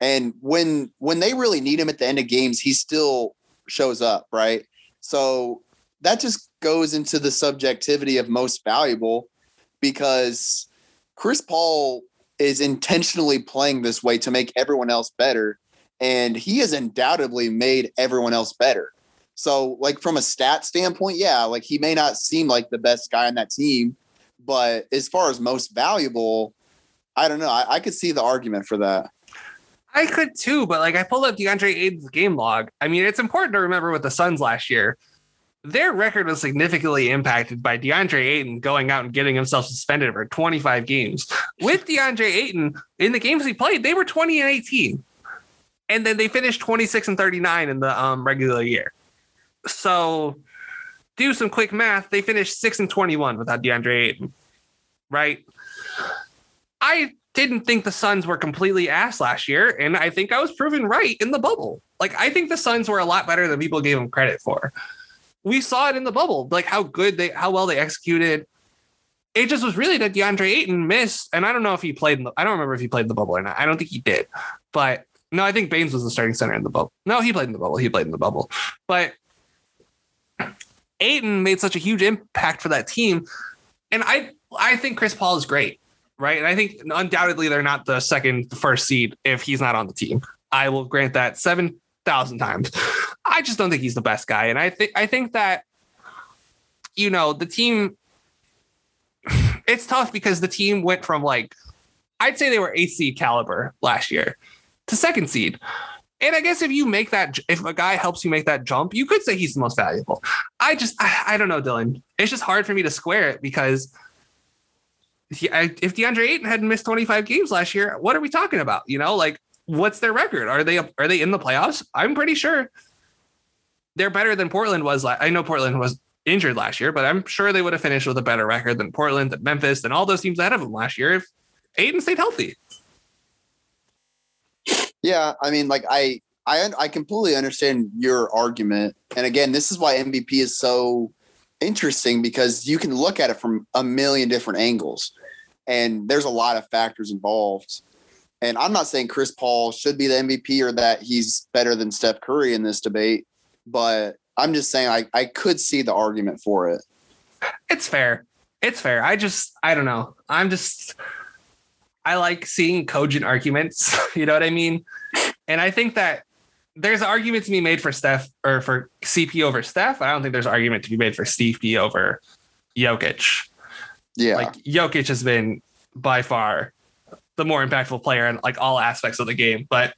S3: And when when they really need him at the end of games, he still shows up, right? So that just goes into the subjectivity of most valuable because Chris Paul is intentionally playing this way to make everyone else better and he has undoubtedly made everyone else better. So, like from a stat standpoint, yeah, like he may not seem like the best guy on that team, but as far as most valuable, I don't know. I, I could see the argument for that.
S2: I could too, but like I pulled up DeAndre Ayton's game log. I mean, it's important to remember with the Suns last year. Their record was significantly impacted by DeAndre Ayton going out and getting himself suspended for 25 games. With DeAndre Ayton in the games he played, they were 20 and 18. And then they finished 26 and 39 in the um, regular year. So do some quick math. They finished six and 21 without DeAndre Ayton, right? I didn't think the Suns were completely ass last year, and I think I was proven right in the bubble. Like I think the Suns were a lot better than people gave them credit for. We saw it in the bubble, like how good they, how well they executed. It just was really that DeAndre Ayton missed, and I don't know if he played. In the, I don't remember if he played in the bubble or not. I don't think he did, but no, I think Baynes was the starting center in the bubble. No, he played in the bubble. He played in the bubble, but Ayton made such a huge impact for that team. And I I think Chris Paul is great. Right? And I think undoubtedly they're not the second, first seed if he's not on the team. I will grant that seven thousand times. I just don't think he's the best guy, and I think I think that you know the team. [sighs] It's tough because the team went from like, I'd say they were eighth seed caliber last year to second seed. And I guess if you make that, if a guy helps you make that jump, you could say he's the most valuable. I just, I, I don't know, Dylan. It's just hard for me to square it because if DeAndre Ayton hadn't missed 25 games last year, what are we talking about? You know, like what's their record? Are they are they in the playoffs? I'm pretty sure they're better than Portland was. I know Portland was injured last year, but I'm sure they would have finished with a better record than Portland, than Memphis, than all those teams ahead of them last year if Ayton stayed healthy.
S3: Yeah, I mean, like I, I, I completely understand your argument, and again, this is why MVP is so interesting because you can look at it from a million different angles, and there's a lot of factors involved. And I'm not saying Chris Paul should be the MVP or that he's better than Steph Curry in this debate, but I'm just saying I, I could see the argument for it.
S2: It's fair. It's fair. I just I don't know. I'm just I like seeing cogent arguments. [laughs] You know what I mean? And I think that there's an argument to be made for Steph or for CP over Steph. I don't think there's an argument to be made for Steve P over Jokic.
S3: Yeah.
S2: Like Jokic has been by far the more impactful player in like all aspects of the game. But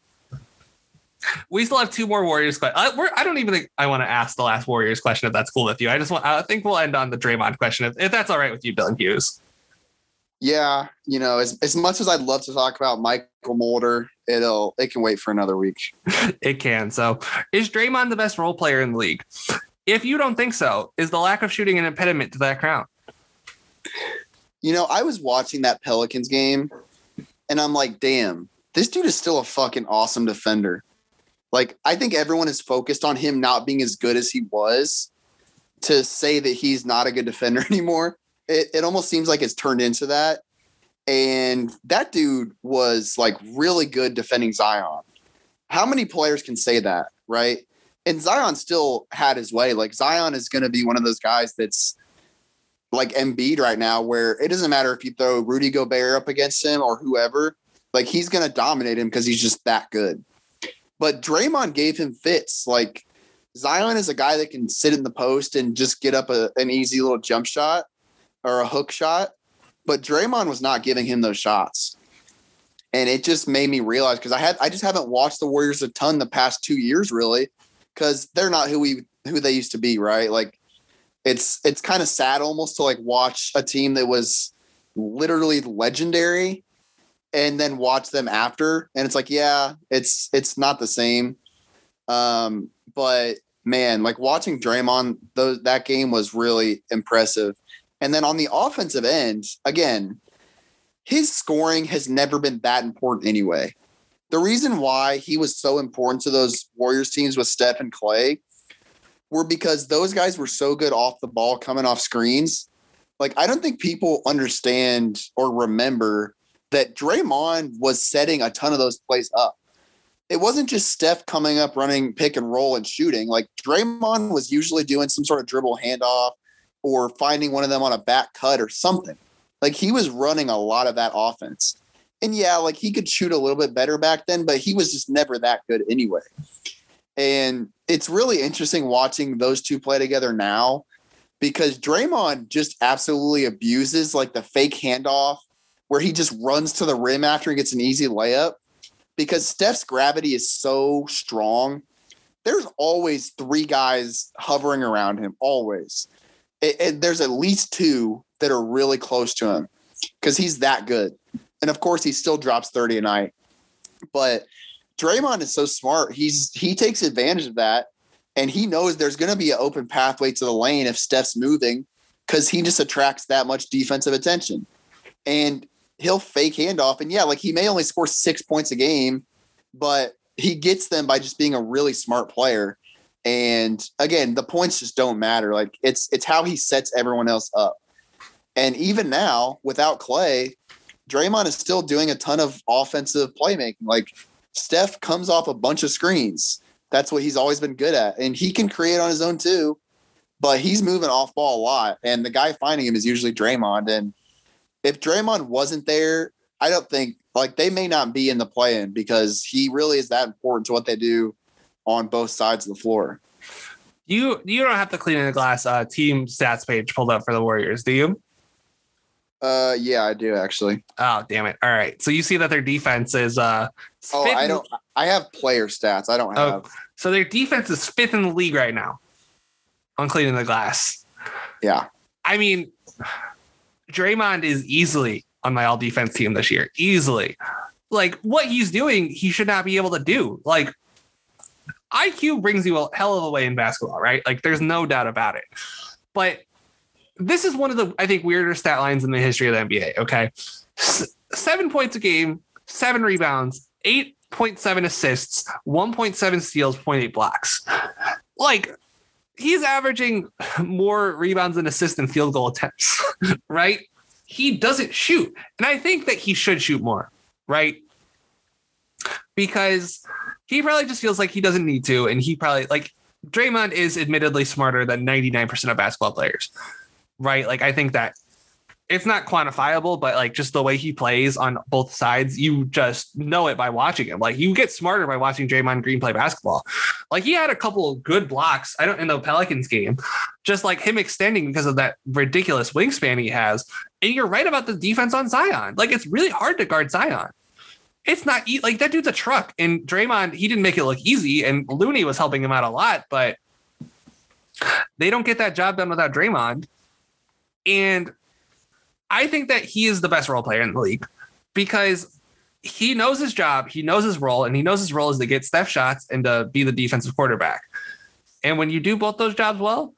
S2: we still have two more Warriors. questions. I, I don't even think I want to ask the last Warriors question if that's cool with you. I just want, I think we'll end on the Draymond question if, if that's all right with you, Dylan Hughes.
S3: Yeah, you know, as, as much as I'd love to talk about Mychal Mulder, it'll it can wait for another week. [laughs]
S2: it can. So, is Draymond the best role player in the league? If you don't think so, is the lack of shooting an impediment to that crown?
S3: You know, I was watching that Pelicans game and I'm like, damn, this dude is still a fucking awesome defender. Like, I think everyone is focused on him not being as good as he was to say that he's not a good defender [laughs] anymore it, it almost seems like it's turned into that. And that dude was like really good defending Zion. How many players can say that, right? And Zion still had his way. Like Zion is going to be one of those guys that's like Embiid right now, where it doesn't matter if you throw Rudy Gobert up against him or whoever, like he's going to dominate him because he's just that good. But Draymond gave him fits. Like Zion is a guy that can sit in the post and just get up a, an easy little jump shot or a hook shot, but Draymond was not giving him those shots. And it just made me realize because I had I just haven't watched the Warriors a ton the past two years really, because they're not who we who they used to be, right? Like it's it's kind of sad almost to like watch a team that was literally legendary and then watch them after and it's like yeah it's it's not the same um but man like watching Draymond those that game was really impressive and then on the offensive end, again, his scoring has never been that important anyway. The reason why he was so important to those Warriors teams with Steph and Clay were because those guys were so good off the ball coming off screens. Like, I don't think people understand or remember that Draymond was setting a ton of those plays up. It wasn't just Steph coming up, running pick and roll and shooting. Like, Draymond was usually doing some sort of dribble handoff or finding one of them on a back cut or something. Like he was running a lot of that offense. And yeah, like he could shoot a little bit better back then, but he was just never that good anyway. And it's really interesting watching those two play together now because Draymond just absolutely abuses like the fake handoff where he just runs to the rim after he gets an easy layup because Steph's gravity is so strong. There's always three guys hovering around him, always there's at least two that are really close to him because he's that good. And of course, he still drops 30 a night. But Draymond is so smart. He's he takes advantage of that, and he knows there's going to be an open pathway to the lane if Steph's moving, because he just attracts that much defensive attention. And he'll fake handoff, and yeah, like he may only score six points a game, but he gets them by just being a really smart player. And again, the points just don't matter. Like it's it's how he sets everyone else up. And even now, without Clay, Draymond is still doing a ton of offensive playmaking. Like Steph comes off a bunch of screens. That's what he's always been good at. And he can create on his own too, but he's moving off ball a lot. And the guy finding him is usually Draymond. And if Draymond wasn't there, I don't think like they may not be in the play-in because he really is that important to what they do on both sides of the floor.
S2: You you don't have to cleaning the glass uh, team stats page pulled up for the Warriors, do you?
S3: Uh, yeah, I do actually.
S2: Oh damn it! All right, so you see that their defense is uh.
S3: Oh, I don't. I have player stats. I don't
S2: Oh.
S3: have.
S2: So their defense is fifth in the league right now on cleaning the glass.
S3: Yeah,
S2: I mean, Draymond is easily on my all defense team this year. Easily. Like what he's doing, he should not be able to do. Like IQ brings you a hell of a way in basketball, right? Like there's no doubt about it. But this is one of the, I think, weirder stat lines in the history of the NBA. Okay. S- seven points a game, seven rebounds, 8.7 assists, 1.7 steals, 0.8 blocks. Like, he's averaging more rebounds and assists and field goal attempts, [laughs] right? He doesn't shoot. And I think that he should shoot more, right? Because he probably just feels like he doesn't need to. And he probably, like, Draymond is admittedly smarter than 99% of basketball players, right? Like, I think that it's not quantifiable, but like just the way he plays on both sides, you just know it by watching him. Like you get smarter by watching Draymond Green play basketball. Like he had a couple of good blocks. I don't in the Pelicans game, just like him extending because of that ridiculous wingspan he has. And you're right about the defense on Zion. Like it's really hard to guard Zion. It's not e- like that dude's a truck. And Draymond, he didn't make it look easy. And Looney was helping him out a lot, but they don't get that job done without Draymond. And I think that he is the best role player in the league because he knows his job, he knows his role, and he knows his role is to get Steph shots and to be the defensive quarterback. And when you do both those jobs well,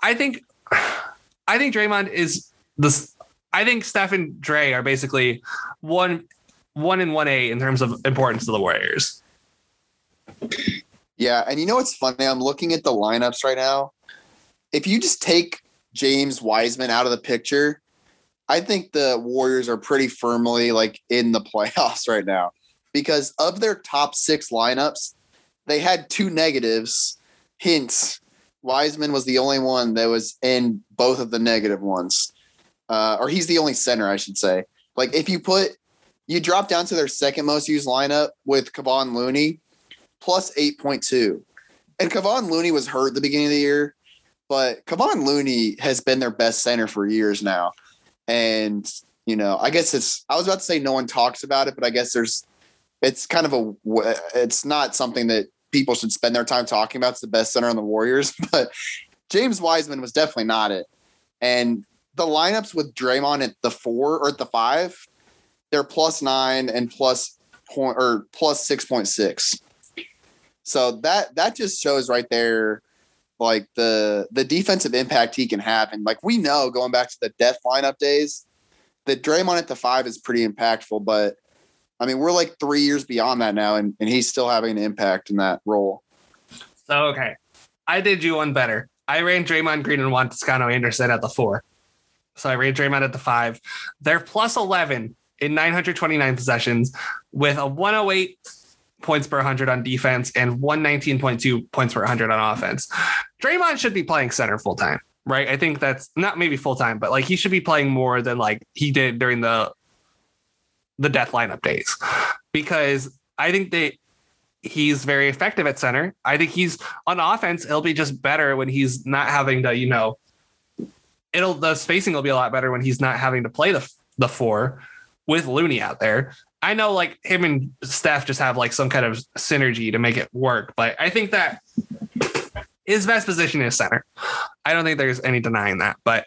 S2: I think I think Draymond is this. I think Steph and Dre are basically one one and one A in terms of importance to the Warriors.
S3: yeah. And you know what's funny? I'm looking at the lineups right now. If you just take James Wiseman out of the picture, I think the Warriors are pretty firmly like in the [laughs] playoffs right now because of their top six lineups, they had two negatives. Hints Wiseman was the only one that was in both of the negative ones, uh, or he's the only center, I should say. Like if you put, you drop down to their second most used lineup with Kevon Looney plus 8.2. And Kevon Looney was hurt at the beginning of the year, but Kevon Looney has been their best center for years now. And, you know, I guess it's, I was about to say no one talks about it, but I guess there's, it's kind of a, it's not something that people should spend their time talking about. It's the best center on the Warriors, [laughs] but James Wiseman was definitely not it. And the lineups with Draymond at the four or at the five, they're plus nine and plus point or plus 6.6. So that that just shows right there like the the defensive impact he can have. And like we know going back to the death lineup days, that Draymond at the five is pretty impactful, but I mean we're like three years beyond that now and, and he's still having an impact in that role.
S2: So okay, I did you one better. I ran Draymond Green and Juan Toscano Anderson at the four. So I ran Draymond at the five. They're plus 11 in 929 possessions with a 108 points per 100 on defense and 119.2 points per 100 on offense. Draymond should be playing center full time, right? I think that's not maybe full time, but like he should be playing more than like he did during the the death lineup days because I think they he's very effective at center. I think he's on offense. It'll be just better when he's not having to, you know, it'll the spacing will be a lot better when he's not having to play the the four with Looney out there. I know like him and Steph just have like some kind of synergy to make it work, but I think that his best position is center. I don't think there's any denying that, but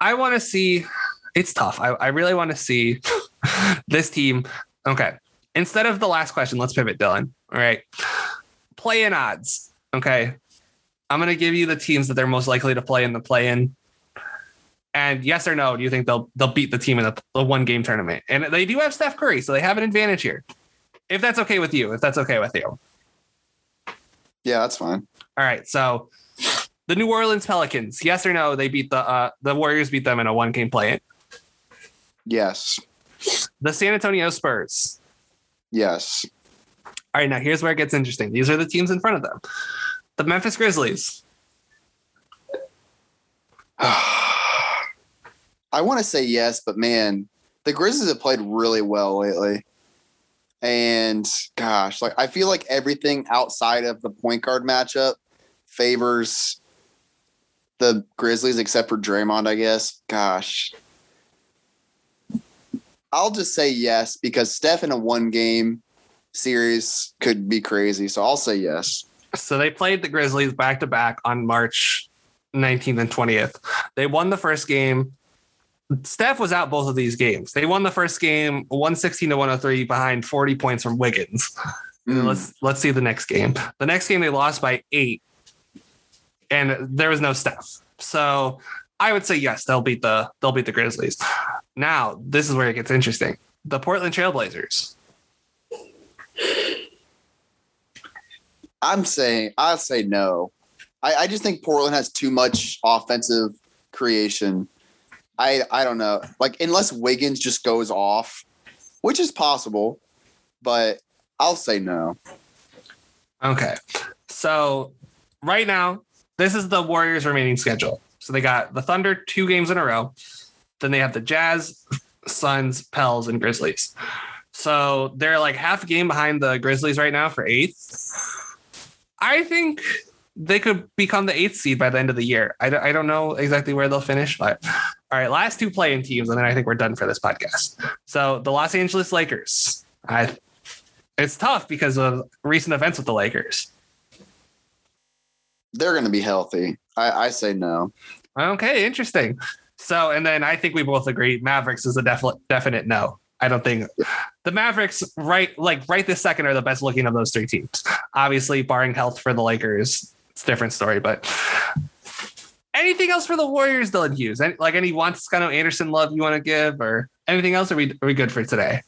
S2: I want to see it's tough. I, I really want to see [laughs] this team. Okay. Instead of the last question, let's pivot, Dylan. All right. Play in odds. Okay. I'm going to give you the teams that they're most likely to play in the play in. And yes or no, do you think they'll they'll beat the team in the, the one game tournament? And they do have Steph Curry, so they have an advantage here. If that's okay with you, if that's okay with you.
S3: Yeah, that's fine.
S2: All right. So the New Orleans Pelicans, yes or no, they beat the uh, the Warriors beat them in a one game play in.
S3: Yes.
S2: The San Antonio Spurs.
S3: Yes.
S2: All right, now here's where it gets interesting. These are the teams in front of them. The Memphis Grizzlies. [sighs] [sighs] [sighs]
S3: I want to say yes, but man, the Grizzlies have played really well lately. And gosh, like I feel like everything outside of the point guard matchup favors the Grizzlies except for Draymond, I guess. Gosh. I'll just say yes because Steph in a one game series could be crazy. So I'll say yes.
S2: So they played the Grizzlies back to back on March 19th and 20th. They won the first game. Steph was out both of these games. They won the first game 116 to 103 behind 40 points from Wiggins. [laughs]
S3: Mm.
S2: Let's let's see the next game. The next game they lost by 8 and there was no Steph. So I would say yes, they'll beat the they'll beat the Grizzlies. Now, this is where it gets interesting. The Portland Trailblazers.
S3: I'm saying I'll say no. I, I just think Portland has too much offensive creation. I I don't know. Like unless Wiggins just goes off, which is possible, but I'll say no.
S2: Okay. So right now, this is the Warriors' remaining schedule. So they got the Thunder two games in a row. Then they have the Jazz, Suns, Pels, and Grizzlies. So they're like half a game behind the Grizzlies right now for eighth. I think they could become the eighth seed by the end of the year. I don't, I don't know exactly where they'll finish, but all right, last two playing teams, and then I think we're done for this podcast. So the Los Angeles Lakers. I it's tough because of recent events with the Lakers.
S3: They're going to be healthy. I, I say no.
S2: Okay, interesting. So, and then I think we both agree Mavericks is a definite definite no. I don't think the Mavericks right like right this second are the best looking of those three teams. Obviously, barring health for the Lakers, it's a different story. But anything else for the Warriors, Dylan Hughes? Any, like any Juan Anderson love you want to give, or anything else? Are we are we good for today?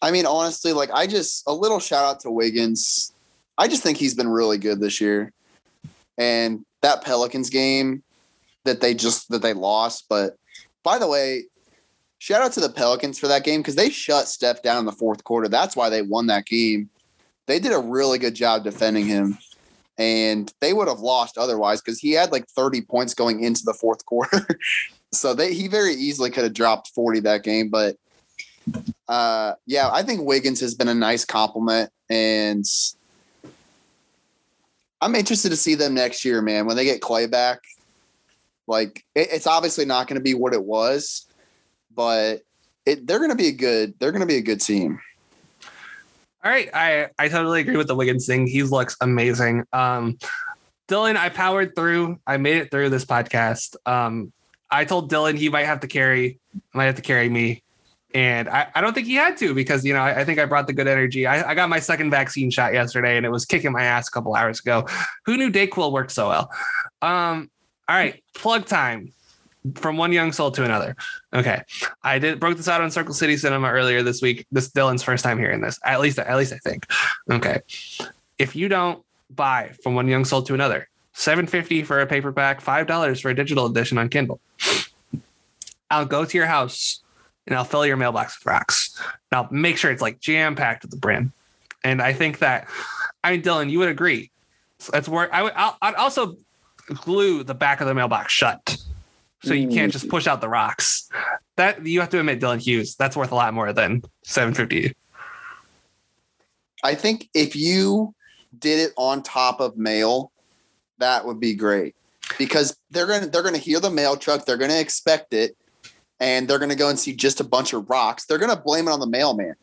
S3: I mean, honestly, like I just a little shout out to Wiggins. I just think he's been really good this year. And that Pelicans game that they just that they lost, but by the way, shout out to the Pelicans for that game because they shut Steph down in the fourth quarter. That's why they won that game. They did a really good job defending him. And they would have lost otherwise because he had like 30 points going into the fourth [laughs] quarter. so they he very easily could have dropped 40 that game. But uh, yeah, I think Wiggins has been a nice compliment, and I'm interested to see them next year, man. When they get Clay back, like it, it's obviously not going to be what it was, but it, they're going to be a good. They're going to be a good team.
S2: All right, I I totally agree with the Wiggins thing. He looks amazing. Um, Dylan, I powered through. I made it through this podcast. Um, I told Dylan he might have to carry, might have to carry me and I, I don't think he had to because, you know, I, I think I brought the good energy. I, I, got my second vaccine shot yesterday and it was kicking my ass a couple hours ago. Who knew Dayquil worked so well? Um, all right, plug time from one young soul to another. Okay. I did broke this out on Circle City Cinema earlier this week. This Dylan's first time hearing this. At least at least I think. Okay. If you don't buy from one young soul to another, 750 for a paperback, $5 for a digital edition on Kindle. I'll go to your house and I'll fill your mailbox with rocks. And I'll make sure it's like jam packed to the brim. And I think that, I mean, Dylan, you would agree. That's where I would. I'll, I'd also glue the back of the mailbox shut, so you can't just mm. push out the rocks. That you have to admit, Dylan Hughes, that's worth a lot more than seven fifty.
S3: I think if you did it on top of mail, that would be great because they're gonna they're gonna hear the mail truck, they're gonna expect it, and they're going to go and see just a bunch of rocks, they're going to blame it on the mailman.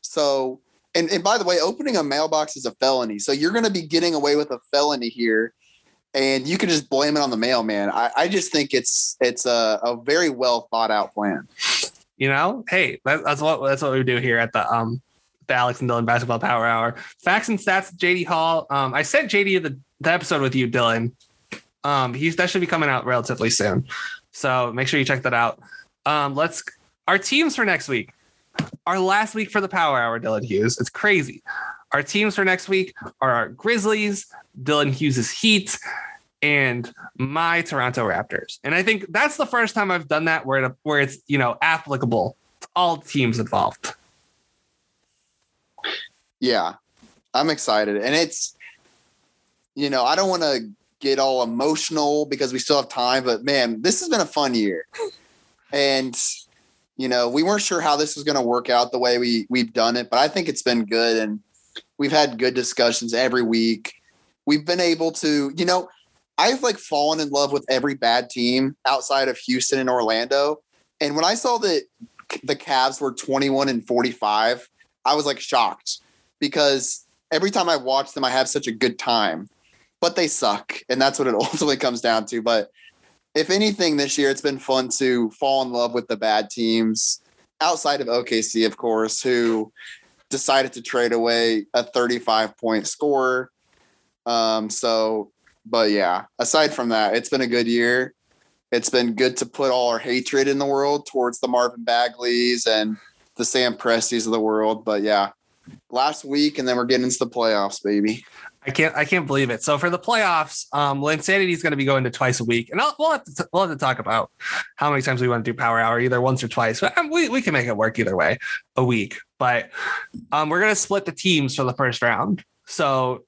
S3: So, and, and by the way, opening a mailbox is a felony. So you're going to be getting away with a felony here and you can just blame it on the mailman. I, I just think it's it's a, a very well thought out plan.
S2: You know, hey, that, that's what that's what we do here at the um the Alex and Dylan Basketball Power Hour. Facts and stats, JD Hall. Um, I sent JD the, the episode with you, Dylan. Um, he's that should be coming out relatively soon. So make sure you check that out. Um, let's our teams for next week. Our last week for the Power Hour, Dylan Hughes. It's crazy. Our teams for next week are our Grizzlies, Dylan Hughes's Heat, and my Toronto Raptors. And I think that's the first time I've done that where it, where it's you know applicable to all teams involved.
S3: Yeah, I'm excited, and it's you know I don't want to get all emotional because we still have time, but man, this has been a fun year and you know we weren't sure how this was going to work out the way we we've done it, but I think it's been good, and we've had good discussions every week. We've been able to, you know, I've like fallen in love with every bad team outside of Houston and Orlando, and when I saw that the Cavs were 21 and 45, I was like shocked because every time I watch them, I have such a good time, but they suck. And that's what it [laughs] ultimately comes down to. But if anything this year, it's been fun to fall in love with the bad teams outside of OKC, of course, who decided to trade away a 35 point scorer. Um, so, but yeah, aside from that, it's been a good year. It's been good to put all our hatred in the world towards the Marvin Bagleys and the Sam Presties of the world. But yeah, last week, and then we're getting into the playoffs, baby.
S2: I can't I can't believe it. So for the playoffs, um, Linsanity is going to be going to twice a week, and I'll, we'll have to t- we'll have to talk about how many times we want to do Power Hour, either once or twice. But um, we we can make it work either way, a week. But um, we're going to split the teams for the first round. So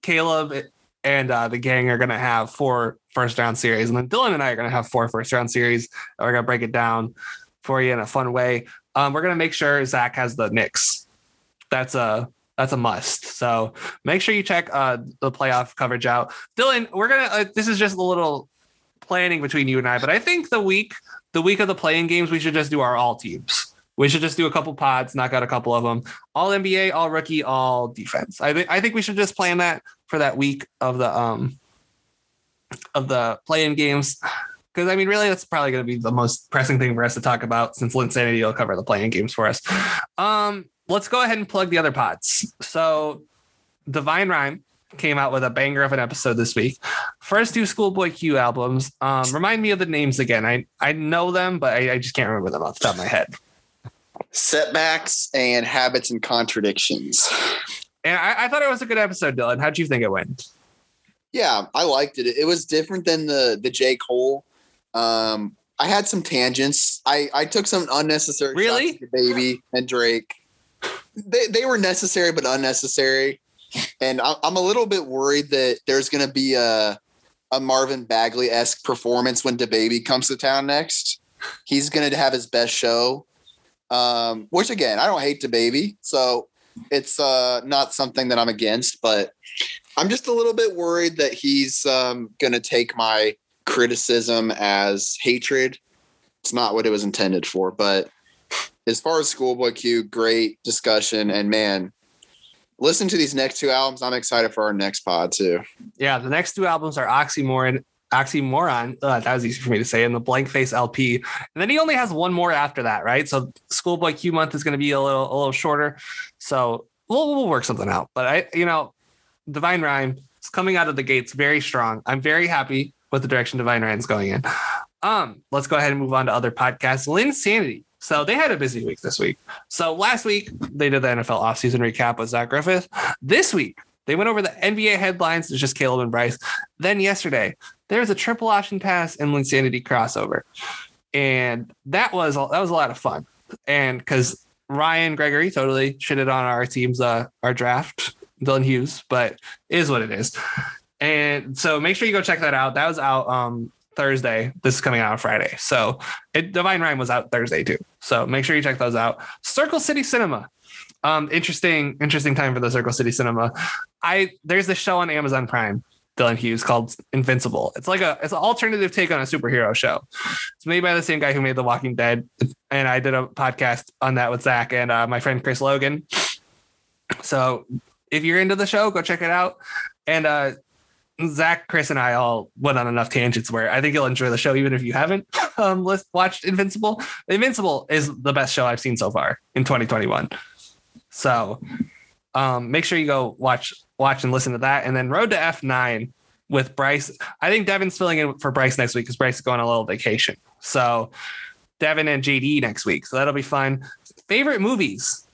S2: Caleb and uh, the gang are going to have four first round series, and then Dylan and I are going to have four first round series. We're to break it down for you in a fun way. Um, we're going to make sure Zach has the Knicks. That's a that's a must. So make sure you check uh, the playoff coverage out. Dylan, we're gonna. Uh, this is just a little planning between you and I, but I think the week the week of the play-in games, we should just do our all teams. We should just do a couple pods, knock out a couple of them. All NBA, all rookie, all defense. I think I think we should just plan that for that week of the um of the play-in games. Because I mean, really, that's probably going to be the most pressing thing for us to talk about since Linsanity will cover the play-in games for us. Um, let's go ahead and plug the other pods. So, Divine Rhyme came out with a banger of an episode this week. First two Schoolboy Q albums. Um, remind me of the names again. I I know them, but I, I just can't remember them off the top of my head.
S3: Setbacks and habits and contradictions.
S2: And I, I thought it was a good episode, Dylan. How'd you think it went?
S3: Yeah, I liked it. It was different than the the J Cole. Um, I had some tangents. I I took some unnecessary
S2: really
S3: baby and Drake. They they were necessary but unnecessary, and I'm a little bit worried that there's going to be a a Marvin Bagley esque performance when DaBaby comes to town next. He's going to have his best show. Um, which again, I don't hate DaBaby, so it's uh, not something that I'm against, but I'm just a little bit worried that he's um, going to take my criticism as hatred. It's not what it was intended for, but as far as Schoolboy Q, great discussion. And man, listen to these next two albums. I'm excited for our next pod too.
S2: Yeah, the next two albums are Oxymoron. Oxymoron. Uh, that was easy for me to say. And the Blank Face LP. And then he only has one more after that, right? So Schoolboy Q month is going to be a little a little shorter. So we'll we'll work something out. But I, you know, Divine Rhyme is coming out of the gates very strong. I'm very happy with the direction Divine Rhyme's going in. Um, let's go ahead and move on to other podcasts. Linsanity. so they had a busy week this week. So last week they did the NFL offseason recap with Zach Griffith. This week they went over the NBA headlines. It's just Caleb and Bryce. Then yesterday there was a triple option pass and Linsanity crossover, and that was that was a lot of fun. And because Ryan Gregory totally shitted on our team's uh, our draft, Dylan Hughes, but is what it is. And so make sure you go check that out. That was out um, Thursday. This is coming out on Friday. So it, Divine Rhyme was out Thursday too. So make sure you check those out. Circle City Cinema. Um, interesting, interesting time for the Circle City Cinema. I there's this show on Amazon Prime, Dylan Hughes called Invincible. It's like a it's an alternative take on a superhero show. It's made by the same guy who made The Walking Dead, and I did a podcast on that with Zach and uh, my friend Chris Logan. So if you're into the show, go check it out. And uh, Zach, Chris, and I all went on enough tangents where I think you'll enjoy the show, even if you haven't [laughs] um, watched Invincible. Invincible is the best show I've seen so far in 2021. So um, make sure you go watch, watch, and listen to that. And then Road to F9 with Bryce. I think Devin's filling in for Bryce next week because Bryce is going on a little vacation. So Devin and JD next week. So that'll be fun. Favorite movies.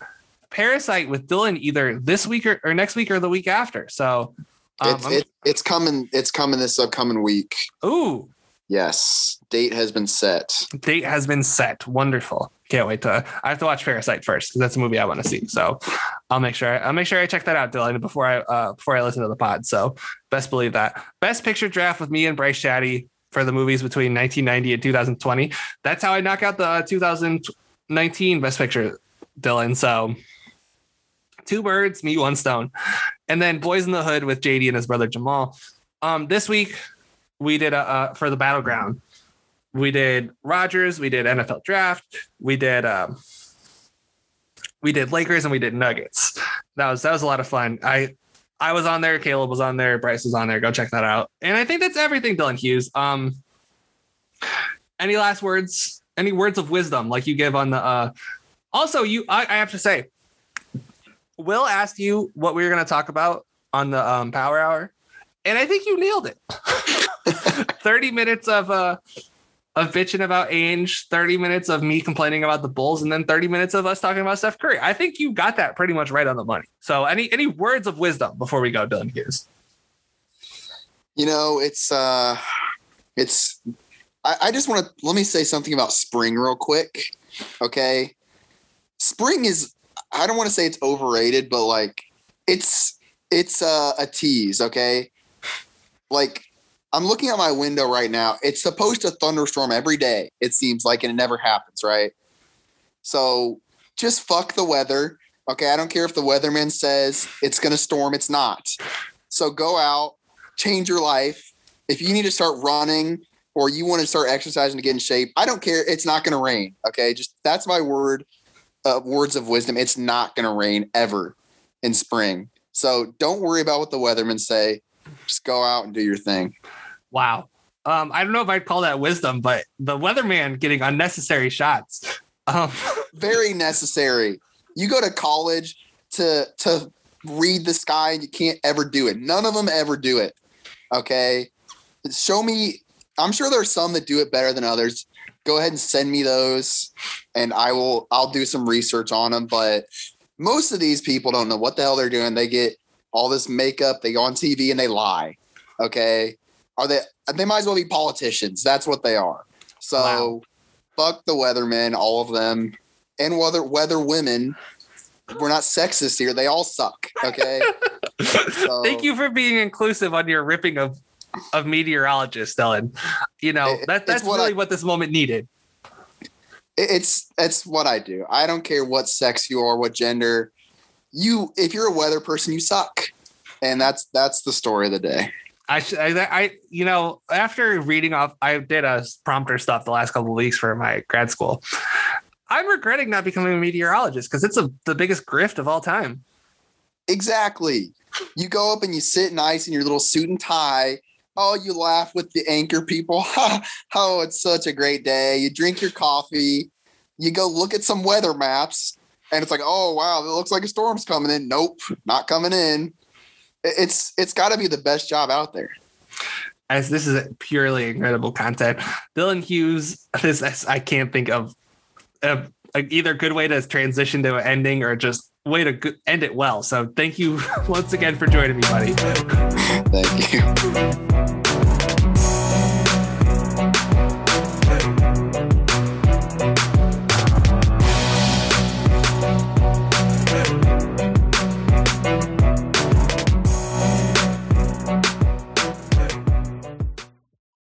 S2: Parasite with Dylan either this week or, or next week or the week after. So
S3: um, it's, it, it's coming. It's coming this upcoming week.
S2: Ooh.
S3: Yes, date has been set.
S2: Date has been set. Wonderful. Can't wait to. I have to watch Parasite first because that's a movie I want to see. So I'll make sure. I'll make sure I check that out, Dylan, before I uh, before I listen to the pod. So best believe that. Best picture draft with me and Bryce Chatty for the movies between 1990 and 2020. That's how I knock out the 2019 Best Picture, Dylan. So two birds, meet one stone. And then Boys in the Hood with JD and his brother Jamal. Um, this week we did a uh, for the battleground. We did Rodgers. we did NFL draft, we did um, we did Lakers and we did Nuggets. That was that was a lot of fun. I I was on there, Caleb was on there, Bryce was on there. Go check that out. And I think that's everything, Dylan Hughes. Um any last words? Any words of wisdom like you give on the uh also you I, I have to say Will asked you what we were going to talk about on the um, Power Hour, and I think you nailed it. [laughs] Thirty minutes of uh of bitching about Ainge, thirty minutes of me complaining about the Bulls, and then thirty minutes of us talking about Steph Curry. I think you got that pretty much right on the money. So, any any words of wisdom before we go, Dylan Hughes?
S3: You know, it's uh, it's. I, I just want to let me say something about spring real quick. Okay, spring is I don't want to say it's overrated, but like it's it's uh, a tease, okay? Like I'm looking at my window right now. It's supposed to thunderstorm every day. It seems like and it never happens, right? So just fuck the weather. Okay, I don't care if the weatherman says it's going to storm, it's not. So go out, change your life. If you need to start running or you want to start exercising to get in shape, I don't care. It's not going to rain. Okay, just that's my word uh, words of wisdom. It's not going to rain ever in spring. So don't worry about what the weathermen say. Just go out and do your thing.
S2: Wow. Um, I don't know if I'd call that wisdom, but the weatherman getting unnecessary shots. Um, [laughs]
S3: Very necessary. You go to college to to read the sky and you can't ever do it. None of them ever do it. Okay. Show me. I'm sure there's some that do it better than others go ahead and send me those and I will I'll do some research on them. But most of these people don't know what the hell they're doing. They get all this makeup, they go on TV and they lie. Okay. Are they they might as well be politicians. That's what they are. So wow. fuck the weathermen, all of them, and weather weather women. We're not sexist here. They all suck. Okay. [laughs]
S2: so, Thank you for being inclusive on your ripping of of meteorologists, Ellen. You know, that, that's what really I, what this moment needed.
S3: It's it's what I do. I don't care what sex you are, what gender. You, if you're a weather person, you suck, and that's that's the story of the day.
S2: I, I, I, you know, after reading off, I did a prompter stuff the last couple of weeks for my grad school. I'm regretting not becoming a meteorologist because it's a, the biggest grift of all time.
S3: Exactly. You go up and you sit nice in your little suit and tie, Oh, you laugh with the anchor people. [laughs] oh, it's such a great day. You drink your coffee. You go look at some weather maps, and it's like, oh wow, it looks like a storm's coming in. Nope, not coming in. It's it's got to be the best job out there.
S2: As this is purely incredible content, Dylan Hughes. This I can't think of a, a either good way to transition to an ending or just way to end it well. So thank you [laughs] once again for joining me, buddy.
S3: Thank you.